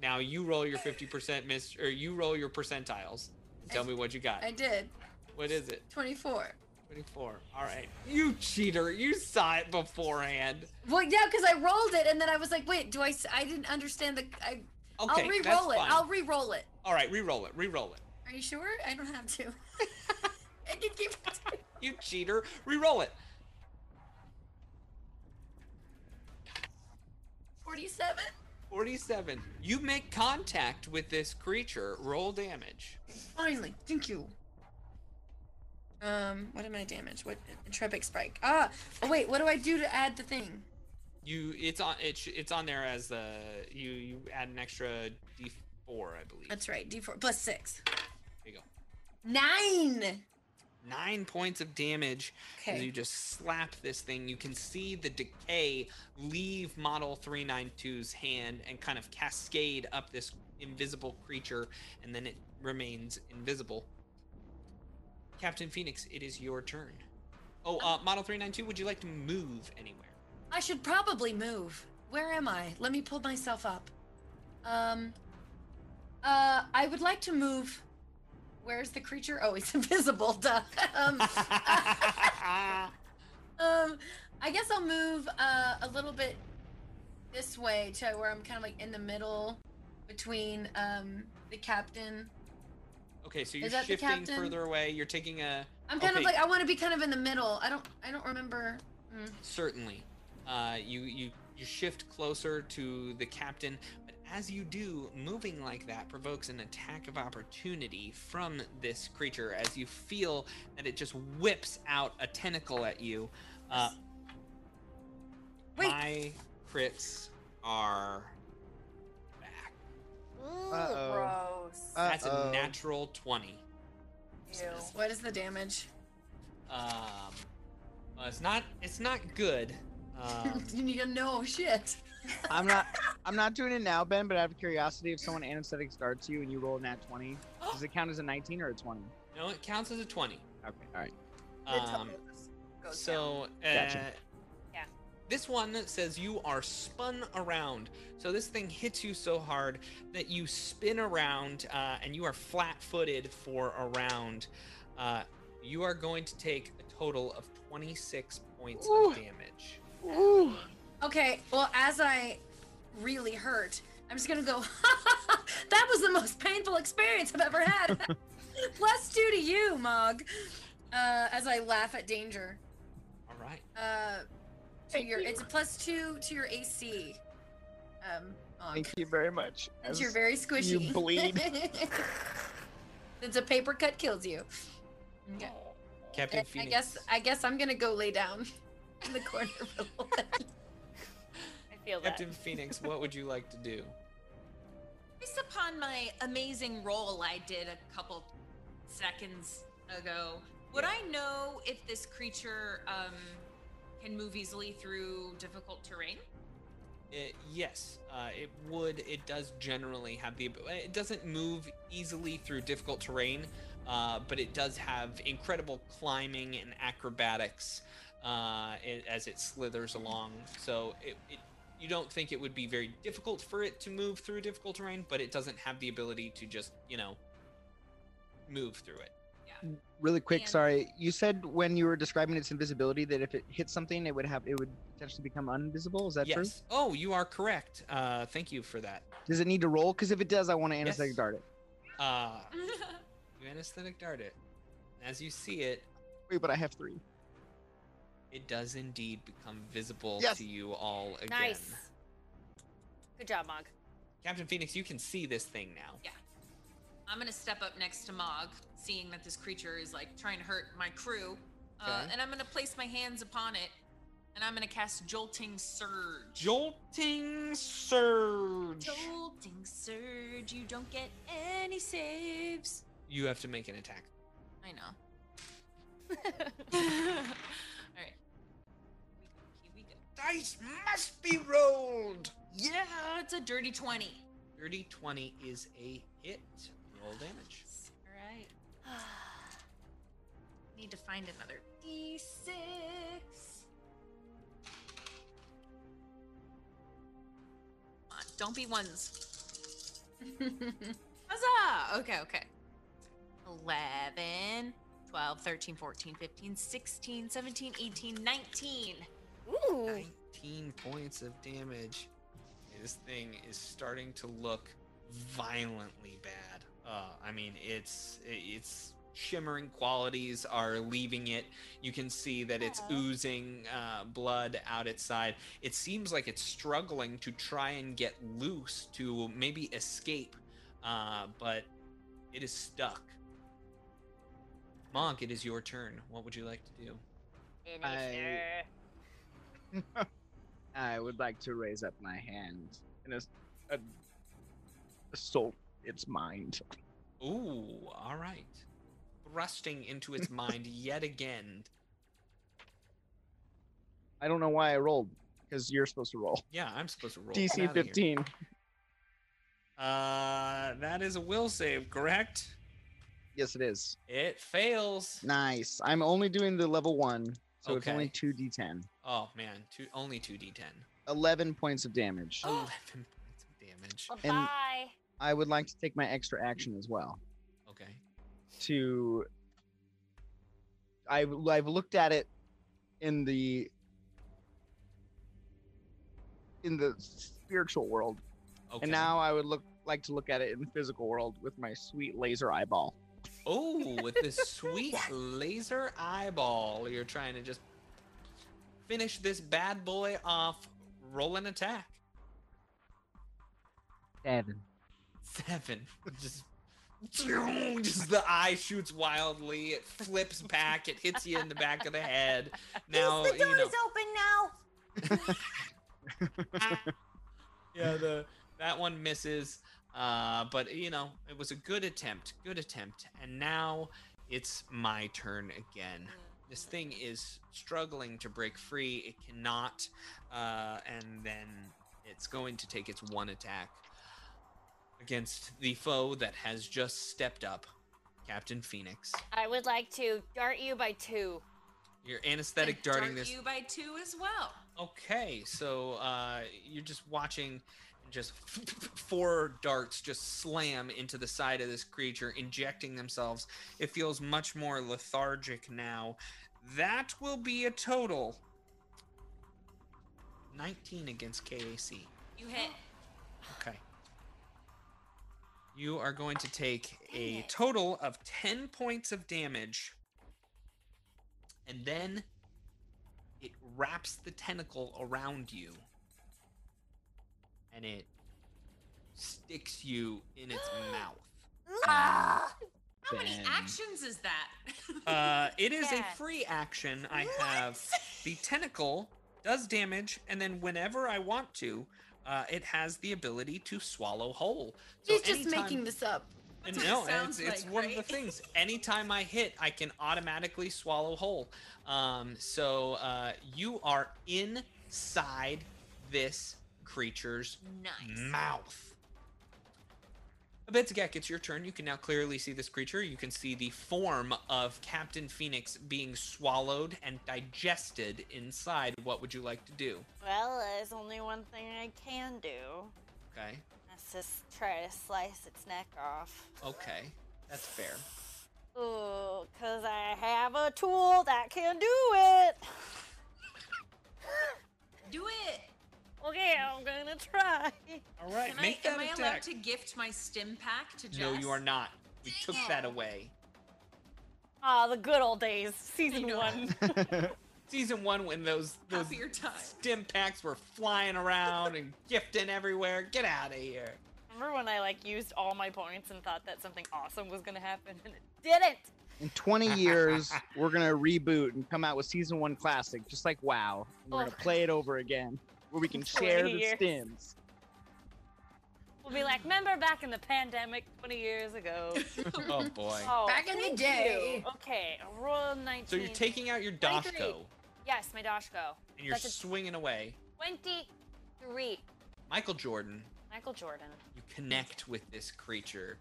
Speaker 2: Now you roll your 50% miss, or you roll your percentiles. Tell me what you got.
Speaker 3: I did.
Speaker 2: What is it?
Speaker 3: 24.
Speaker 2: 24. All right. You cheater. You saw it beforehand.
Speaker 3: Well, yeah, because I rolled it and then I was like, wait, do I? s- I didn't understand the. I, I'll re roll it.
Speaker 2: fine.
Speaker 3: I'll re roll it.
Speaker 2: All right, re-roll it. Re-roll it.
Speaker 3: Are you sure? I don't have to. I can keep it.
Speaker 2: You cheater. Re-roll it.
Speaker 3: 47.
Speaker 2: 47. You make contact with this creature. Roll damage.
Speaker 3: Finally, thank you. Um, what am I damage? What Entropic Spike? Ah, oh wait, what do I do to add the thing?
Speaker 2: You, it's on, it, it's on there as the you you add an extra d4, I believe.
Speaker 3: That's right, D4 plus six.
Speaker 2: There you go.
Speaker 3: Nine.
Speaker 2: Nine points of damage
Speaker 3: Okay.
Speaker 2: you just slap this thing. You can see the decay leave Model 392's hand and kind of cascade up this invisible creature, and then it remains invisible. Captain Phoenix, it is your turn. Oh, uh, Model 392, would you like to move anywhere?
Speaker 3: I should probably move. Where am I? Let me pull myself up. Um. Uh, I would like to move. Where's the creature? Oh, he's invisible. Duh. um, um, I guess I'll move uh, a little bit this way to where I'm kind of like in the middle between um the captain.
Speaker 2: Okay, so you're
Speaker 3: Is that the
Speaker 2: shifting
Speaker 3: captain?
Speaker 2: further away. You're taking a.
Speaker 3: I'm kind of
Speaker 2: okay,
Speaker 3: like I want to be kind of in the middle. I don't. I don't remember. Mm.
Speaker 2: Certainly. Uh, you, you, you shift closer to the captain, but as you do, moving like that provokes an attack of opportunity from this creature as you feel that it just whips out a tentacle at you. Uh,
Speaker 3: Wait.
Speaker 2: My crits are back.
Speaker 12: Uh-oh.
Speaker 7: Gross.
Speaker 2: That's
Speaker 12: Uh-oh.
Speaker 2: a natural 20.
Speaker 7: Ew.
Speaker 3: What is the damage?
Speaker 2: Um, well, it's not it's not good. Um,
Speaker 3: you need to know shit.
Speaker 12: I'm not. I'm not doing it now, Ben. But out of curiosity, if someone anesthetic starts you and you roll a nat 20, does it count as a 19 or a 20?
Speaker 2: no, it counts as a 20.
Speaker 12: Okay. All right.
Speaker 7: The
Speaker 2: Um,
Speaker 7: just goes
Speaker 2: So, uh,
Speaker 12: Gotcha.
Speaker 5: Yeah.
Speaker 2: This one says you are spun around. So this thing hits you so hard that you spin around uh, and you are flat footed for a round. Uh, you are going to take a total of 26 points of damage.
Speaker 12: Ooh.
Speaker 3: Okay, well, as I really hurt, I'm just gonna go. that was the most painful experience I've ever had. Plus two to you, Mog. Uh, as I laugh at danger.
Speaker 2: All right.
Speaker 3: Uh, to your, it's a plus two to your AC. Um, Mog.
Speaker 12: Thank you very much.
Speaker 3: Since you're very squishy.
Speaker 12: You bleed.
Speaker 3: Since a paper cut kills you. Okay.
Speaker 2: Captain
Speaker 3: I, I guess I guess I'm gonna go lay down in the corner for a little bit.
Speaker 5: I feel that.
Speaker 2: Captain Phoenix, what would you like to do?
Speaker 6: Based upon my amazing roll I did a couple seconds ago, would I know if this creature um, can move easily through difficult terrain?
Speaker 2: It, yes, uh, it would. It does generally have the. It doesn't move easily through difficult terrain, uh, but it does have incredible climbing and acrobatics uh, as it slithers along. So it, it, you don't think it would be very difficult for it to move through difficult terrain, but it doesn't have the ability to just you know move through it.
Speaker 12: Really quick.
Speaker 6: And-
Speaker 12: Sorry. You said when you were describing its invisibility that if it hit something, it would have it would potentially become invisible. Is that true?
Speaker 2: yes. Oh, you are correct. Uh, thank you for that.
Speaker 12: Does it need to roll? Because if it does, I want to
Speaker 2: Yes.
Speaker 12: anesthetic dart it.
Speaker 2: Uh, you anesthetic dart it. As you see it,
Speaker 12: Wait, but I have three.
Speaker 2: it does indeed become visible
Speaker 12: Yes.
Speaker 2: to you all again.
Speaker 5: Nice. Good job, Mog.
Speaker 2: Captain Phoenix, you can see this thing now.
Speaker 6: Yeah. I'm gonna step up next to Mog, seeing that this creature is like trying to hurt my crew, uh,
Speaker 2: Okay.
Speaker 6: and I'm gonna place my hands upon it, and I'm gonna cast Jolting Surge.
Speaker 2: Jolting surge.
Speaker 6: Jolting Surge. You don't get any saves.
Speaker 2: You have to make an attack.
Speaker 6: I know. All right. Here we go.
Speaker 2: Dice must be rolled.
Speaker 6: Yeah, it's a dirty twenty.
Speaker 2: Dirty 20 is a hit. Roll damage.
Speaker 6: All right. Need to find another d6. Come on, don't be ones. Huzzah! Okay, okay. 11, 12, 13, 14, 15, 16, 17, 18, 19.
Speaker 5: Ooh.
Speaker 2: 19 points of damage. This thing is starting to look violently bad. Uh, I mean, it's it's shimmering qualities are leaving it. You can see that it's oozing uh, blood out its side. It seems like it's struggling to try and get loose to maybe escape, uh, but it is stuck. Monk, it is your turn. What would you like to do?
Speaker 5: Finisher.
Speaker 12: I would like to raise up my hand and as- a, assault its mind.
Speaker 2: Ooh, all right. Thrusting into its mind yet again.
Speaker 12: I don't know why I rolled because you're supposed to roll.
Speaker 2: Yeah, I'm supposed to roll.
Speaker 12: DC 15.
Speaker 2: Uh, that is a will save, correct?
Speaker 12: Yes, it is.
Speaker 2: It fails.
Speaker 12: Nice. I'm only doing the level one, so it's only two d10.
Speaker 2: Oh man, two only two d10.
Speaker 12: 11 points of damage.
Speaker 2: Eleven points of damage.
Speaker 5: Bye.
Speaker 12: I would like to take my extra action as well
Speaker 2: Okay.
Speaker 12: to. I've, I've looked at it in the in the spiritual world,
Speaker 2: Okay.
Speaker 12: and now I would look like to look at it in the physical world with my sweet laser eyeball.
Speaker 2: Oh, with this sweet laser eyeball, you're trying to just finish this bad boy off. Roll an attack.
Speaker 12: Seven.
Speaker 2: Seven. Just, just the eye shoots wildly. It flips back. It hits you in the back of the head. Now
Speaker 9: the
Speaker 2: you know.
Speaker 9: door's open now.
Speaker 2: yeah, the that one misses. Uh, but you know, it was a good attempt. Good attempt. And now it's my turn again. This thing is struggling to break free. It cannot. Uh, and then it's going to take its one attack against the foe that has just stepped up, Captain Phoenix.
Speaker 5: I would like to dart you by two.
Speaker 2: You're anesthetic
Speaker 6: And
Speaker 2: darting
Speaker 6: dart
Speaker 2: this
Speaker 6: you by two as well.
Speaker 2: Okay, so uh, you're just watching just four darts just slam into the side of this creature, injecting themselves. It feels much more lethargic now. That will be a total 19 against KAC.
Speaker 6: You hit.
Speaker 2: Okay. You are going to take a total of 10 points of damage. And then it wraps the tentacle around you. And it sticks you in its mouth.
Speaker 6: How many actions is that?
Speaker 2: Uh, it is a free action. I have the tentacle does damage, and then whenever I want to, uh, it has the ability to swallow whole. So
Speaker 3: He's just
Speaker 2: anytime-
Speaker 3: making this up.
Speaker 2: No,
Speaker 6: it
Speaker 2: it's, it's
Speaker 6: like,
Speaker 2: one of the things. Anytime I hit, I can automatically swallow whole. Um, so uh, you are inside this creature's
Speaker 6: nice.
Speaker 2: mouth. Abedzagak, it's your turn. You can now clearly see this creature. You can see the form of Captain Phoenix being swallowed and digested inside. What would you like to do?
Speaker 5: Well, there's only one thing I can do.
Speaker 2: Okay.
Speaker 5: Let's just try to slice its neck off.
Speaker 2: Okay. That's fair.
Speaker 5: Ooh, cause I have a tool that can do it.
Speaker 6: Do it.
Speaker 5: Okay, I'm gonna try.
Speaker 2: All right.
Speaker 6: Can I,
Speaker 2: make
Speaker 6: am
Speaker 2: that
Speaker 6: I allowed to gift my stim pack to Jess?
Speaker 2: No, you are not. We took that away.
Speaker 5: Ah, the good old days, season one.
Speaker 2: Season one, when those those
Speaker 6: Happier time.
Speaker 2: stim packs were flying around and gifting everywhere. Get out of here.
Speaker 5: Remember when I like used all my points and thought that something awesome was gonna happen and it didn't?
Speaker 12: In 20 years, we're gonna reboot and come out with season one classic, just like WoW. And we're gonna
Speaker 5: Oh.
Speaker 12: play it over again, where we can share the
Speaker 5: years.
Speaker 12: stims.
Speaker 5: We'll be like, remember back in the pandemic 20 years ago?
Speaker 2: Oh boy.
Speaker 5: Oh,
Speaker 3: Back in the day.
Speaker 5: you. Okay, roll 19.
Speaker 2: So you're taking out your
Speaker 5: 23.
Speaker 2: Doshko
Speaker 5: Yes, my Doshko.
Speaker 2: and you're
Speaker 5: That's
Speaker 2: swinging away.
Speaker 5: 23.
Speaker 2: Michael Jordan,
Speaker 5: Michael Jordan.
Speaker 2: you connect with this creature.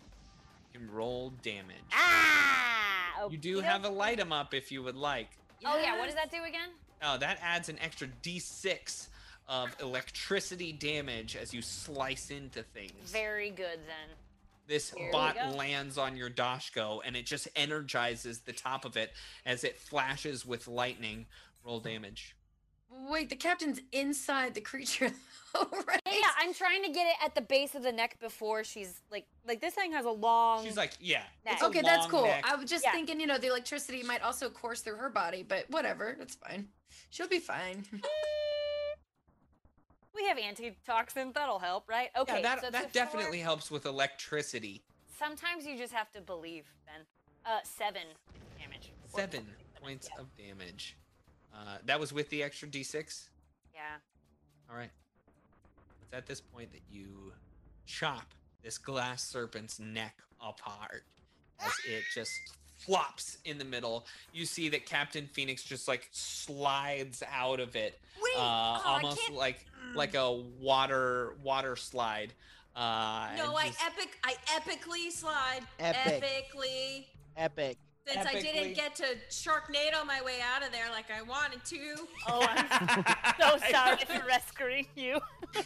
Speaker 2: You can roll damage.
Speaker 5: Ah!
Speaker 2: You do have a light 'em up if you would like.
Speaker 5: Oh yeah, what does that do again?
Speaker 2: Oh, that adds an extra d6 of electricity damage as you slice into things.
Speaker 5: Very good then.
Speaker 2: This
Speaker 5: Here
Speaker 2: bot lands on your Doshko and it just energizes the top of it as it flashes with lightning. Roll damage.
Speaker 3: Wait, the captain's inside the creature, right?
Speaker 5: Yeah, I'm trying to get it at the base of the neck before she's like like this thing has a long
Speaker 2: She's like, yeah.
Speaker 5: neck.
Speaker 2: it's a
Speaker 3: Okay, that's cool.
Speaker 2: neck.
Speaker 3: I was just
Speaker 5: Yeah.
Speaker 3: thinking, you know, the electricity might also course through her body, but whatever, that's fine. She'll be fine.
Speaker 5: we have antitoxin, that'll help, right? Okay.
Speaker 2: yeah, that,
Speaker 5: so
Speaker 2: that
Speaker 5: a four-
Speaker 2: definitely helps with electricity.
Speaker 5: Sometimes you just have to believe, Ben. Uh seven damage.
Speaker 2: Seven points of damage. Uh, that was with the extra d6.
Speaker 5: Yeah.
Speaker 2: All right. It's at this point that you chop this glass serpent's neck apart as it just flops in the middle. You see that Captain Phoenix just like slides out of it,
Speaker 6: Wait,
Speaker 2: uh,
Speaker 6: oh,
Speaker 2: almost like like a water water slide. Uh,
Speaker 6: No,
Speaker 2: and
Speaker 6: I
Speaker 2: just-
Speaker 6: epic. I epically slide.
Speaker 12: Epic.
Speaker 6: Epically.
Speaker 12: Epic.
Speaker 6: Since I didn't get to Sharknado my way out of there like I wanted to.
Speaker 5: Oh, I'm so sorry for rescuing you.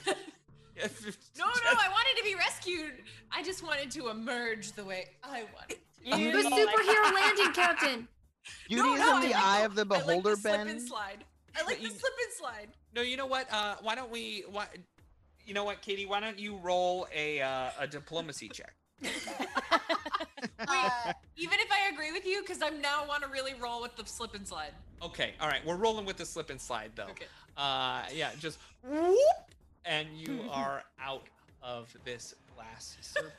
Speaker 6: No, no, I wanted to be rescued. I just wanted to emerge the way I wanted. To.
Speaker 5: You
Speaker 3: The superhero landing, Captain.
Speaker 12: Beauty is
Speaker 6: no,
Speaker 12: in the
Speaker 6: like
Speaker 12: eye
Speaker 6: the-
Speaker 12: of the
Speaker 6: I like
Speaker 12: beholder,
Speaker 6: the slip
Speaker 12: Ben.
Speaker 6: and slide. I like the
Speaker 2: you-
Speaker 6: slip and slide.
Speaker 2: No, you know what? Uh, why don't we? Why, you know what, Katie? Why don't you roll a uh, a diplomacy check?
Speaker 7: Uh,
Speaker 6: Even if I agree with you, because I'm now want to really roll with the slip and slide.
Speaker 2: Okay, all right. We're rolling with the slip and slide though.
Speaker 6: Okay.
Speaker 2: Uh, yeah, just whoop, and you are out of this glass serpent.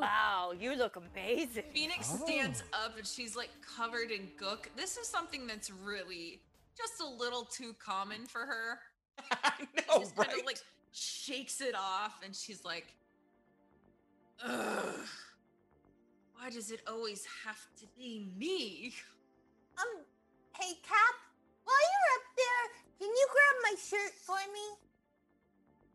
Speaker 5: Wow, you look amazing.
Speaker 6: Phoenix
Speaker 8: Oh.
Speaker 6: stands up and she's like covered in gook. This is something that's really just a little too common for her.
Speaker 2: I know,
Speaker 6: She's
Speaker 2: right?
Speaker 6: kind of like shakes it off and she's like, Ugh. Why does it always have to be me?
Speaker 9: Um, hey Cap, while you're up there, can you grab my shirt for me?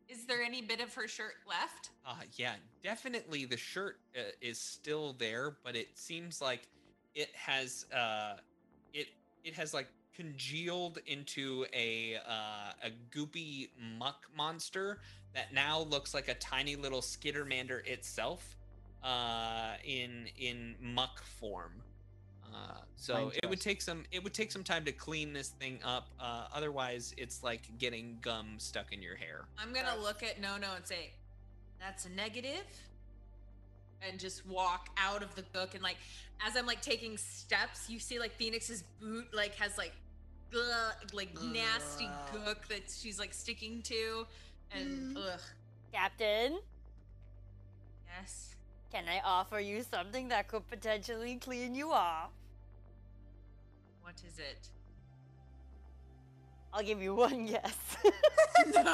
Speaker 6: Is there any bit of her shirt left?
Speaker 2: Uh, yeah, definitely the shirt uh, is still there, but it seems like it has uh, it it has like congealed into a uh, a goopy muck monster that now looks like a tiny little skittermander itself uh, in in muck form. Uh, so it would take some it would take some time to clean this thing up. Uh, otherwise, it's like getting gum stuck in your hair.
Speaker 6: I'm gonna look at Nono and say, "That's a negative," and just walk out of the book. And like, as I'm like taking steps, you see like Phoenix's boot like has like, ugh, like nasty gook that she's like sticking to, and ugh.
Speaker 5: Captain,
Speaker 6: Yes.
Speaker 5: can I offer you something that could potentially clean you off?
Speaker 6: What is it?
Speaker 5: I'll give you one yes.
Speaker 6: no. Is it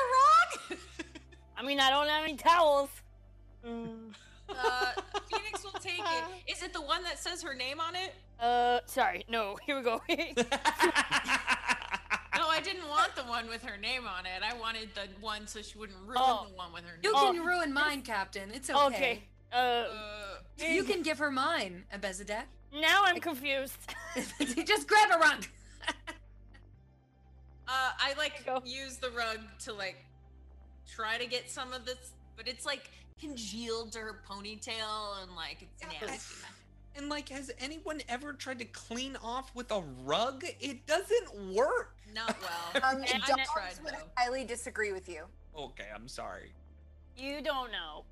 Speaker 6: a rock?
Speaker 5: I mean, I don't have any towels.
Speaker 6: Uh, Phoenix will take it. Is it the one that says her name on it?
Speaker 5: Uh, sorry. No, here we go.
Speaker 6: No, I didn't want the one with her name on it. I wanted the one so she wouldn't ruin
Speaker 5: Oh.
Speaker 6: the one with her name.
Speaker 3: You
Speaker 5: Oh.
Speaker 3: can ruin mine, Captain. It's okay.
Speaker 5: okay. Uh,
Speaker 6: Uh,
Speaker 3: You can give her mine, Abedzagak.
Speaker 5: Now I'm confused.
Speaker 3: Just grab a rug.
Speaker 6: Uh, I like
Speaker 5: Go.
Speaker 6: use the rug to like try to get some of this, but it's like congealed to her ponytail and like it's nasty.
Speaker 2: And like, has anyone ever tried to clean off with a rug? It doesn't work.
Speaker 6: Not well.
Speaker 7: um,
Speaker 5: And-
Speaker 7: dogs
Speaker 6: tried,
Speaker 7: would
Speaker 6: though.
Speaker 7: highly disagree with you.
Speaker 2: Okay, I'm sorry.
Speaker 5: you don't know.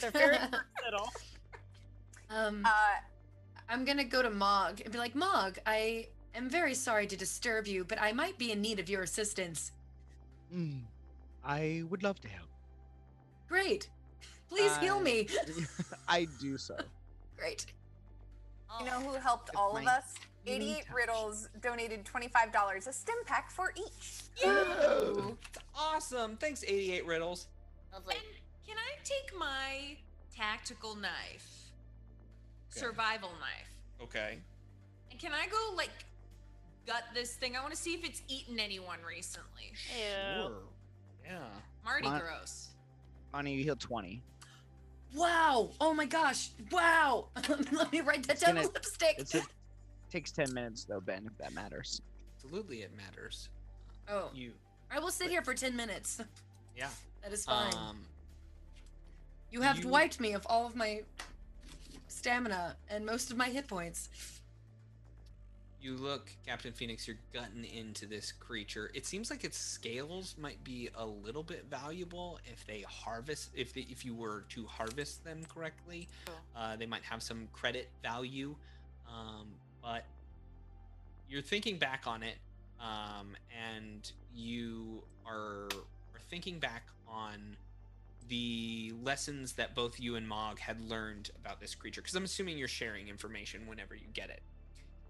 Speaker 5: They're very versatile.
Speaker 3: Um,
Speaker 7: Uh,
Speaker 3: I'm gonna go to Mog and be like, Mog, I am very sorry to disturb you, but I might be in need of your assistance.
Speaker 8: Hmm. I would love to help.
Speaker 3: Great. Please heal
Speaker 12: Uh,
Speaker 3: me.
Speaker 12: I do so.
Speaker 3: Great.
Speaker 7: you know who helped all of us? 88
Speaker 12: touch.
Speaker 7: Riddles donated $25, a stim pack for each.
Speaker 2: That's awesome. Thanks, 88 Riddles.
Speaker 5: Lovely.
Speaker 6: And can I take my tactical knife,
Speaker 2: Okay.
Speaker 6: Survival knife,
Speaker 2: Okay.
Speaker 6: and can I go like gut this thing? I want to see if it's eaten anyone recently.
Speaker 5: Ew.
Speaker 2: Yeah.
Speaker 6: Marty
Speaker 12: Mon-
Speaker 6: gross.
Speaker 12: Bonnie, you healed 20.
Speaker 3: Wow. Oh my gosh. Wow. Let me write that
Speaker 12: It's
Speaker 3: down
Speaker 12: gonna-
Speaker 3: with lipstick.
Speaker 12: It's a, takes 10 minutes though, Ben, if that matters.
Speaker 2: Absolutely, it matters.
Speaker 3: Oh,
Speaker 2: You.
Speaker 3: I will sit here for 10 minutes.
Speaker 2: Yeah.
Speaker 3: That is fine.
Speaker 2: Um.
Speaker 3: you have
Speaker 2: you-
Speaker 3: wiped me of all of my stamina and most of my hit points.
Speaker 2: You look, Captain Phoenix. You're gutting into this creature. It seems like its scales might be a little bit valuable if they harvest. If they, if you were to harvest them correctly, uh, they might have some credit value. Um, but you're thinking back on it, um, and you are are thinking back on the lessons that both you and Mog had learned about this creature. Because I'm assuming you're sharing information whenever you get it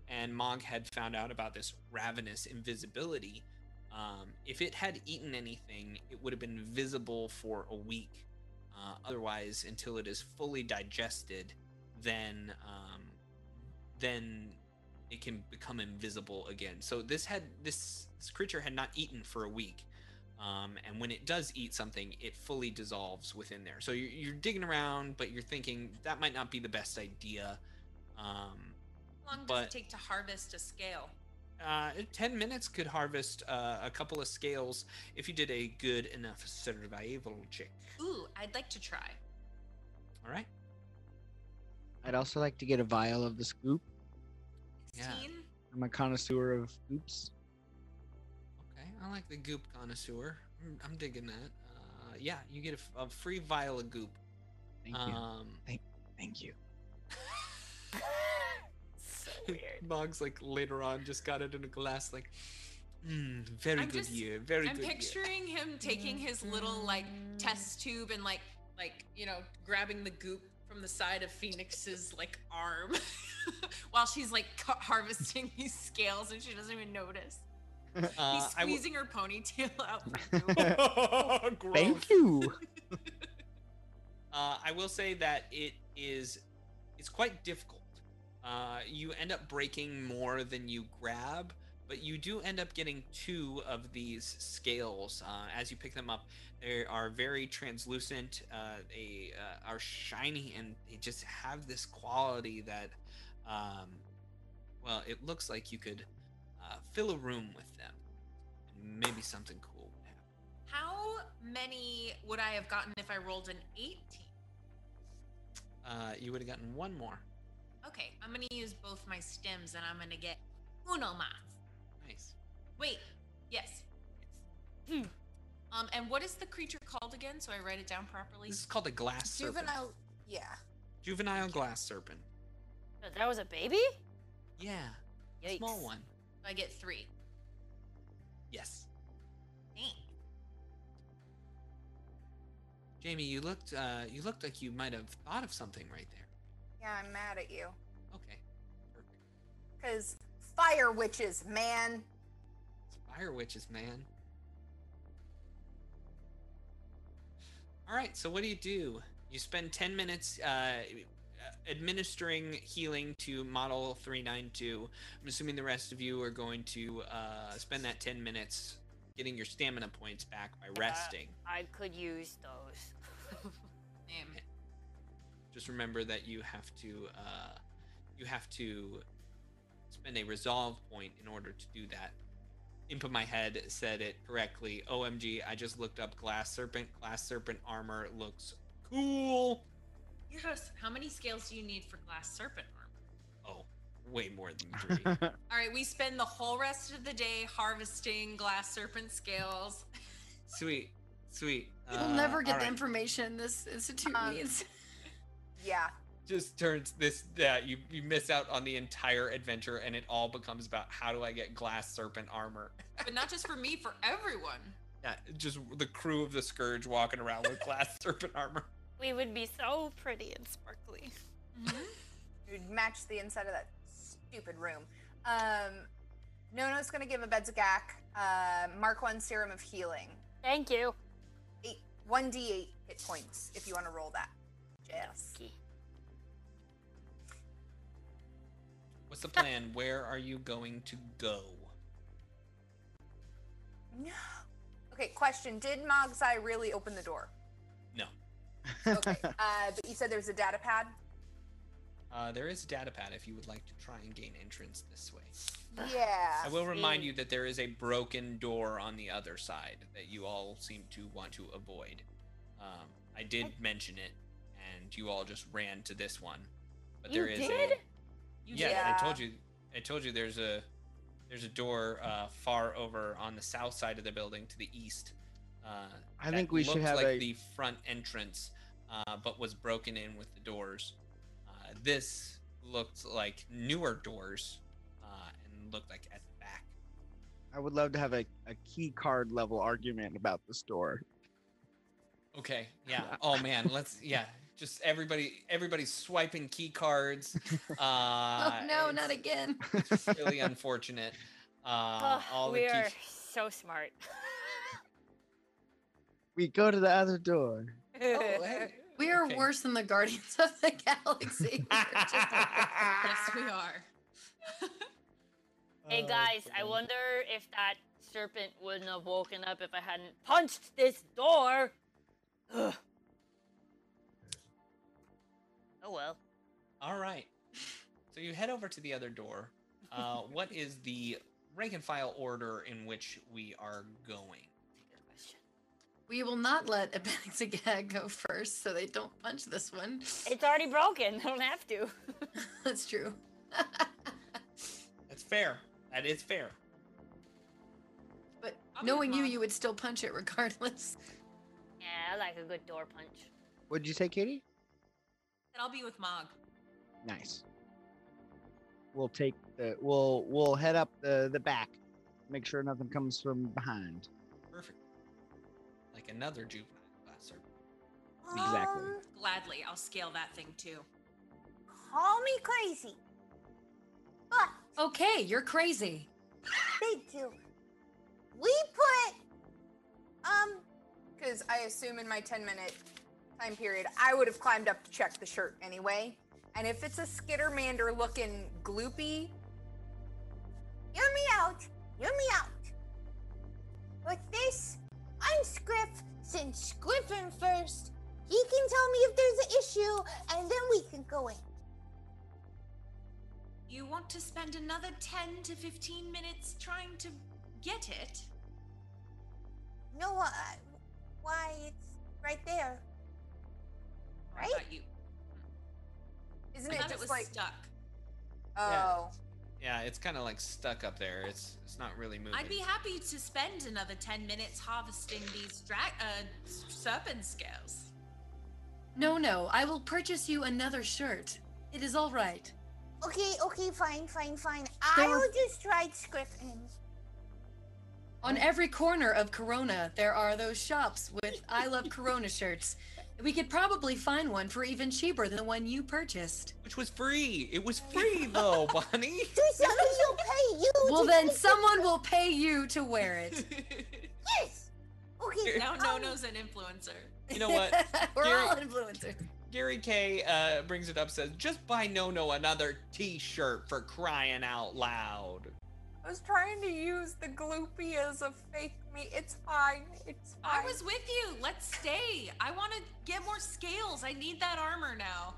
Speaker 2: and Mog had found out about this ravenous invisibility. Um, if it had eaten anything, it would have been visible for a week. Uh, otherwise, until it is fully digested, then um, then it can become invisible again. So this had this, this creature had not eaten for a week. Um, and when it does eat something, it fully dissolves within there. So you're, you're digging around, but you're thinking that might not be the best idea. Um,
Speaker 6: How long does
Speaker 2: but
Speaker 6: it take to harvest a scale?
Speaker 2: uh, 10 minutes could harvest uh, a couple of scales if you did a good enough survival check.
Speaker 6: Ooh, I'd like to try.
Speaker 2: All right.
Speaker 12: I'd also like to get a vial of the scoop.
Speaker 2: Yeah.
Speaker 12: I'm a connoisseur of scoops.
Speaker 2: Okay, I like the goop connoisseur. I'm, I'm digging that. Uh, yeah, you get a free vial of goop.
Speaker 12: Thank you.
Speaker 2: Um,
Speaker 12: Thank, thank you.
Speaker 5: so weird.
Speaker 2: Mog's like later on just got it in a glass, like, mm, very
Speaker 6: I'm
Speaker 2: good
Speaker 6: just-
Speaker 2: year, very good.
Speaker 6: I'm
Speaker 2: good year.
Speaker 6: picturing him taking his little like test tube and like like you know grabbing the goop from the side of Phoenix's like arm while she's like ca- harvesting these scales and she doesn't even notice.
Speaker 2: Uh,
Speaker 6: He's
Speaker 2: I w-
Speaker 6: squeezing her ponytail out. for.
Speaker 2: Gross.
Speaker 12: Thank you.
Speaker 2: Uh, I will say that it is it's quite difficult. Uh, you end up breaking more than you grab, but you do end up getting two of these scales uh, as you pick them up. They are very translucent. Uh, they uh, are shiny, and they just have this quality that, um, well, it looks like you could uh, fill a room with them, and maybe something cool would happen.
Speaker 6: How many would I have gotten if I rolled an 18?
Speaker 2: Uh, you would have gotten one more.
Speaker 6: Okay, I'm gonna use both my stems and I'm gonna get uno más.
Speaker 2: Nice.
Speaker 6: Wait, yes. yes. Um, and what is the creature called again? So I write it down properly.
Speaker 2: This is called a glass serpent.
Speaker 7: Juvenile. Yeah.
Speaker 2: Juvenile glass serpent.
Speaker 5: That was a baby?
Speaker 2: Yeah.
Speaker 5: Yikes.
Speaker 2: Small one.
Speaker 6: I get three.
Speaker 2: Yes.
Speaker 6: Thanks.
Speaker 2: Jamie, you looked uh you looked like you might have thought of something right there.
Speaker 7: Yeah, I'm mad at you.
Speaker 2: Okay. Perfect.
Speaker 7: Because fire witches, man.
Speaker 2: Fire witches, man. All right, so what do you do? You spend 10 minutes uh, administering healing to Model 392. I'm assuming the rest of you are going to uh, spend that 10 minutes getting your stamina points back by resting.
Speaker 5: I could use those.
Speaker 6: Name.
Speaker 2: just remember that you have to uh, you have to spend a resolve point in order to do that. Imp of my head said it correctly. OMG, I just looked up glass serpent. Glass serpent armor looks cool.
Speaker 6: Yes. How many scales do you need for glass serpent armor?
Speaker 2: Oh, way more than three.
Speaker 6: All right, we spend the whole rest of the day harvesting glass serpent scales.
Speaker 2: sweet, sweet.
Speaker 3: We'll
Speaker 2: Uh,
Speaker 3: never get the
Speaker 2: right.
Speaker 3: information this institute
Speaker 7: Um,
Speaker 3: needs.
Speaker 7: Yeah.
Speaker 2: Just turns this that you you miss out on the entire adventure, and it all becomes about how do I get glass serpent armor.
Speaker 6: but not just for me, for everyone.
Speaker 2: Yeah, just the crew of the Scourge walking around with glass serpent armor.
Speaker 5: We would be so pretty and sparkly.
Speaker 7: You'd match the inside of that stupid room. Um, Nono's gonna give Abedzagak uh, Mark One Serum of Healing.
Speaker 5: Thank you.
Speaker 7: Eight, one d8 hit points if you want to roll that. Yes.
Speaker 5: Okay.
Speaker 2: What's the plan? Where are you going to go?
Speaker 7: No. Okay. Question: Did Mogzai really open the door?
Speaker 2: No.
Speaker 7: Okay. uh, but you said there's a data pad.
Speaker 2: Uh, there is a data pad if you would like to try and gain entrance this way.
Speaker 7: Yeah.
Speaker 2: I will remind you that there is a broken door on the other side that you all seem to want to avoid. Um, I did mention it, and you all just ran to this one. But
Speaker 5: You
Speaker 2: there is
Speaker 5: did?
Speaker 2: a
Speaker 6: You
Speaker 2: yeah,
Speaker 7: did?
Speaker 2: I told you. I told you there's a there's a door uh, far over on the south side of the building to the east. Uh,
Speaker 12: I think we should have
Speaker 2: like
Speaker 12: a-
Speaker 2: the front entrance, uh, but was broken in with the doors. Uh, this looked like newer doors, uh, and looked like at the back.
Speaker 12: I would love to have a, a key card level argument about the store.
Speaker 2: Okay, yeah. Oh man, let's yeah. Just everybody, everybody swiping key cards. Uh,
Speaker 3: oh no, not again.
Speaker 2: It's really unfortunate. Uh,
Speaker 5: Ugh,
Speaker 2: all the
Speaker 5: we
Speaker 2: key
Speaker 5: are so smart.
Speaker 12: We go to the other door.
Speaker 2: Oh, hey.
Speaker 3: We are
Speaker 2: Okay.
Speaker 3: worse than the Guardians of the Galaxy.
Speaker 6: Yes, we are.
Speaker 5: hey
Speaker 2: Oh,
Speaker 5: guys, I wonder if that serpent wouldn't have woken up if I hadn't punched this door. Ugh. Oh well.
Speaker 2: All right. So you head over to the other door. Uh, what is the rank and file order in which we are going?
Speaker 5: Good question.
Speaker 3: We will not let Abedzagak go first, so they don't punch this one.
Speaker 5: It's already broken. They don't have to.
Speaker 3: That's true.
Speaker 2: That's fair. That is fair.
Speaker 3: But
Speaker 6: I'll
Speaker 3: knowing you, you would still punch it regardless.
Speaker 5: yeah, I like a good door punch.
Speaker 12: What'd you say, Katie?
Speaker 6: And I'll be with Mog.
Speaker 12: Nice. We'll take the. We'll we'll head up the the back. Make sure nothing comes from behind.
Speaker 2: Perfect. Like another juvenile glass serpent.
Speaker 12: Exactly.
Speaker 9: Um,
Speaker 6: Gladly, I'll scale that thing too.
Speaker 9: call me crazy. But
Speaker 3: Okay, you're crazy.
Speaker 9: thank you. We put
Speaker 7: Um, because I assume in my 10 minute time period, I would have climbed up to check the shirt anyway. And if it's a Skittermander looking gloopy,
Speaker 9: hear me out. Hear me out. With this, I'm Scriff. Since Scriffin first, he can tell me if there's an issue, and then we can go in.
Speaker 6: You want to spend another 10 to 15 minutes trying to get it?
Speaker 9: No, uh, why it's right there.
Speaker 6: Oh, I
Speaker 9: Right?
Speaker 6: thought you.
Speaker 7: isn't
Speaker 6: I
Speaker 7: it just
Speaker 6: it was
Speaker 7: like,
Speaker 6: stuck.
Speaker 7: oh,
Speaker 2: Yeah, it's kind of like stuck up there. It's it's not really moving.
Speaker 6: I'd be happy to spend another 10 minutes harvesting these dra- uh, serpent scales.
Speaker 3: No, no, I will purchase you another shirt. It is all right.
Speaker 9: Okay, okay, fine, fine, fine.
Speaker 3: There
Speaker 9: I'll just ride Scriffin.
Speaker 3: On every corner of Corona, there are those shops with I Love Corona shirts. We could probably find one for even cheaper than the one you purchased.
Speaker 2: Which was free. It was free though, Bonnie.
Speaker 9: So somebody will pay you.
Speaker 3: Well,
Speaker 9: to
Speaker 3: then
Speaker 9: take the-
Speaker 3: someone will pay you to wear it.
Speaker 9: Yes. Okay.
Speaker 6: now
Speaker 9: um,
Speaker 6: Nono's an influencer.
Speaker 2: You know what?
Speaker 3: We're
Speaker 2: Gary-
Speaker 3: all influencers.
Speaker 2: Gary K uh, brings it up. Says just buy Nono another T-shirt for crying out loud.
Speaker 7: I was trying to use the gloopy as a fake me. It's fine. It's fine.
Speaker 6: I was with you. Let's stay. I want to get more scales. I need that armor now.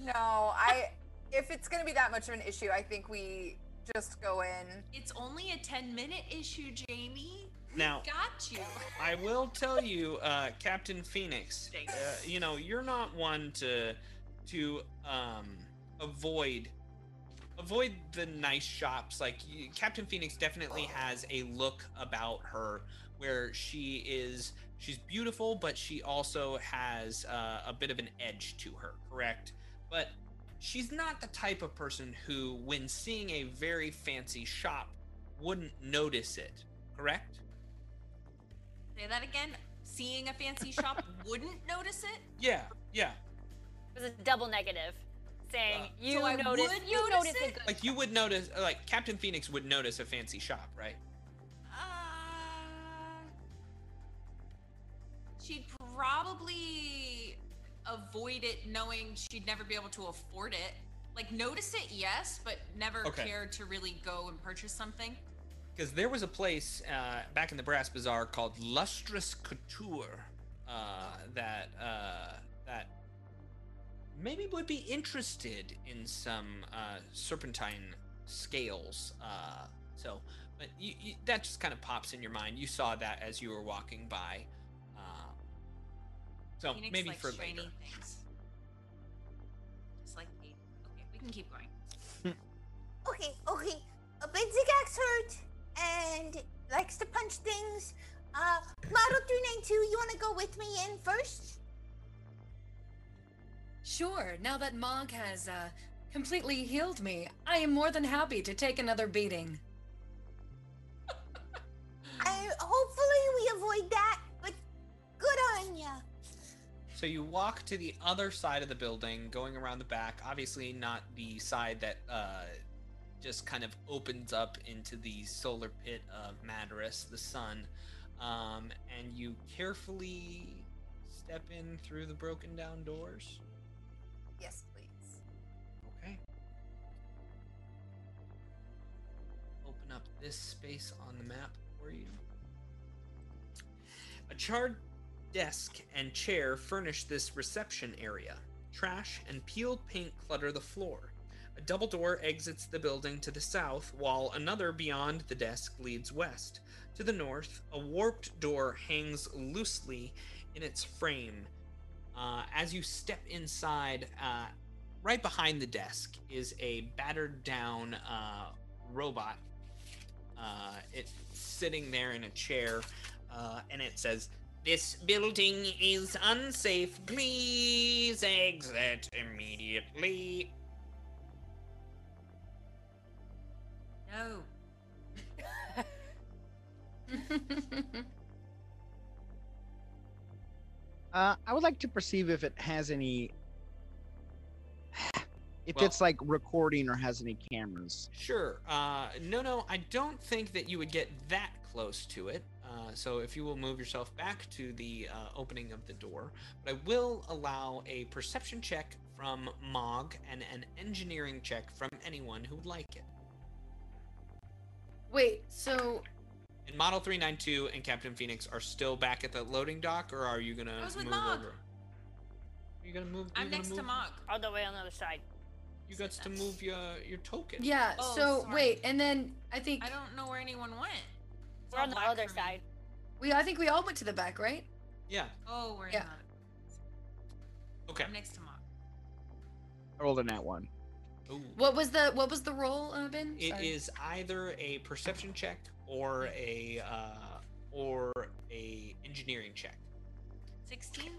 Speaker 7: No, I. If it's gonna be that much of an issue, I think we just go in.
Speaker 6: It's only a 10 minute issue, Jamie.
Speaker 2: Now
Speaker 6: Got you.
Speaker 2: I will tell you, uh, Captain Phoenix. Uh, you know you're not one to to um, avoid avoid the nice shops. Like you, Captain Phoenix definitely has a look about her where she is she's beautiful, but she also has uh, a bit of an edge to her. Correct, but she's not the type of person who, when seeing a very fancy shop, wouldn't notice it. Correct.
Speaker 6: Say that again. Seeing a fancy shop wouldn't notice it?
Speaker 2: Yeah, yeah.
Speaker 5: It was a double negative, saying
Speaker 2: Uh,
Speaker 5: you
Speaker 6: So
Speaker 5: notice
Speaker 6: would
Speaker 5: you
Speaker 6: notice
Speaker 5: notice a good
Speaker 2: Like you would notice, like Captain Phoenix would notice a fancy shop, right?
Speaker 6: Uh, she'd probably avoid it knowing she'd never be able to afford it. Like, notice it, yes, but never
Speaker 2: Okay.
Speaker 6: care to really go and purchase something.
Speaker 2: Because there was a place uh, back in the Brass Bazaar called Lustrous Couture uh, that uh, that maybe would be interested in some uh, serpentine scales. Uh, so, but you, you, that just kind of pops in your mind. You saw that as you were walking by. Uh, so
Speaker 6: Phoenix
Speaker 2: maybe for later.
Speaker 6: things. Just like Kate. Okay, we can keep going.
Speaker 9: Okay, okay. Abedzagak's hurt and likes to punch things. Uh, Model 392, you want to go with me in first?
Speaker 3: Sure, now that Mog has uh, completely healed me, I am more than happy to take another beating.
Speaker 9: I, hopefully we avoid that, but good on ya.
Speaker 2: So you walk to the other side of the building, going around the back. Obviously, not the side that uh, just kind of opens up into the solar pit of Madaris, the sun. Um, and you carefully step in through the broken down doors.
Speaker 7: Yes, please.
Speaker 2: Okay. Open up this space on the map for you. A charred desk and chair furnish this reception area. Trash and peeled paint clutter the floor. A double door exits the building to the south, while another beyond the desk leads west. To the north, a warped door hangs loosely in its frame. Uh, as you step inside, uh, right behind the desk is a battered down uh, robot. Uh, it's sitting there in a chair, uh, and it says, This building is unsafe. Please exit immediately.
Speaker 6: No.
Speaker 12: Uh, I would like to perceive if it has any, if
Speaker 2: Well-
Speaker 12: it's like recording or has any cameras.
Speaker 2: Sure. Uh, no, no, I don't think that you would get that close to it. Uh, so if you will move yourself back to the uh, opening of the door, but I will allow a perception check from Mog and an engineering check from anyone who would like it.
Speaker 3: Wait, so
Speaker 2: And Model 392 and Captain Phoenix are still back at the loading dock, or are you gonna
Speaker 6: I was with
Speaker 2: move
Speaker 6: Mog.
Speaker 2: over? Are you gonna move?
Speaker 6: I'm
Speaker 2: you gonna
Speaker 6: next to
Speaker 2: move-
Speaker 6: Mog.
Speaker 5: All the way on the other side.
Speaker 2: You got to move your your token.
Speaker 3: yeah,
Speaker 6: Oh,
Speaker 3: so
Speaker 6: sorry.
Speaker 3: wait, and then I think
Speaker 6: I don't know where anyone went. It's
Speaker 5: We're on the
Speaker 6: black
Speaker 5: other side.
Speaker 3: we I think we all went to the back, right?
Speaker 2: Yeah.
Speaker 6: Oh, we're
Speaker 3: Yeah.
Speaker 6: not.
Speaker 2: Okay.
Speaker 6: I'm next to Mog.
Speaker 12: I rolled a nat one.
Speaker 2: Ooh.
Speaker 3: What was the what was the roll, uh, Ben?
Speaker 2: It
Speaker 3: Sorry.
Speaker 2: is either a perception check or a uh, or a engineering check.
Speaker 6: 16?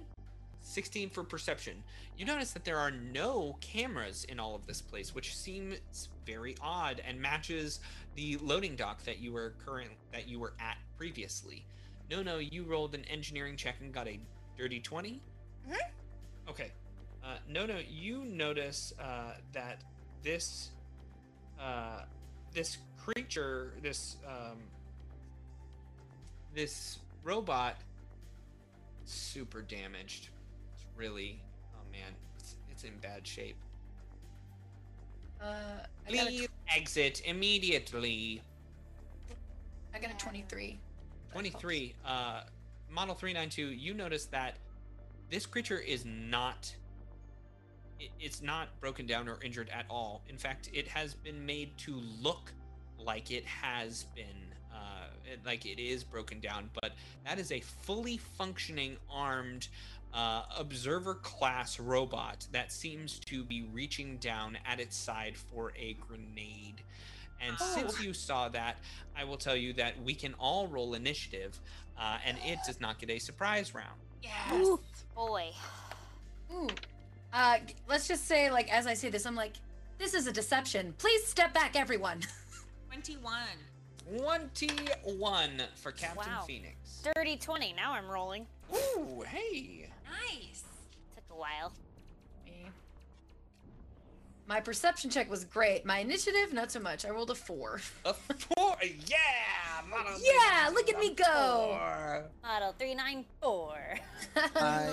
Speaker 2: 16 for perception. You notice that there are no cameras in all of this place, which seems very odd and matches the loading dock that you were current that you were at previously. No, no, you rolled an engineering check and got a dirty 20.
Speaker 7: Mhm.
Speaker 2: Okay. Uh, no, no, you notice uh, that this uh, this creature, this um, this robot, super damaged. It's really, oh man, it's, it's in bad shape.
Speaker 3: Uh, a,
Speaker 2: Please exit immediately.
Speaker 3: I got a 23.
Speaker 2: 23. Uh, Model 392, you notice that this creature is not. It- It's not broken down or injured at all. In fact, it has been made to look like it has been, uh, like it is broken down, but that is a fully functioning armed uh, observer class robot that seems to be reaching down at its side for a grenade. And since you saw that, I will tell you that we can all roll initiative, uh, and it does not get a surprise round.
Speaker 6: Yes.
Speaker 5: Boy.
Speaker 3: Ooh. Uh, let's just say, like, as I say this, I'm like, this is a deception. Please step back, everyone.
Speaker 6: 21.
Speaker 2: 21 for Captain
Speaker 5: Wow.
Speaker 2: Phoenix.
Speaker 5: Dirty 20. Now I'm rolling.
Speaker 2: Ooh, hey.
Speaker 6: Nice.
Speaker 5: Took a while. Me.
Speaker 3: My perception check was great. My initiative, not so much. I rolled a four.
Speaker 2: A four. Yeah. Model
Speaker 3: Yeah, look at me go.
Speaker 2: Four.
Speaker 5: Model 394.
Speaker 12: I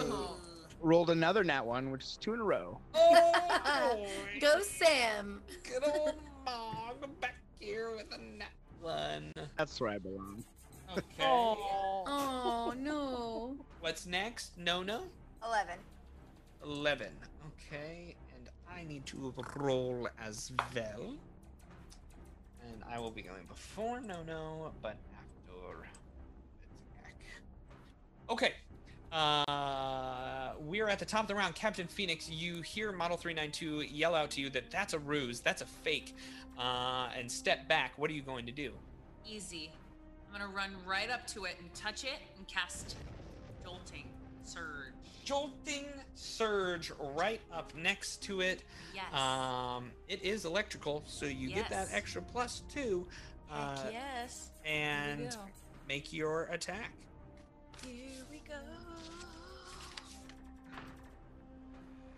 Speaker 12: rolled another nat one, which is two in a row.
Speaker 2: Oh,
Speaker 3: Go, Sam.
Speaker 2: good old Mog back here with a nat one.
Speaker 12: That's where I belong.
Speaker 2: Okay.
Speaker 3: Oh no.
Speaker 2: What's next? No, no.
Speaker 7: 11.
Speaker 2: 11. Okay, and I need to roll as well. And I will be going before Nono, but after. Okay. Uh, we're at the top of the round. Captain Phoenix, you hear Model 392 yell out to you that that's a ruse, that's a fake, uh, and step back. What are you going to do?
Speaker 6: Easy. I'm gonna run right up to it and touch it and cast Jolting Surge.
Speaker 2: Jolting Surge right up next to it.
Speaker 6: Yes.
Speaker 2: Um, it is electrical, so you get that extra plus two. Uh,
Speaker 6: yes.
Speaker 2: and
Speaker 6: we go.
Speaker 2: make your attack.
Speaker 6: Here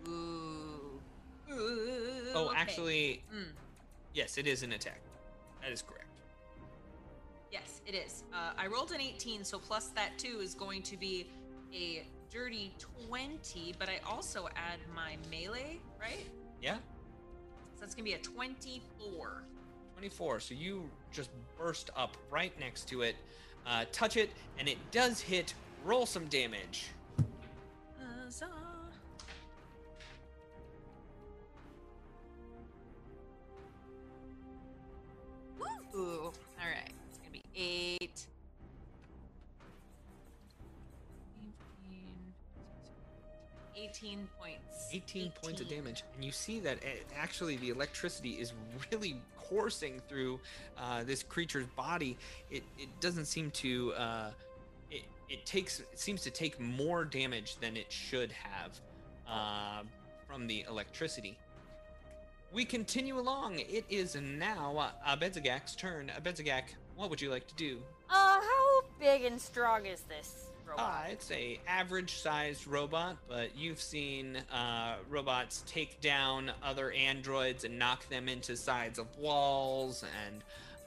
Speaker 6: Ooh. Ooh.
Speaker 2: Oh,
Speaker 6: okay.
Speaker 2: actually,
Speaker 6: Mm,
Speaker 2: yes, it is an attack. That is correct.
Speaker 6: yes, it is. Uh, I rolled an 18, so plus that two is going to be a dirty 20, but I also add my melee, right?
Speaker 2: Yeah,
Speaker 6: So that's gonna be a 24.
Speaker 2: 24. So you just burst up right next to it. Uh, touch it, and it does hit. Roll some damage.
Speaker 6: Huzzah. Ooh, all right. It's gonna be eight. 18 points.
Speaker 2: 18 points of damage and you see that it, actually the electricity is really coursing through uh, this creature's body it, it doesn't seem to uh, it, it takes it seems to take more damage than it should have uh, from the electricity we continue along it is now uh, Abedzagak's turn Abedzagak what would you like to do
Speaker 5: Uh, how big and strong is this robot?
Speaker 2: Uh, it's a average-sized robot, but you've seen uh, robots take down other androids and knock them into sides of walls, and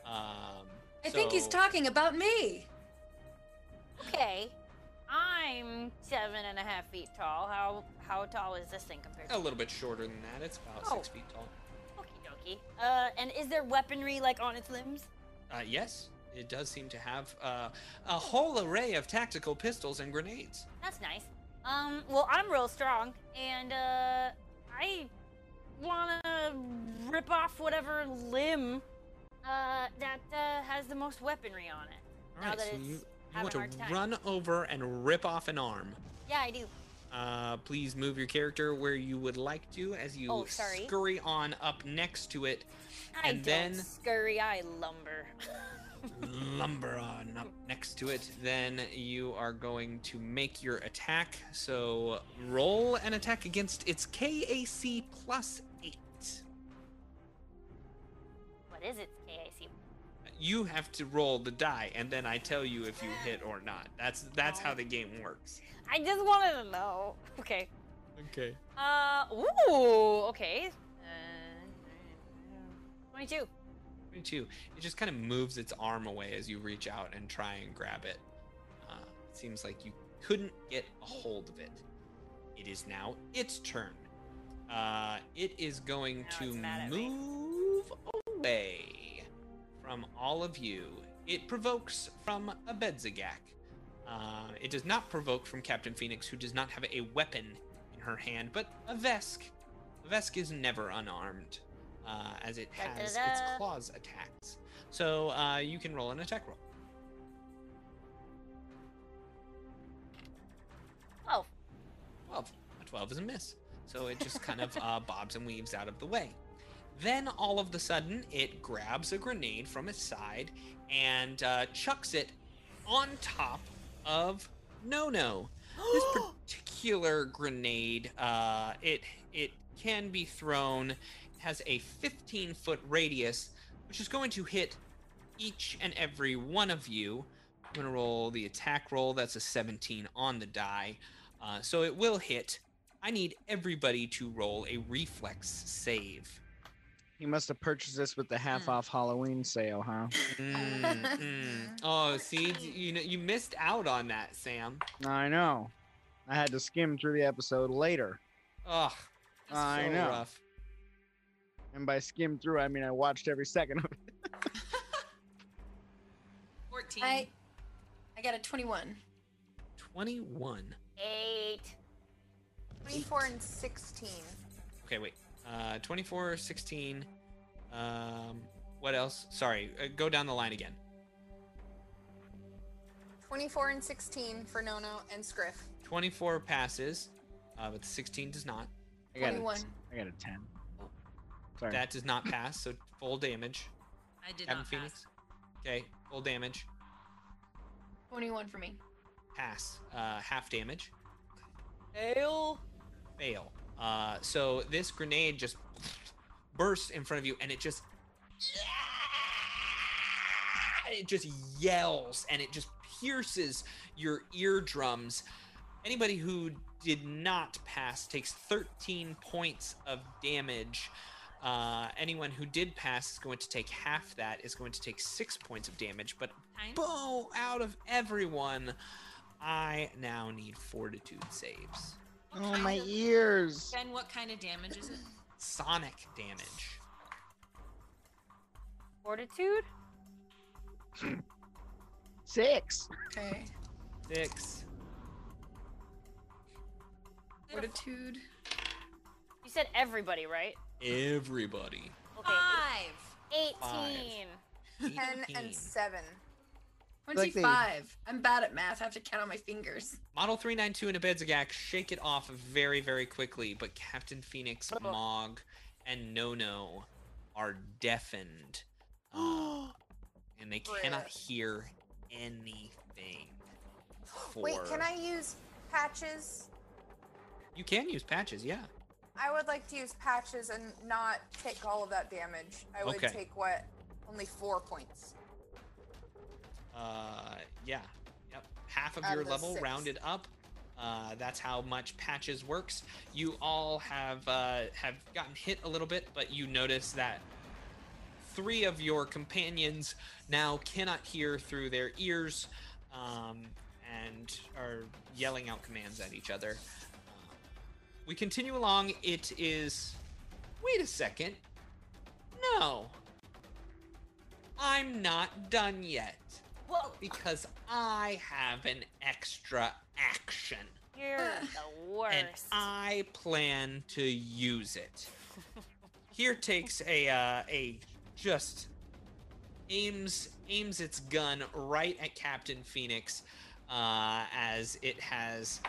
Speaker 2: um,
Speaker 3: I think he's talking about me.
Speaker 5: Okay. I'm seven and a half feet tall. How how tall is this thing compared to?
Speaker 2: a little bit shorter than that. It's about
Speaker 5: Oh.
Speaker 2: six feet tall.
Speaker 5: Okie dokie. Uh, and is there weaponry like on its limbs?
Speaker 2: Uh, yes, it does seem to have uh, a whole array of tactical pistols and grenades.
Speaker 5: That's nice. Um, well, I'm real strong, and uh, I wanna rip off whatever limb uh that uh, has the most weaponry on it.
Speaker 2: All
Speaker 5: now
Speaker 2: right,
Speaker 5: that
Speaker 2: so
Speaker 5: it's
Speaker 2: you, you want to run over and rip off an arm.
Speaker 5: Yeah, I do.
Speaker 2: Uh, please move your character where you would like to as you
Speaker 5: Oh,
Speaker 2: scurry on up next to it
Speaker 5: I
Speaker 2: and then
Speaker 5: scurry. I lumber.
Speaker 2: lumber on up next to it. Then you are going to make your attack. So roll an attack against its KAC plus eight.
Speaker 5: what is KAC?
Speaker 2: You have to roll the die, and then I tell you if you hit or not. That's that's how the game works.
Speaker 5: I just wanted to know. Okay.
Speaker 2: Okay.
Speaker 5: Uh. Ooh. Okay. Uh, Twenty-two.
Speaker 2: 22. It just kind of moves its arm away as you reach out and try and grab it. Uh, it seems like you couldn't get a hold of it. It is now its turn. Uh, it is going
Speaker 5: Now
Speaker 2: to
Speaker 5: it's mad at me.
Speaker 2: move away from all of you. It provokes from Abedzagak. Uh, it does not provoke from Captain Phoenix, who does not have a weapon in her hand, but a Vesk. A Vesk is never unarmed, uh, as it has
Speaker 5: da.
Speaker 2: its claws attacks. So uh, you can roll an attack roll.
Speaker 5: Oh.
Speaker 2: 12. A 12 is a miss. So it just kind of uh, bobs and weaves out of the way. Then all of the sudden, it grabs a grenade from its side and uh, chucks it on top of Nono. This particular grenade, uh, it it can be thrown. Has a 15 foot radius, which is going to hit each and every one of you. I'm gonna roll the attack roll. That's a 17 on the die, uh, so it will hit. I need everybody to roll a reflex save.
Speaker 12: He must have purchased this with the half
Speaker 6: Hmm.
Speaker 12: off Halloween sale, huh?
Speaker 2: Mm, mm. Oh, see, you know, you missed out on that, Sam.
Speaker 12: I know. I had to skim through the episode later.
Speaker 2: Ugh,
Speaker 12: I
Speaker 2: so
Speaker 12: know.
Speaker 2: rough.
Speaker 12: And by skim through, I mean I watched every second of it.
Speaker 6: 14.
Speaker 3: I I got a 21.
Speaker 2: 21.
Speaker 5: Eight.
Speaker 7: 24 and 16.
Speaker 2: Okay, wait. Uh, 24, 16. Um, what else? Sorry, uh, go down the line again.
Speaker 7: 24 and 16 for Nono and Scriff.
Speaker 2: 24 passes, uh, but the 16 does not.
Speaker 12: I got a,
Speaker 7: 21.
Speaker 12: I got a 10. Sorry.
Speaker 2: That does not pass, so full damage.
Speaker 6: I did
Speaker 2: Captain
Speaker 6: not
Speaker 2: Phoenix.
Speaker 6: pass.
Speaker 2: Okay, full damage.
Speaker 3: 21 for me.
Speaker 2: Pass. Uh, half damage.
Speaker 5: Fail.
Speaker 2: Fail. Uh, so this grenade just bursts in front of you, and it just it just yells and it just pierces your eardrums. Anybody who did not pass takes 13 points of damage. Uh, anyone who did pass is going to take half that, is going to take six points of damage. But boom, out of everyone, I now need fortitude saves.
Speaker 6: What
Speaker 12: Oh, my
Speaker 6: of-
Speaker 12: ears.
Speaker 6: Ben, what kind of damage is it?
Speaker 2: Sonic damage.
Speaker 5: Fortitude.
Speaker 12: Six.
Speaker 3: Okay.
Speaker 2: Six.
Speaker 3: Fortitude.
Speaker 5: You said everybody, right?
Speaker 2: Everybody.
Speaker 5: Okay.
Speaker 6: Five.
Speaker 5: 18.
Speaker 7: 10 and 7.
Speaker 12: Like they-
Speaker 3: 25. I'm bad at math. I have to count on my fingers.
Speaker 2: Model 392 and Abedzagak shake it off very, very quickly, but Captain Phoenix, Mog, and Nono are deafened. uh, and they cannot hear anything. For...
Speaker 7: Wait, can I use patches?
Speaker 2: You can use patches, yeah.
Speaker 7: I would like to use patches and not take all of that damage. I would
Speaker 2: Okay.
Speaker 7: take what? Only four points.
Speaker 2: Uh, yeah. Yep. Half of
Speaker 7: Out
Speaker 2: your
Speaker 7: of
Speaker 2: level
Speaker 7: six.
Speaker 2: rounded up. Uh, that's how much patches works. You all have uh, have gotten hit a little bit, but you notice that three of your companions now cannot hear through their ears um, and are yelling out commands at each other. Uh, we continue along. It is. Wait a second. No. I'm not done yet.
Speaker 5: Whoa.
Speaker 2: Because I have an extra action.
Speaker 5: You're the worst.
Speaker 2: And I plan to use it. Here takes a uh, a just aims aims its gun right at Captain Phoenix uh, as it has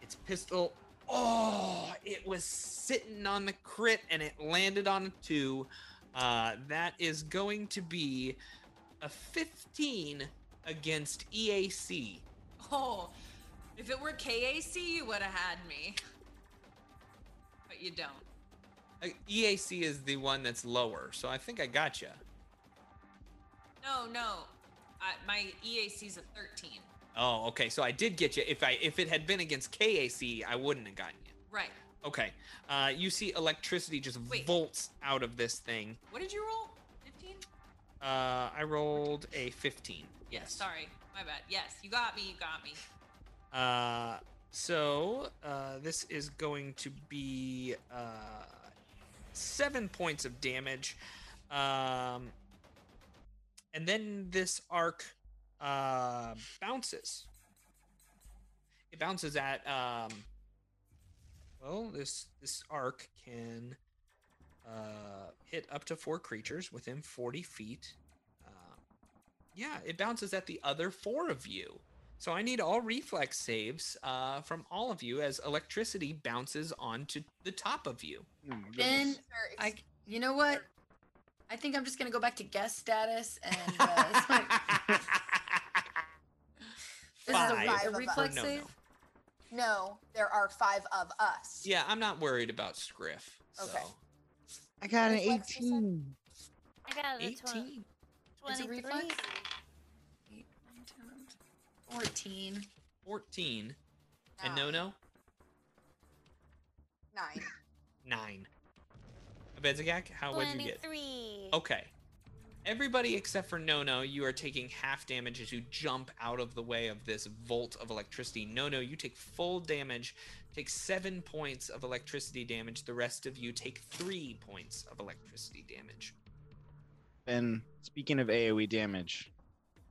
Speaker 2: its pistol. Oh, it was sitting on the crit and it landed on a two. Uh, that is going to be a 15 against EAC.
Speaker 6: Oh, if it were KAC, you would have had me. But you don't.
Speaker 2: Uh, EAC is the one that's lower, so I think I got you.
Speaker 6: No, no. I, my EAC's a 13.
Speaker 2: Oh, okay. So I did get you. If I if it had been against KAC, I wouldn't have gotten you.
Speaker 6: Right.
Speaker 2: Okay. Uh, you see electricity just
Speaker 6: Wait.
Speaker 2: volts out of this thing.
Speaker 6: What did you roll? 15?
Speaker 2: Uh, I rolled a 15. Yes.
Speaker 6: Sorry. My bad. Yes, you got me. You got me.
Speaker 2: Uh, so uh, this is going to be uh, seven points of damage, um, and then this arc uh, bounces. It bounces at um, well, this this arc can uh, hit up to four creatures within forty feet. Um, yeah, it bounces at the other four of you. So I need all reflex saves uh, from all of you as electricity bounces onto the top of you.
Speaker 12: Oh my
Speaker 3: Ben,
Speaker 12: goodness.
Speaker 3: I, you know what? I think I'm just gonna go back to guest status and uh, so- this is
Speaker 2: Five
Speaker 3: a,
Speaker 7: Five
Speaker 3: a reflex
Speaker 2: No, no.
Speaker 3: save.
Speaker 7: No, there are five of us.
Speaker 2: yeah, I'm not worried about Scriff. So.
Speaker 7: Okay.
Speaker 12: I got an
Speaker 7: Reflex, you said?
Speaker 12: 18.
Speaker 5: I got a
Speaker 2: 18.
Speaker 5: 20,
Speaker 3: It's a
Speaker 5: 23.
Speaker 3: reflex. Eight, nine, 10, 14.
Speaker 2: 14. And no, no?
Speaker 7: Nine.
Speaker 2: 9. Abedzagak, how would you get?
Speaker 5: 23.
Speaker 2: Okay. Everybody except for Nono, you are taking half damage as you jump out of the way of this volt of electricity. Nono, you take full damage, take seven points of electricity damage. The rest of you take three points of electricity damage.
Speaker 12: Ben, speaking of AoE damage,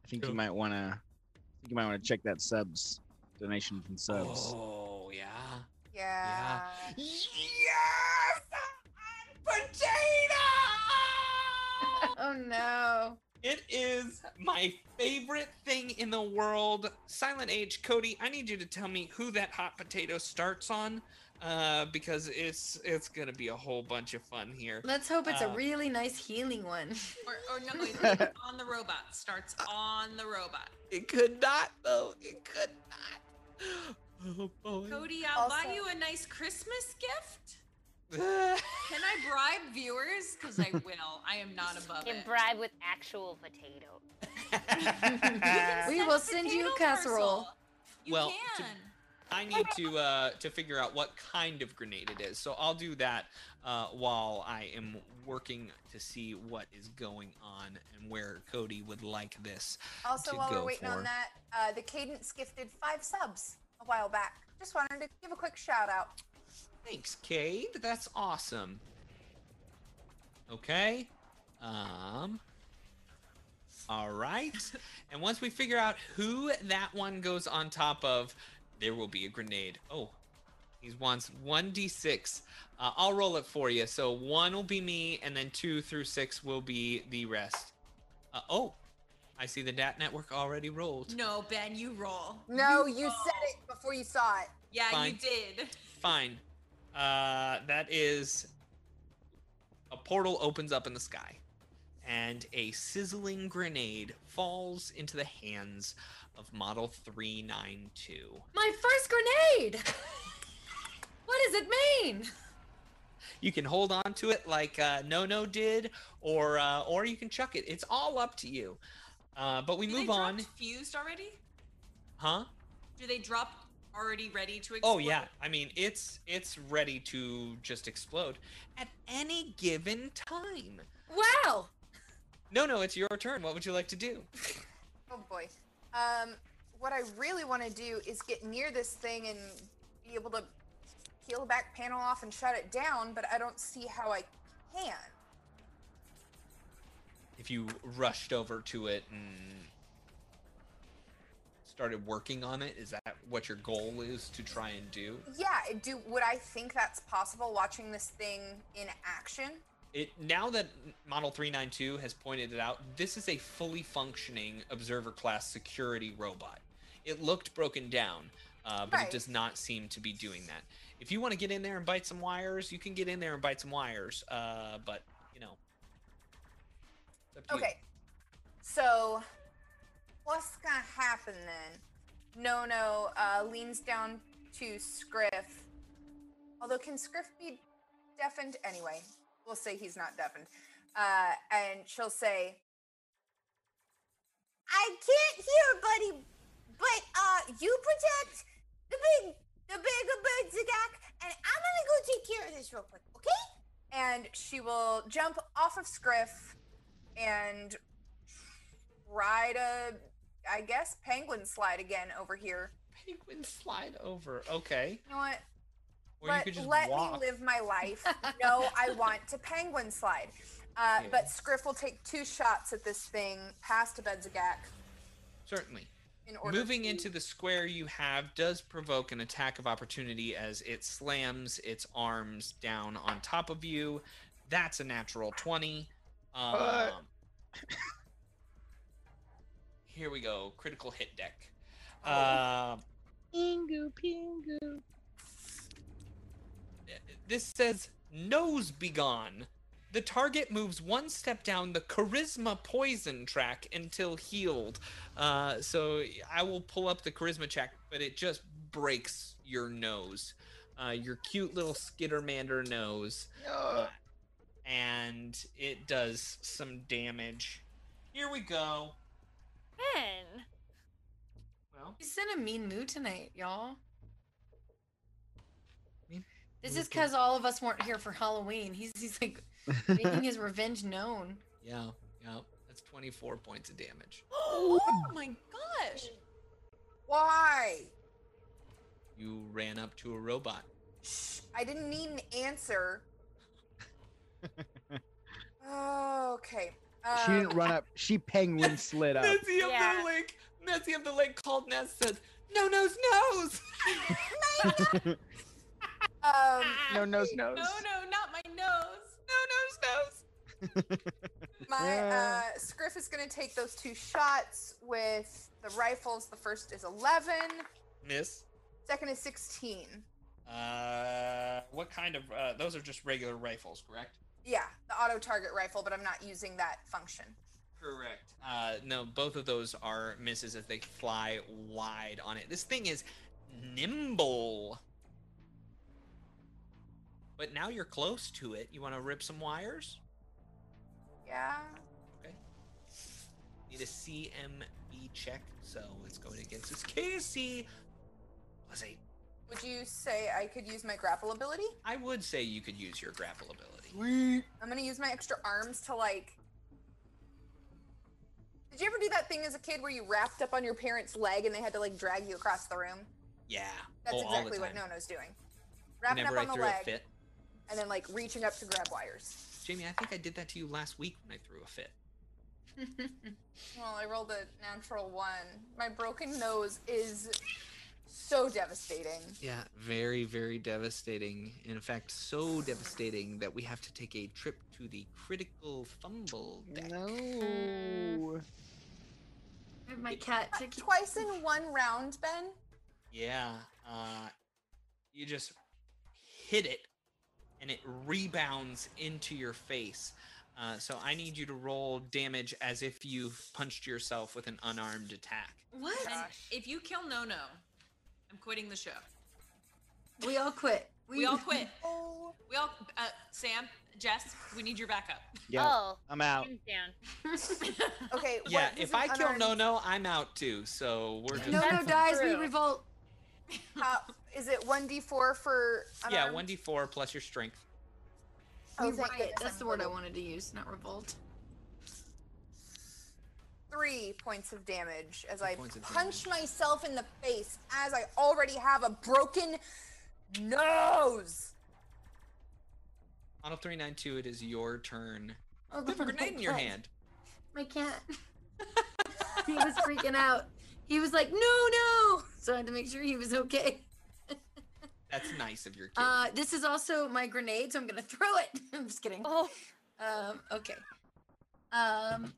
Speaker 12: I think
Speaker 2: Cool.
Speaker 12: you might want to. Think you might want to check that subs donation from subs.
Speaker 2: Oh, yeah.
Speaker 7: Yeah.
Speaker 2: Yes! Potato!
Speaker 3: Oh no.
Speaker 2: It is my favorite thing in the world. Silent Age, Cody, I need you to tell me who that hot potato starts on, uh, because it's it's gonna be a whole bunch of fun here.
Speaker 3: Let's hope it's a
Speaker 2: Uh,
Speaker 3: really nice healing one.
Speaker 6: Or, or no, wait, on the robot. Starts on the robot.
Speaker 2: It could not, though. It could not. Oh boy.
Speaker 6: Cody, I'll buy you a nice Christmas gift. Can I bribe viewers? Because I will. I am not above
Speaker 5: Get
Speaker 6: it.
Speaker 5: bribe with actual potato.
Speaker 3: We will send you a casserole.
Speaker 6: You
Speaker 2: Well, to- I need to uh, to figure out what kind of grenade it is, so I'll do that uh, while I am working to see what is going on and where Cody would like this.
Speaker 7: Also,
Speaker 2: to
Speaker 7: while
Speaker 2: go
Speaker 7: we're waiting
Speaker 2: for.
Speaker 7: on that, uh, the Cadence gifted five subs a while back. Just wanted to give a quick shout out.
Speaker 2: Thanks, Cade. That's awesome. Okay. Um. All right. and once we figure out who that one goes on top of, there will be a grenade. Oh, he wants 1d6. Uh, I'll roll it for you. So one will be me, and then two through six will be the rest. Uh, oh, I see the DAT network already rolled.
Speaker 6: No, Ben, you roll.
Speaker 7: No, you said it before you saw it.
Speaker 6: Yeah,
Speaker 2: Fine.
Speaker 6: you did.
Speaker 2: Fine. Uh, that is a portal opens up in the sky, and a sizzling grenade falls into the hands of Model 392.
Speaker 3: My first grenade! what does it mean?
Speaker 2: You can hold on to it like uh, Nono did, or uh, or you can chuck it. It's all up to you. Uh, but we
Speaker 6: Do
Speaker 2: move
Speaker 6: they
Speaker 2: on,
Speaker 6: drop fused already?
Speaker 2: huh?
Speaker 6: Do they drop already ready to explode?
Speaker 2: Oh yeah, I mean it's it's ready to just explode at any given time.
Speaker 3: Wow!
Speaker 2: No, no, it's your turn. What would you like to do?
Speaker 7: Oh boy. Um, what I really want to do is get near this thing and be able to peel the back panel off and shut it down, but I don't see how I can.
Speaker 2: If you rushed over to it and started working on it, is that what your goal is to try and do?
Speaker 7: Yeah, do would I think that's possible watching this thing in action?
Speaker 2: It now that Model 392 has pointed it out, this is a fully functioning observer class security robot. It looked broken down, uh, but
Speaker 7: Right.
Speaker 2: it does not seem to be doing that. If you want to get in there and bite some wires, you can get in there and bite some wires. Uh, but you know, to you.
Speaker 7: Okay. So, what's gonna happen then? No, no, uh, leans down to Scriff. Although, can Scriff be deafened? Anyway, we'll say he's not deafened. Uh, and she'll say, I can't hear, buddy, but uh, you protect the big, the bigger bird Zagak, and I'm gonna go take care of this real quick, okay? And she will jump off of Scriff and try to, I guess, penguin slide again over here.
Speaker 2: Penguin slide over. Okay.
Speaker 7: You know what?
Speaker 2: Or you
Speaker 7: let
Speaker 2: could just
Speaker 7: let
Speaker 2: walk.
Speaker 7: me live my life. no, I want to penguin slide. Uh, But Scriff will take two shots at this thing past Abedzagak
Speaker 2: Certainly.
Speaker 7: in order
Speaker 2: Moving
Speaker 7: to-
Speaker 2: into the square you have does provoke an attack of opportunity as it slams its arms down on top of you. That's a natural 20. Um,
Speaker 12: Uh.
Speaker 2: here we go. Critical hit deck.
Speaker 7: Oh.
Speaker 2: Uh,
Speaker 12: Pingu, pingu.
Speaker 2: this says nose begone. The target moves one step down the charisma poison track until healed. Uh, so I will pull up the charisma check, but it just breaks your nose, uh, your cute little skittermander nose, uh, and it does some damage. Here we go.
Speaker 5: Ben.
Speaker 2: Well,
Speaker 3: He's in a mean mood tonight, y'all.
Speaker 2: Mean
Speaker 3: This is because all of us weren't here for Halloween. He's he's like making his revenge known.
Speaker 2: yeah, yeah, that's 24 points of damage.
Speaker 6: Oh my gosh.
Speaker 7: Why?
Speaker 2: You ran up to a robot.
Speaker 7: Shh, I didn't need an answer. okay.
Speaker 12: She didn't
Speaker 7: um,
Speaker 12: run up. She penguin slid up.
Speaker 2: Nessie of
Speaker 5: Yeah.
Speaker 2: the lake. Nessie of the lake called Ness says, "No nose nose."
Speaker 7: Um,
Speaker 12: No nose nose.
Speaker 6: No, no, not my nose.
Speaker 2: no nose nose.
Speaker 7: My uh, Scriff is going to take those two shots with the rifles. The first is 11,
Speaker 2: Miss.
Speaker 7: second is 16.
Speaker 2: Uh, what kind of? Uh, those are just regular rifles, correct?
Speaker 7: Yeah, the auto target rifle, but I'm not using that function.
Speaker 2: Correct. Uh, no, both of those are misses as they fly wide on it. This thing is nimble. But now you're close to it. You want to rip some wires?
Speaker 7: Yeah.
Speaker 2: Okay. Need a CMB check, so it's going against its KC plus eight.
Speaker 7: Would you say I could use my grapple ability?
Speaker 2: I would say you could use your grapple ability.
Speaker 8: Sweet.
Speaker 7: I'm going to use my extra arms to like. Did you ever do that thing as a kid where you wrapped up on your parent's leg and they had to like drag you across the room?
Speaker 2: Yeah.
Speaker 7: That's
Speaker 2: oh, all
Speaker 7: exactly
Speaker 2: the
Speaker 7: what
Speaker 2: time.
Speaker 7: Nono's doing. Wrapping
Speaker 2: Whenever
Speaker 7: up
Speaker 2: I
Speaker 7: on the
Speaker 2: threw
Speaker 7: leg
Speaker 2: a fit.
Speaker 7: and then like reaching up to grab wires.
Speaker 2: Jamie, I think I did that to you last week when I threw a fit.
Speaker 7: Well, I rolled a natural one. My broken nose is so devastating.
Speaker 2: Yeah, very, very devastating. In fact, so devastating that we have to take a trip to the critical fumble deck.
Speaker 12: No.
Speaker 3: I have my cat took
Speaker 7: Twice in one round, Ben.
Speaker 2: Yeah, uh, you just hit it, and it rebounds into your face. Uh, so I need you to roll damage as if you've punched yourself with an unarmed attack.
Speaker 6: What? And if you kill Nono, I'm quitting the show.
Speaker 3: We all quit.
Speaker 6: We, all quit. We all, uh, Sam, Jess, we need your backup.
Speaker 12: Yeah.
Speaker 5: Oh,
Speaker 12: I'm out.
Speaker 5: hands down.
Speaker 7: Okay.
Speaker 2: Yeah,
Speaker 7: what does
Speaker 2: if I kill
Speaker 7: unarmed-
Speaker 2: No No, I'm out too. So we're just
Speaker 3: No, no dies. We
Speaker 5: true.
Speaker 3: revolt.
Speaker 7: is it one d four for?
Speaker 2: yeah, one d four plus your strength.
Speaker 7: Oh,
Speaker 3: riot. That's the word I wanted to use, not revolt.
Speaker 7: Three points of damage as I
Speaker 2: points of
Speaker 7: punch myself in the face as I already have a broken nose.
Speaker 2: Model three nine two. It is your turn.
Speaker 3: Oh,
Speaker 2: You have a grenade in your hand.
Speaker 3: My cat. he was freaking out. He was like, "No, no!" So I had to make sure he was okay.
Speaker 2: That's nice of your kid.
Speaker 3: Uh, this is also my grenade, so I'm gonna throw it. I'm just kidding.
Speaker 5: Oh,
Speaker 3: Um, okay. Um,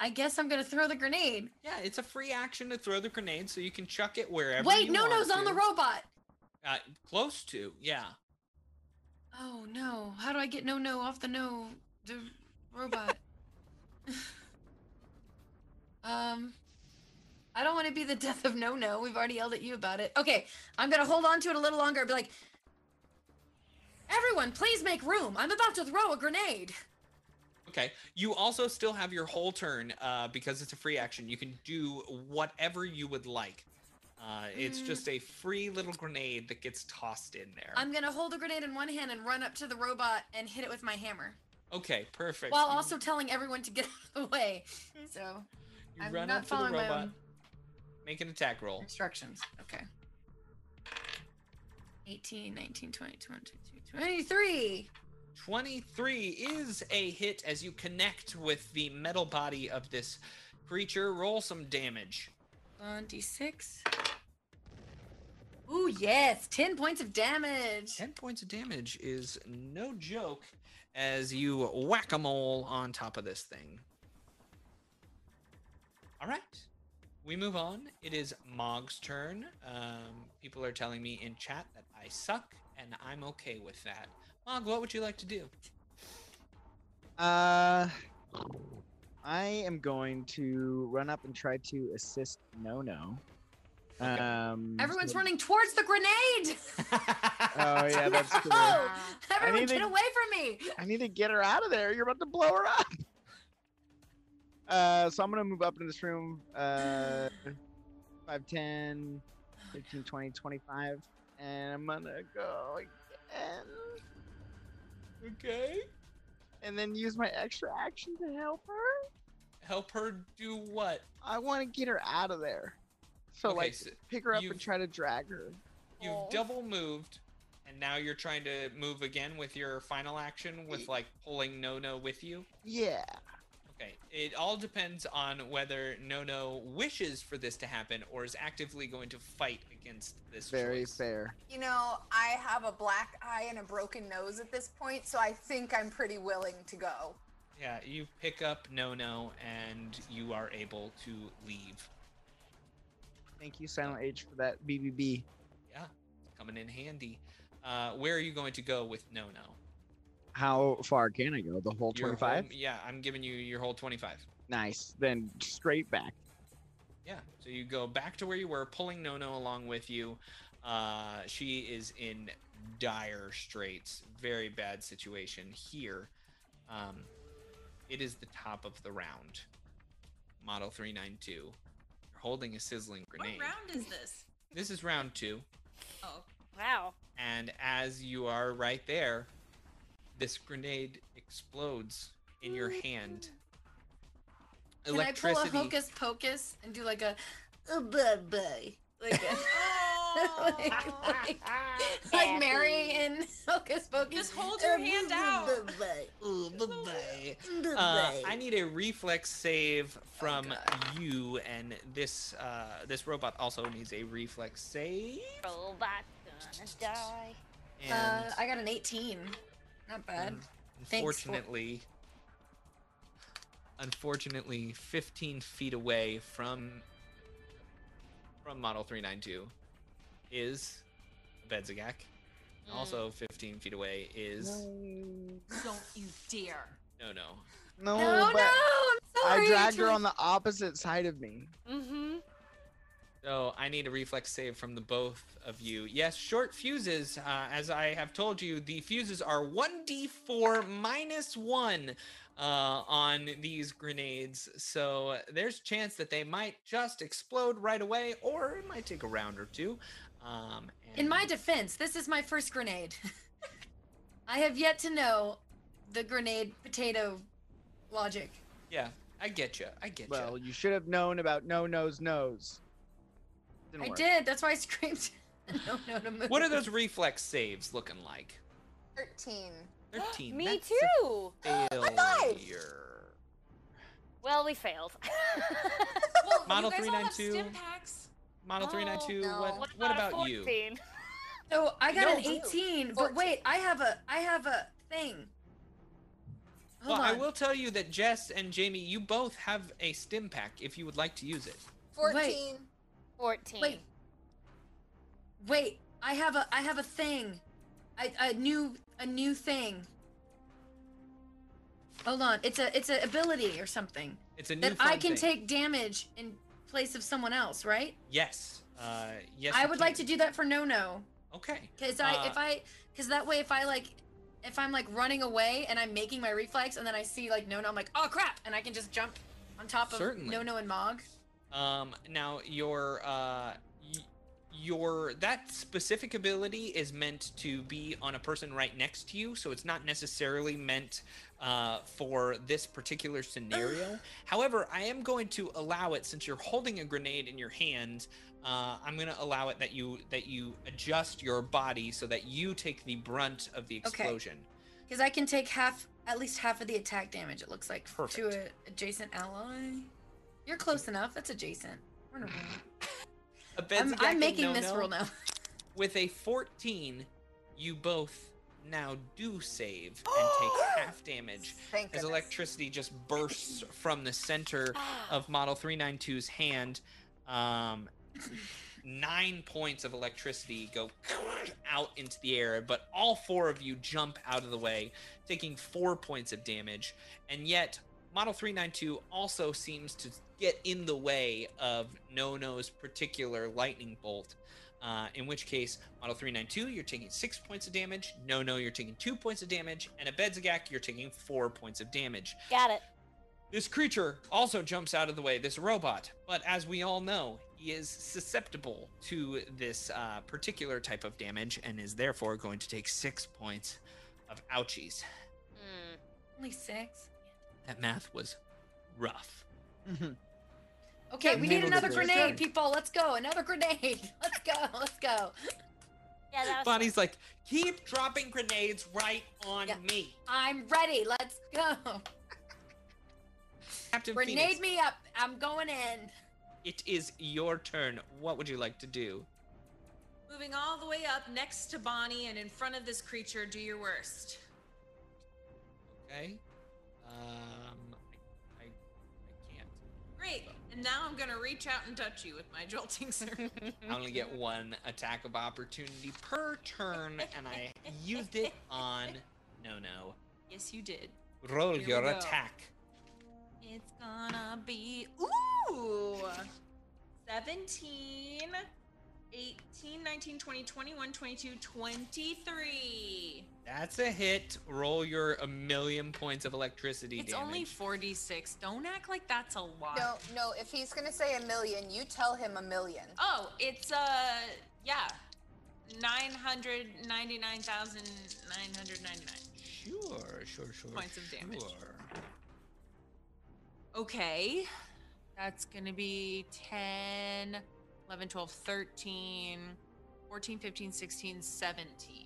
Speaker 3: I guess I'm gonna throw the grenade.
Speaker 2: yeah, it's a free action to throw the grenade, so you can chuck it wherever.
Speaker 3: Wait, no, no's on the robot.
Speaker 2: Uh, close to, yeah.
Speaker 3: Oh no! How do I get Nono off the no the robot? um, I don't want to be the death of Nono. We've already yelled at you about it. Okay, I'm gonna hold on to it a little longer. Be like, everyone, please make room. I'm about to throw a grenade.
Speaker 2: Okay. You also still have your whole turn uh, because it's a free action. You can do whatever you would like. Uh, it's
Speaker 3: Mm.
Speaker 2: just a free little grenade that gets tossed in there.
Speaker 3: I'm gonna hold a grenade in one hand and run up to the robot and hit it with my hammer,
Speaker 2: okay, perfect.
Speaker 3: while also telling everyone to get out of the way. So
Speaker 2: you
Speaker 3: I'm
Speaker 2: run
Speaker 3: not
Speaker 2: up to the
Speaker 3: following my
Speaker 2: robot, make an attack roll.
Speaker 3: instructions. Okay. 18, 19, 20, 22, 23.
Speaker 2: 23 is a hit as you connect with the metal body of this creature. Roll some damage.
Speaker 3: 26. Ooh, yes. 10 points of damage.
Speaker 2: 10 points of damage is no joke as you whack a mole on top of this thing. All right. We move on. It is Mog's turn. Um, people are telling me in chat that I suck, and I'm okay with that. Mog, what would you like to do?
Speaker 12: Uh, I am going to run up and try to assist Nono. Um,
Speaker 3: Everyone's
Speaker 12: so-
Speaker 3: running towards the grenade.
Speaker 12: Oh yeah, that's true.
Speaker 3: Oh, everyone
Speaker 12: need
Speaker 3: get
Speaker 12: to-
Speaker 3: away from me.
Speaker 12: I need to get her out of there. You're about to blow her up. Uh, so I'm gonna move up in this room. Uh, 5, 10, 15, 20, 25, and I'm gonna go again.
Speaker 2: Okay.
Speaker 12: And then use my extra action to help her.
Speaker 2: Help her do what?
Speaker 12: I want to get her out of there. So
Speaker 2: Okay,
Speaker 12: like,
Speaker 2: so
Speaker 12: pick her up
Speaker 2: you've-
Speaker 12: and try to drag her.
Speaker 2: You've double moved, and now you're trying to move again with your final action with like pulling Nono with you.
Speaker 12: Yeah.
Speaker 2: Okay. It all depends on whether Nono wishes for this to happen or is actively going to fight against this
Speaker 12: Very
Speaker 2: choice.
Speaker 12: fair.
Speaker 7: You know, I have a black eye and a broken nose at this point, so I think I'm pretty willing to go.
Speaker 2: Yeah, you pick up Nono and you are able to leave.
Speaker 12: Thank you, Silent Age, for that BBB.
Speaker 2: Yeah, coming in handy. Uh, where are you going to go with No No?
Speaker 12: How far can I go? The whole
Speaker 2: Your
Speaker 12: 25?
Speaker 2: whole- yeah, I'm giving you your whole 25.
Speaker 12: Nice. Then straight back.
Speaker 2: Yeah. So you go back to where you were, pulling Nono along with you. Uh, she is in dire straits, very bad situation here. Um, it is the top of the round. Model 392. You're holding a sizzling grenade.
Speaker 6: What round is this?
Speaker 2: This is round two.
Speaker 6: Oh,
Speaker 5: wow.
Speaker 2: And as you are right there, this grenade explodes in your hand.
Speaker 3: Can I pull a hocus pocus and do like a, a bye bye? Like a, like, like, like Mary in Hocus Pocus.
Speaker 6: Just hold your hand out.
Speaker 2: Uh, I need a reflex save from you, and this uh, this robot also needs a reflex save.
Speaker 5: Robot gonna die.
Speaker 2: And
Speaker 3: Uh, I got an 18. Not bad. Thanks for-
Speaker 2: unfortunately, unfortunately, 15 feet away from from Model 392 is Bedzagak.
Speaker 6: Mm.
Speaker 2: Also, 15 feet away is
Speaker 6: Don't you dare.
Speaker 2: no, no.
Speaker 12: No,
Speaker 3: No,
Speaker 12: but
Speaker 3: no, I'm sorry.
Speaker 12: I dragged her on the opposite side of me.
Speaker 5: Mm-hmm.
Speaker 2: So I need a reflex save from the both of you. Yes, short fuses. Uh, as I have told you, the fuses are 1d4 minus 1 uh, on these grenades. So there's a chance that they might just explode right away, or it might take a round or two. Um,
Speaker 3: In my defense, this is my first grenade. I have yet to know the grenade potato logic.
Speaker 2: yeah, I get you. I get you.
Speaker 12: Well, you should have known about no nose nose. Didn't
Speaker 3: I
Speaker 12: work.
Speaker 3: did. That's why I screamed. no, no, to move.
Speaker 2: What are those reflex saves looking like?
Speaker 7: 13.
Speaker 2: 13.
Speaker 5: Me
Speaker 2: that's
Speaker 5: too.
Speaker 2: a
Speaker 7: five.
Speaker 2: failure.
Speaker 5: Well, we failed.
Speaker 6: Well,
Speaker 2: Model
Speaker 6: you guys
Speaker 2: 392. Model
Speaker 3: Oh,
Speaker 2: 392,
Speaker 7: no.
Speaker 2: what,
Speaker 5: what
Speaker 2: what
Speaker 5: about,
Speaker 2: about you?
Speaker 5: 14?
Speaker 3: So I got
Speaker 7: No,
Speaker 3: an
Speaker 7: dude.
Speaker 3: 18, but wait, I have a I have a thing. Hold
Speaker 2: well, I will tell you that Jess and Jamie, you both have a stim pack if you would like to use it.
Speaker 7: 14.
Speaker 5: 14.
Speaker 3: Wait. Wait, I have a I have a thing. I, a new a new thing. Hold on, it's a it's a ability or something
Speaker 2: It's a new
Speaker 3: that I can
Speaker 2: thing.
Speaker 3: take damage in place of someone else, right?
Speaker 2: Yes. Uh, yes.
Speaker 3: I would like to do that for Nono,
Speaker 2: Okay.
Speaker 3: because I
Speaker 2: Uh,
Speaker 3: if I because that way if I like if I'm like running away and I'm making my reflex and then I see like Nono I'm like oh crap and I can just jump on top of
Speaker 2: Certainly.
Speaker 3: Nono and Mog.
Speaker 2: Um, now your uh, y- your that specific ability is meant to be on a person right next to you, so it's not necessarily meant uh, for this particular scenario. However, I am going to allow it since you're holding a grenade in your hand. Uh, I'm going to allow it that you that you adjust your body so that you take the brunt of the
Speaker 3: Okay.
Speaker 2: explosion.
Speaker 3: Because I can take half, at least half of the attack damage. It looks like to
Speaker 2: Perfect.
Speaker 3: a adjacent ally. You're close enough. That's adjacent. We're in a room. I'm, I'm making this
Speaker 2: No-No,
Speaker 3: roll now.
Speaker 2: With a 14, you both now do save and take half damage
Speaker 7: Thank
Speaker 2: as
Speaker 7: goodness.
Speaker 2: electricity just bursts from the center of Model 392's hand. Um, nine points of electricity go out into the air, but all four of you jump out of the way, taking four points of damage. And yet, Model 392 also seems to get in the way of Nono's particular lightning bolt. Uh, in which case, Model 392, you're taking six points of damage. No, no, you're taking two points of damage. And Abedzagak, you're taking four points of damage.
Speaker 5: Got it.
Speaker 2: This creature also jumps out of the way, this robot, but as we all know, he is susceptible to this uh, particular type of damage and is therefore going to take six points of ouchies.
Speaker 5: Mm.
Speaker 3: Only six.
Speaker 2: That math was rough.
Speaker 3: Okay, we need another
Speaker 12: distance.
Speaker 3: grenade, people. Let's go. Another grenade. Let's go. Let's go.
Speaker 5: Yeah, that was
Speaker 2: Bonnie's like, keep dropping grenades right on
Speaker 3: Yeah.
Speaker 2: me.
Speaker 3: I'm ready. Let's go.
Speaker 2: Captain
Speaker 3: Grenade
Speaker 2: Phoenix,
Speaker 3: me up. I'm going in.
Speaker 2: it is your turn. What would you like to do?
Speaker 6: Moving all the way up next to Bonnie and in front of this creature, do your worst.
Speaker 2: Okay. Um, I, I, I can't.
Speaker 6: Great. And now I'm gonna reach out and touch you with my jolting surge.
Speaker 2: I only get one attack of opportunity per turn, and I used it on Nono.
Speaker 6: yes, you did.
Speaker 2: Roll
Speaker 6: Here
Speaker 2: your attack.
Speaker 6: It's gonna be ooh 17 18 19 20 21 22 23
Speaker 2: That's a hit. Roll your a million points of electricity
Speaker 6: it's
Speaker 2: damage.
Speaker 6: only 46 don't act like that's a lot
Speaker 7: No, no, if he's gonna say a million, you tell him a million.
Speaker 6: oh it's uh yeah 999,999
Speaker 2: Sure, sure, sure.
Speaker 6: Points of damage.
Speaker 2: Sure.
Speaker 6: okay that's gonna be 10 11 12 13 14, 15, 16, 17.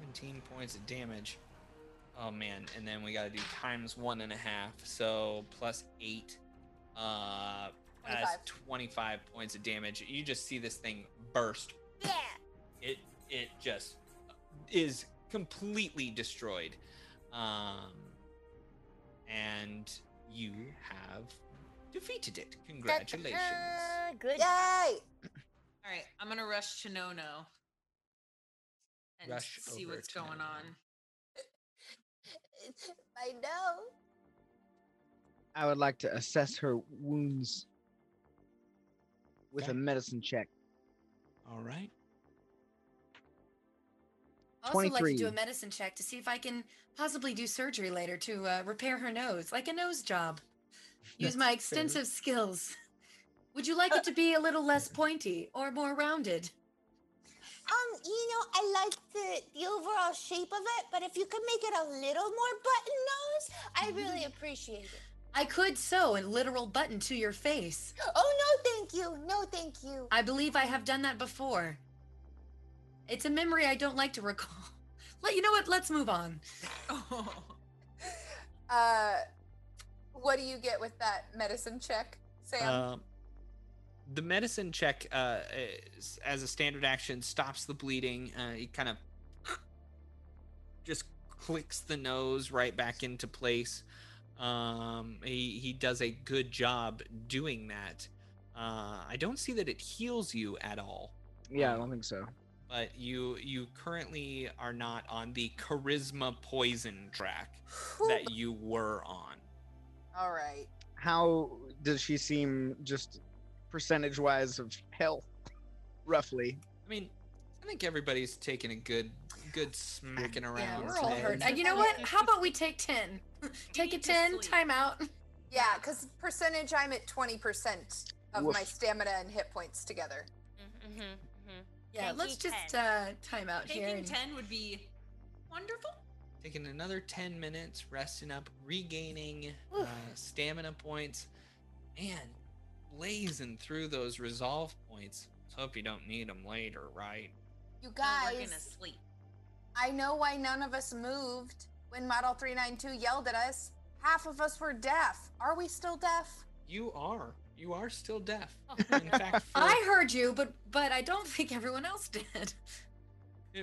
Speaker 2: 17 points of damage. Oh man, and then we gotta do times one and a half, so plus eight. Uh, as 25 points of damage. You just see this thing burst.
Speaker 5: Yeah.
Speaker 2: It it just is completely destroyed. Um, and you have defeated it. Congratulations.
Speaker 5: Good.
Speaker 7: Yay!
Speaker 6: All right, I'm gonna rush to Nono and
Speaker 2: Rush
Speaker 6: see
Speaker 2: over
Speaker 6: what's
Speaker 2: to
Speaker 6: going on.
Speaker 7: I know.
Speaker 12: I would like to assess her wounds with
Speaker 2: Okay.
Speaker 12: a medicine check.
Speaker 2: All right.
Speaker 3: I also like to do a medicine check to see if I can possibly do surgery later to uh, repair her nose, like a nose job. Use my
Speaker 2: That's fair.
Speaker 3: extensive skills. Would you like it to be a little less pointy or more rounded?
Speaker 9: Um, you know, I like the the overall shape of it, but if you could make it a little more button nose, I really appreciate it.
Speaker 3: I could sew a literal button to your face.
Speaker 9: Oh no, thank you. No, thank you.
Speaker 3: I believe I have done that before. It's a memory I don't like to recall. Let you know what? Let's move on.
Speaker 6: Oh,
Speaker 7: Uh, what do you get with that medicine check, Sam?
Speaker 2: Um, the medicine check, uh, is, as a standard action, stops the bleeding. Uh, he kind of just clicks the nose right back into place. Um, he he does a good job doing that. Uh, I don't see that it heals you at all,
Speaker 12: Yeah, I don't think so.
Speaker 2: but you you currently are not on the charisma poison track that you were on.
Speaker 7: All right.
Speaker 12: How does she seem just percentage wise of health, roughly?
Speaker 2: I mean, I think everybody's taking a good good smacking around.
Speaker 3: Yeah,
Speaker 2: around.
Speaker 3: we're all
Speaker 2: today.
Speaker 3: hurt. Uh, you know what? How about we take 10? take a 10,
Speaker 6: sleep.
Speaker 3: time out.
Speaker 7: Yeah, because percentage, I'm at 20% of my stamina and hit points together.
Speaker 5: Mm-hmm, mm-hmm.
Speaker 3: Yeah, let's just uh, time out here.
Speaker 6: taking
Speaker 3: and-
Speaker 6: 10 would be wonderful.
Speaker 2: Taking another 10 minutes, resting up, regaining uh, stamina points, and blazing through those resolve points. Let's hope you don't need them later, right?
Speaker 7: You
Speaker 6: No, we're gonna sleep.
Speaker 7: I know why none of us moved when Model 392 yelled at us. Half of us were deaf. Are we still deaf?
Speaker 2: You are. You are still deaf.
Speaker 5: Oh.
Speaker 2: In fact, for,
Speaker 3: I heard you, but but I don't think everyone else did.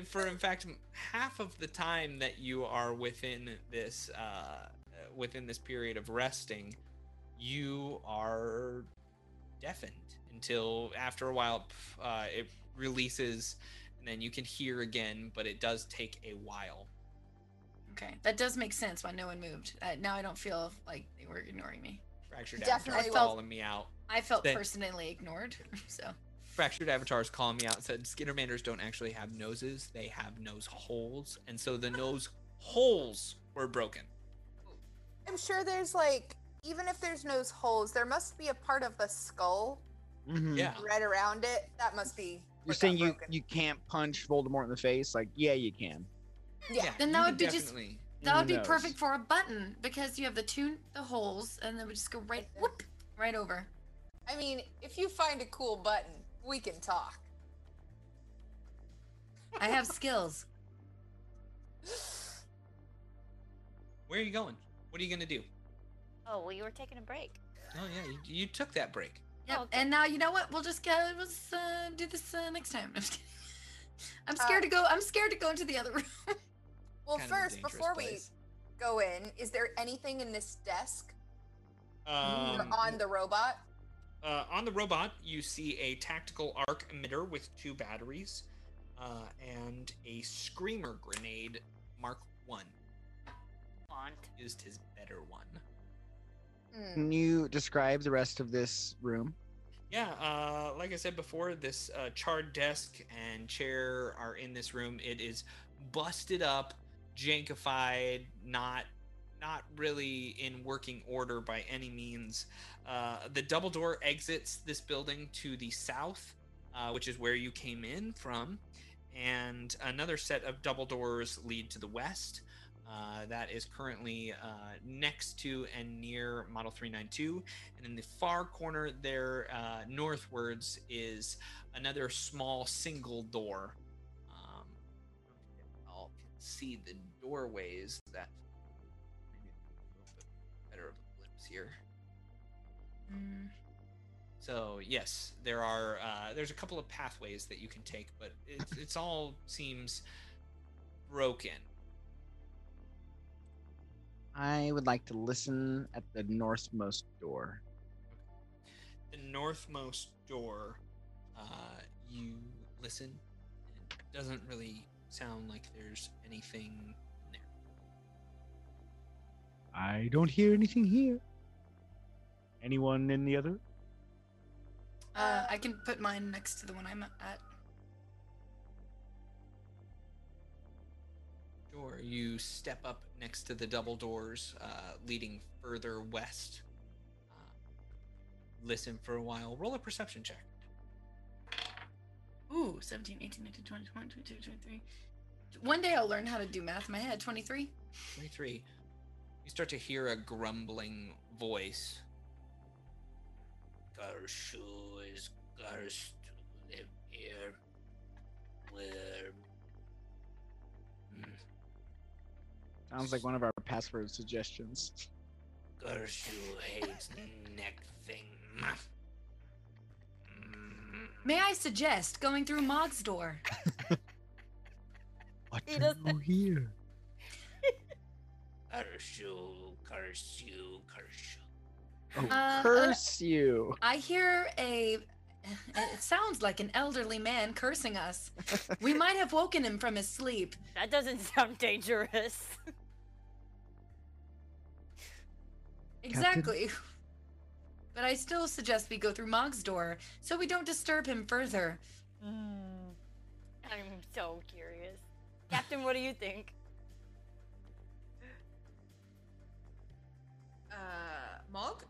Speaker 2: for in fact half of the time that you are within this uh, uh, within this period of resting, you are deafened until after a while uh, it releases, and then you can hear again. But it does take a while.
Speaker 3: Okay, that does make sense why no one moved. Uh, now I don't feel like they were ignoring me.
Speaker 2: Fractured
Speaker 7: Definitely
Speaker 2: Avatar
Speaker 3: felt-
Speaker 2: calling me out.
Speaker 3: I felt
Speaker 2: That-
Speaker 3: personally ignored. So
Speaker 2: Fractured Avatar is calling me out. Said Skittermanders don't actually have noses; they have nose holes, and so the nose holes were broken.
Speaker 7: I'm sure there's like, even if there's nose holes, there must be a part of the skull
Speaker 12: Mhm.
Speaker 2: Yeah.
Speaker 7: right around it. That must be.
Speaker 12: You're saying you
Speaker 7: broken.
Speaker 12: you can't punch Voldemort in the face? Like, yeah, you can.
Speaker 7: Yeah.
Speaker 3: Then that would be just- that would be
Speaker 12: Nose.
Speaker 3: perfect for a button because you have the two the holes and then we just go right
Speaker 7: Right
Speaker 3: whoop right over.
Speaker 7: I mean, if you find a cool button, we can talk.
Speaker 3: I have skills.
Speaker 2: Where are you going? What are you gonna do?
Speaker 5: Oh, well, you were taking a break.
Speaker 2: Oh yeah, you, you took that break.
Speaker 3: Yep.
Speaker 5: Oh, okay.
Speaker 3: And now you know what? We'll just go. We'll just, uh, do this uh, next time. I'm. I'm scared
Speaker 7: Uh,
Speaker 3: to go. I'm scared to go into the other room.
Speaker 7: Well,
Speaker 2: Kind
Speaker 7: first, before
Speaker 2: place.
Speaker 7: we go in, is there anything in this desk
Speaker 2: Um,
Speaker 7: on the robot?
Speaker 2: uh, on the robot, you see a tactical arc emitter with two batteries, uh, and a screamer grenade Mark One.
Speaker 5: Want.
Speaker 2: Used his better one.
Speaker 7: Hmm.
Speaker 12: Can you describe the rest of this room?
Speaker 2: Yeah, uh, like I said before, this uh, charred desk and chair are in this room. It is busted up, jankified, not not really in working order by any means. Uh, the double door exits this building to the south, uh, which is where you came in from, and another set of double doors lead to the west. Uh, that is currently uh, next to and near Model 392. And in the far corner there, uh, northwards, is another small single door. Um, I'll see the doorways that. Maybe a little bit better of a glimpse here.
Speaker 3: Mm,
Speaker 2: So yes, there are. Uh, there's a couple of pathways that you can take, but it's it's all seems broken.
Speaker 12: I would like to listen at the northmost door.
Speaker 2: The northmost door, uh, you listen. It doesn't really sound like there's anything in there.
Speaker 8: I don't hear anything here. Anyone in the other?
Speaker 3: uh, I can put mine next to the one I'm at.
Speaker 2: Sure. You step up next to the double doors uh, leading further west. Uh, listen for a while. Roll a perception check.
Speaker 3: Ooh, 17, 18, 19, 20, 21, 22, 23. One day I'll learn how to do math in my head. 23.
Speaker 2: 23. You start to hear a grumbling voice. Garshu is cursed to live here. Where.
Speaker 12: Sounds like one of our password suggestions.
Speaker 2: Garshu hates neck thing.
Speaker 3: May I suggest going through Mog's door?
Speaker 8: What
Speaker 5: He
Speaker 8: do
Speaker 5: doesn't-
Speaker 8: you hear?
Speaker 2: Garshu, curse you, curse you.
Speaker 12: Oh,
Speaker 3: Uh,
Speaker 12: curse you!
Speaker 3: I hear a. It sounds like an elderly man cursing us. We might have woken him from his sleep.
Speaker 5: That doesn't sound dangerous.
Speaker 3: Exactly. But I still suggest we go through Mog's door so we don't disturb him further.
Speaker 5: Hmm. I'm so curious. Captain, what do you think?
Speaker 6: Uh, Mog?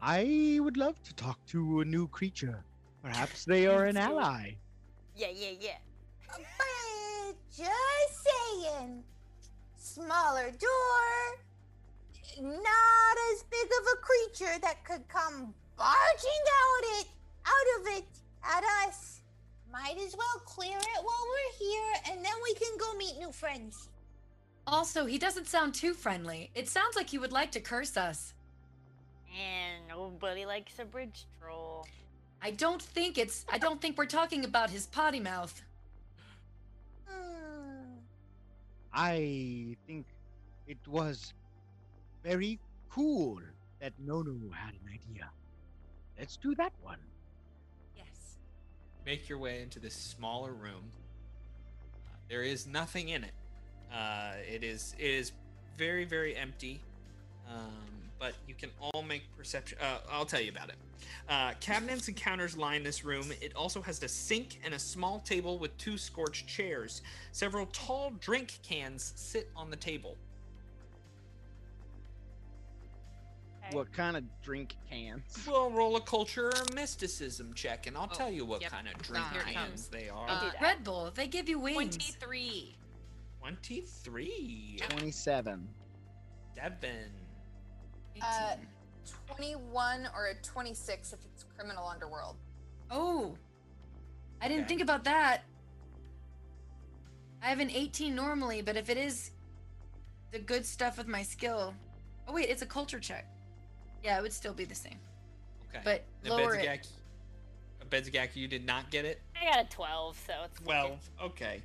Speaker 8: I would love to talk to a new creature. Perhaps they are an
Speaker 5: Let's do it.
Speaker 8: ally.
Speaker 5: Yeah, yeah, yeah.
Speaker 9: But just saying, smaller door, not as big of a creature that could come barging out it, out of it, at us. Might as well clear it while we're here, and then we can go meet new friends.
Speaker 3: Also, he doesn't sound too friendly. It sounds like he would like to curse us.
Speaker 5: And nobody likes a bridge troll.
Speaker 3: I don't think it's. I don't think we're talking about his potty mouth.
Speaker 9: Hmm.
Speaker 8: I think it was very cool that Nono had an idea. Let's do that one.
Speaker 6: Yes.
Speaker 2: make your way into this smaller room. Uh, there is nothing in it. Uh, it is it is very very empty. Um, but you can all make perception. Uh, I'll tell you about it. Uh, cabinets and counters line this room. It also has a sink and a small table with two scorched chairs. Several tall drink cans sit on the table.
Speaker 5: Okay.
Speaker 12: What kind of drink cans?
Speaker 2: We'll roll a culture or mysticism check, and I'll
Speaker 6: Oh,
Speaker 2: tell you what
Speaker 6: yep.
Speaker 2: kind of drink
Speaker 6: Here it
Speaker 2: cans they are.
Speaker 6: Uh.
Speaker 3: Red Bull, they give you wings.
Speaker 6: 23.
Speaker 2: Twenty-three.
Speaker 12: 27.
Speaker 2: Devin.
Speaker 7: Uh, 21 or a 26 if it's criminal underworld.
Speaker 3: Oh, I didn't
Speaker 2: Okay.
Speaker 3: think about that. I have an 18 normally, but if it is the good stuff with my skill. Oh, wait, it's a culture check. Yeah, it would still be the same.
Speaker 2: Okay.
Speaker 3: But
Speaker 2: The
Speaker 3: lower it.
Speaker 2: Bedzagak, Bedzagak, you did not get it?
Speaker 5: I got a 12, so it's okay.
Speaker 2: 12. Okay.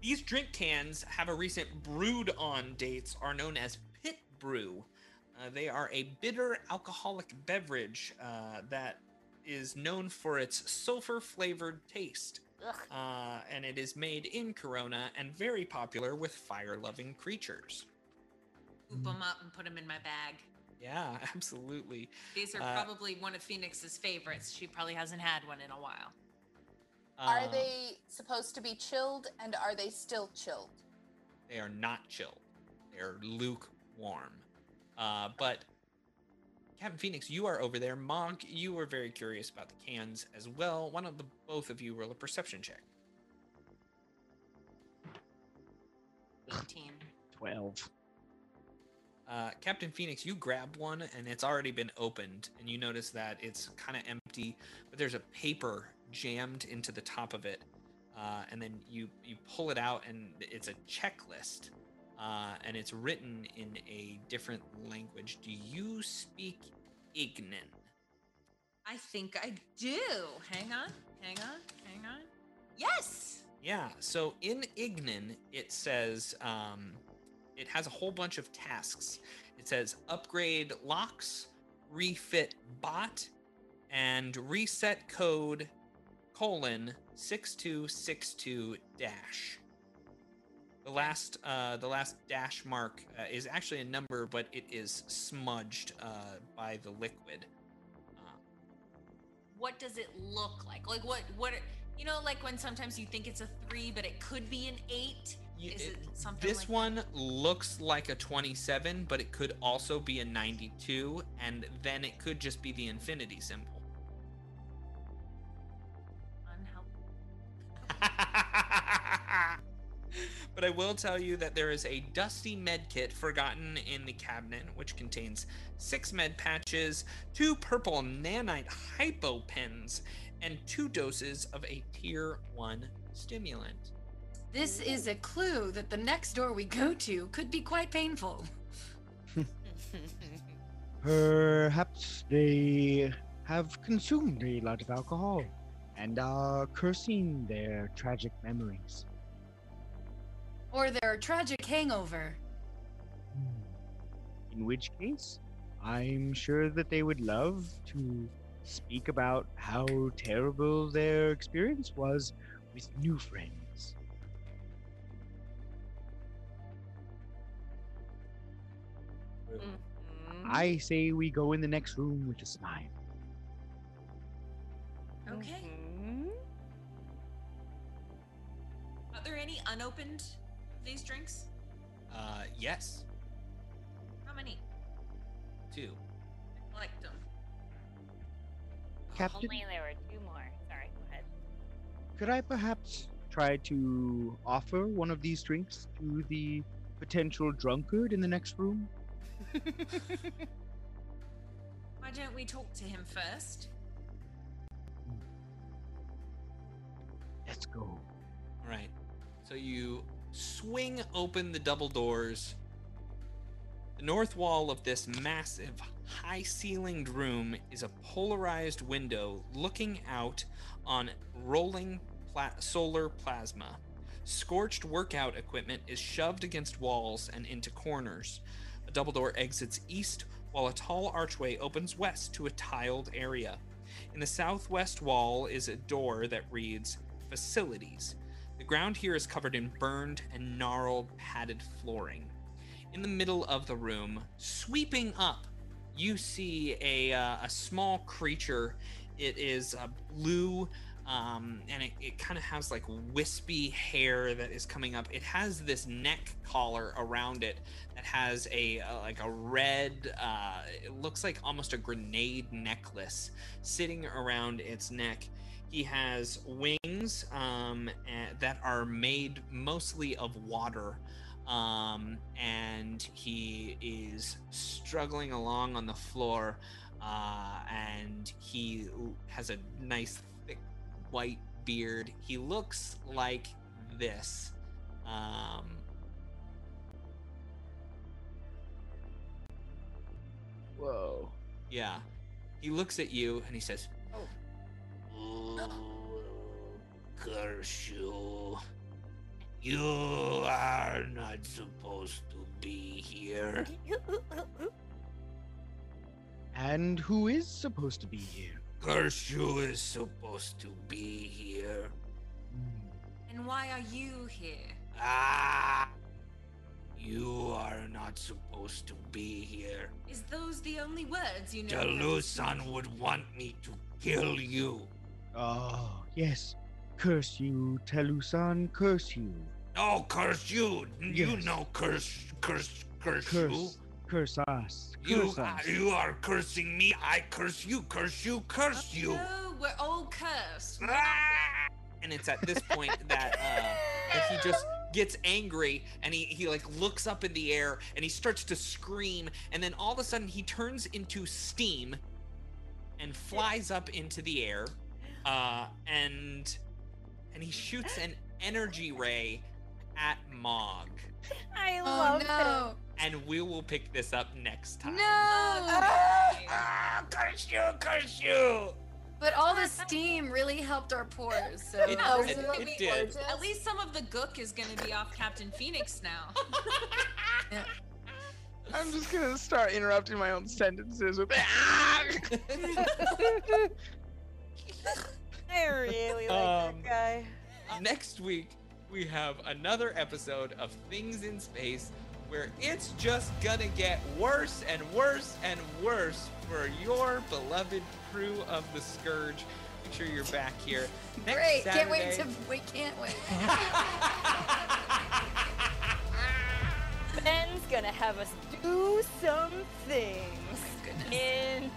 Speaker 2: These drink cans have a recent brewed on dates are known as pit brew. Uh, they are a bitter alcoholic beverage uh, that is known for its sulfur flavored taste.
Speaker 5: Ugh.
Speaker 2: Uh, and it is made in Corona and very popular with fire loving creatures.
Speaker 6: Scoop them up and put them in my bag.
Speaker 2: Yeah, absolutely.
Speaker 6: These are
Speaker 2: Uh,
Speaker 6: probably one of Phoenix's favorites. She probably hasn't had one in a while.
Speaker 7: Are
Speaker 2: Uh,
Speaker 7: they supposed to be chilled and are they still chilled?
Speaker 2: They are not chilled. They're lukewarm. Uh, but Captain Phoenix, you are over there. Mog, you were very curious about the cans as well. Why don't the both of you roll a perception check?
Speaker 6: 18.
Speaker 12: Twelve.
Speaker 2: Uh, Captain Phoenix, you grab one and it's already been opened, and you notice that it's kind of empty, but there's a paper jammed into the top of it. Uh, and then you you pull it out, and it's a checklist, uh, and it's written in a different language. Do you speak Ignan?
Speaker 6: I think I do. Hang on, hang on, hang on. Yes.
Speaker 2: Yeah. So in Ignan, it says um, it has a whole bunch of tasks. It says upgrade locks, refit bot, and reset code colon six two six two dash. The last uh, the last dash mark uh, is actually a number, but it is smudged uh, by the liquid.
Speaker 6: What does it look like? Like what? What? You know, like when sometimes you think it's a three, but it could be an eight. Is it, something
Speaker 2: This
Speaker 6: like
Speaker 2: one looks like a 27, but it could also be a 92, and then it could just be the infinity symbol. But I will tell you that there is a dusty med kit forgotten in the cabinet, which contains six med patches, two purple nanite hypo pens, and two doses of a tier one stimulant.
Speaker 3: This is a clue that the next door we go to could be quite painful.
Speaker 8: Perhaps they have consumed a lot of alcohol and are cursing their tragic memories.
Speaker 3: Or their tragic hangover. Hmm.
Speaker 8: In which case, I'm sure that they would love to speak about how terrible their experience was with new friends. I say we go in the next room with a smile.
Speaker 6: Okay.
Speaker 5: Mm-hmm.
Speaker 6: Are there any unopened these drinks?
Speaker 2: Uh, yes,
Speaker 6: How many?
Speaker 2: two.
Speaker 6: Collect them.
Speaker 8: Captain,
Speaker 5: Only there were two more. Sorry, go ahead.
Speaker 8: could I perhaps try to offer one of these drinks to the potential drunkard in the next room?
Speaker 6: Why don't we talk to him first?
Speaker 8: Let's go.
Speaker 2: All right. So you swing open the double doors. The north wall of this massive, high ceilinged room is a polarized window looking out on rolling pla- solar plasma. Scorched workout equipment is shoved against walls and into corners. Double door exits east, while a tall archway opens west to a tiled area. In the southwest wall is a door that reads Facilities. The ground here is covered in burned and gnarled padded flooring. In the middle of the room, sweeping up, you see a, uh, a small creature. It is a blue, um, and it, it kind of has like wispy hair that is coming up. It has this neck collar around it that has a uh, like a red. Uh, it looks like almost a grenade necklace sitting around its neck. He has wings um, a- that are made mostly of water, um, and he is struggling along on the floor. Uh, and he has a nice white beard. He looks like this. Um,
Speaker 12: Whoa.
Speaker 2: yeah. He looks at you and he says,
Speaker 13: Curse you. You are not supposed to be here.
Speaker 8: And who is supposed to be here?
Speaker 13: Curse you is supposed to be here.
Speaker 6: And why are you here?
Speaker 13: Ah! You are not supposed to be here.
Speaker 6: Is those the only words you know?
Speaker 13: Delusan would want me to kill you.
Speaker 8: Oh, yes. Curse you, Telusan, curse you.
Speaker 13: No, curse you. You know, curse, curse, curse,
Speaker 8: Curse,
Speaker 13: you.
Speaker 8: Curse us.
Speaker 13: You,
Speaker 8: Curse
Speaker 13: are,
Speaker 8: us.
Speaker 13: you are cursing me. I curse you. Curse you. Curse you.
Speaker 6: No, we're all cursed.
Speaker 2: and it's at this point that uh, that he just gets angry and he, he like looks up in the air and he starts to scream and then all of a sudden he turns into steam and flies up into the air uh, and and he shoots an energy ray at Mog.
Speaker 5: I
Speaker 3: Oh
Speaker 5: love
Speaker 3: no.
Speaker 5: It.
Speaker 2: And we will pick this up next time.
Speaker 3: No.
Speaker 13: Ah, curse you, curse you!
Speaker 3: But all the steam really helped our pores. So
Speaker 2: It- it- it
Speaker 7: it'll
Speaker 2: did.
Speaker 6: At least some of the gook is gonna be off Captain Phoenix now.
Speaker 12: I'm just gonna start interrupting my own sentences with "Ah!"
Speaker 5: I really like
Speaker 2: Um,
Speaker 5: that guy.
Speaker 2: Next week, we have another episode of Things in Space where it's just gonna get worse and worse and worse for your beloved crew of the Scourge. Make sure you're back here. Next
Speaker 3: Great. Can't wait to
Speaker 2: Saturday.
Speaker 3: we can't wait.
Speaker 5: Ben's gonna have us do some things
Speaker 3: goodness.
Speaker 5: in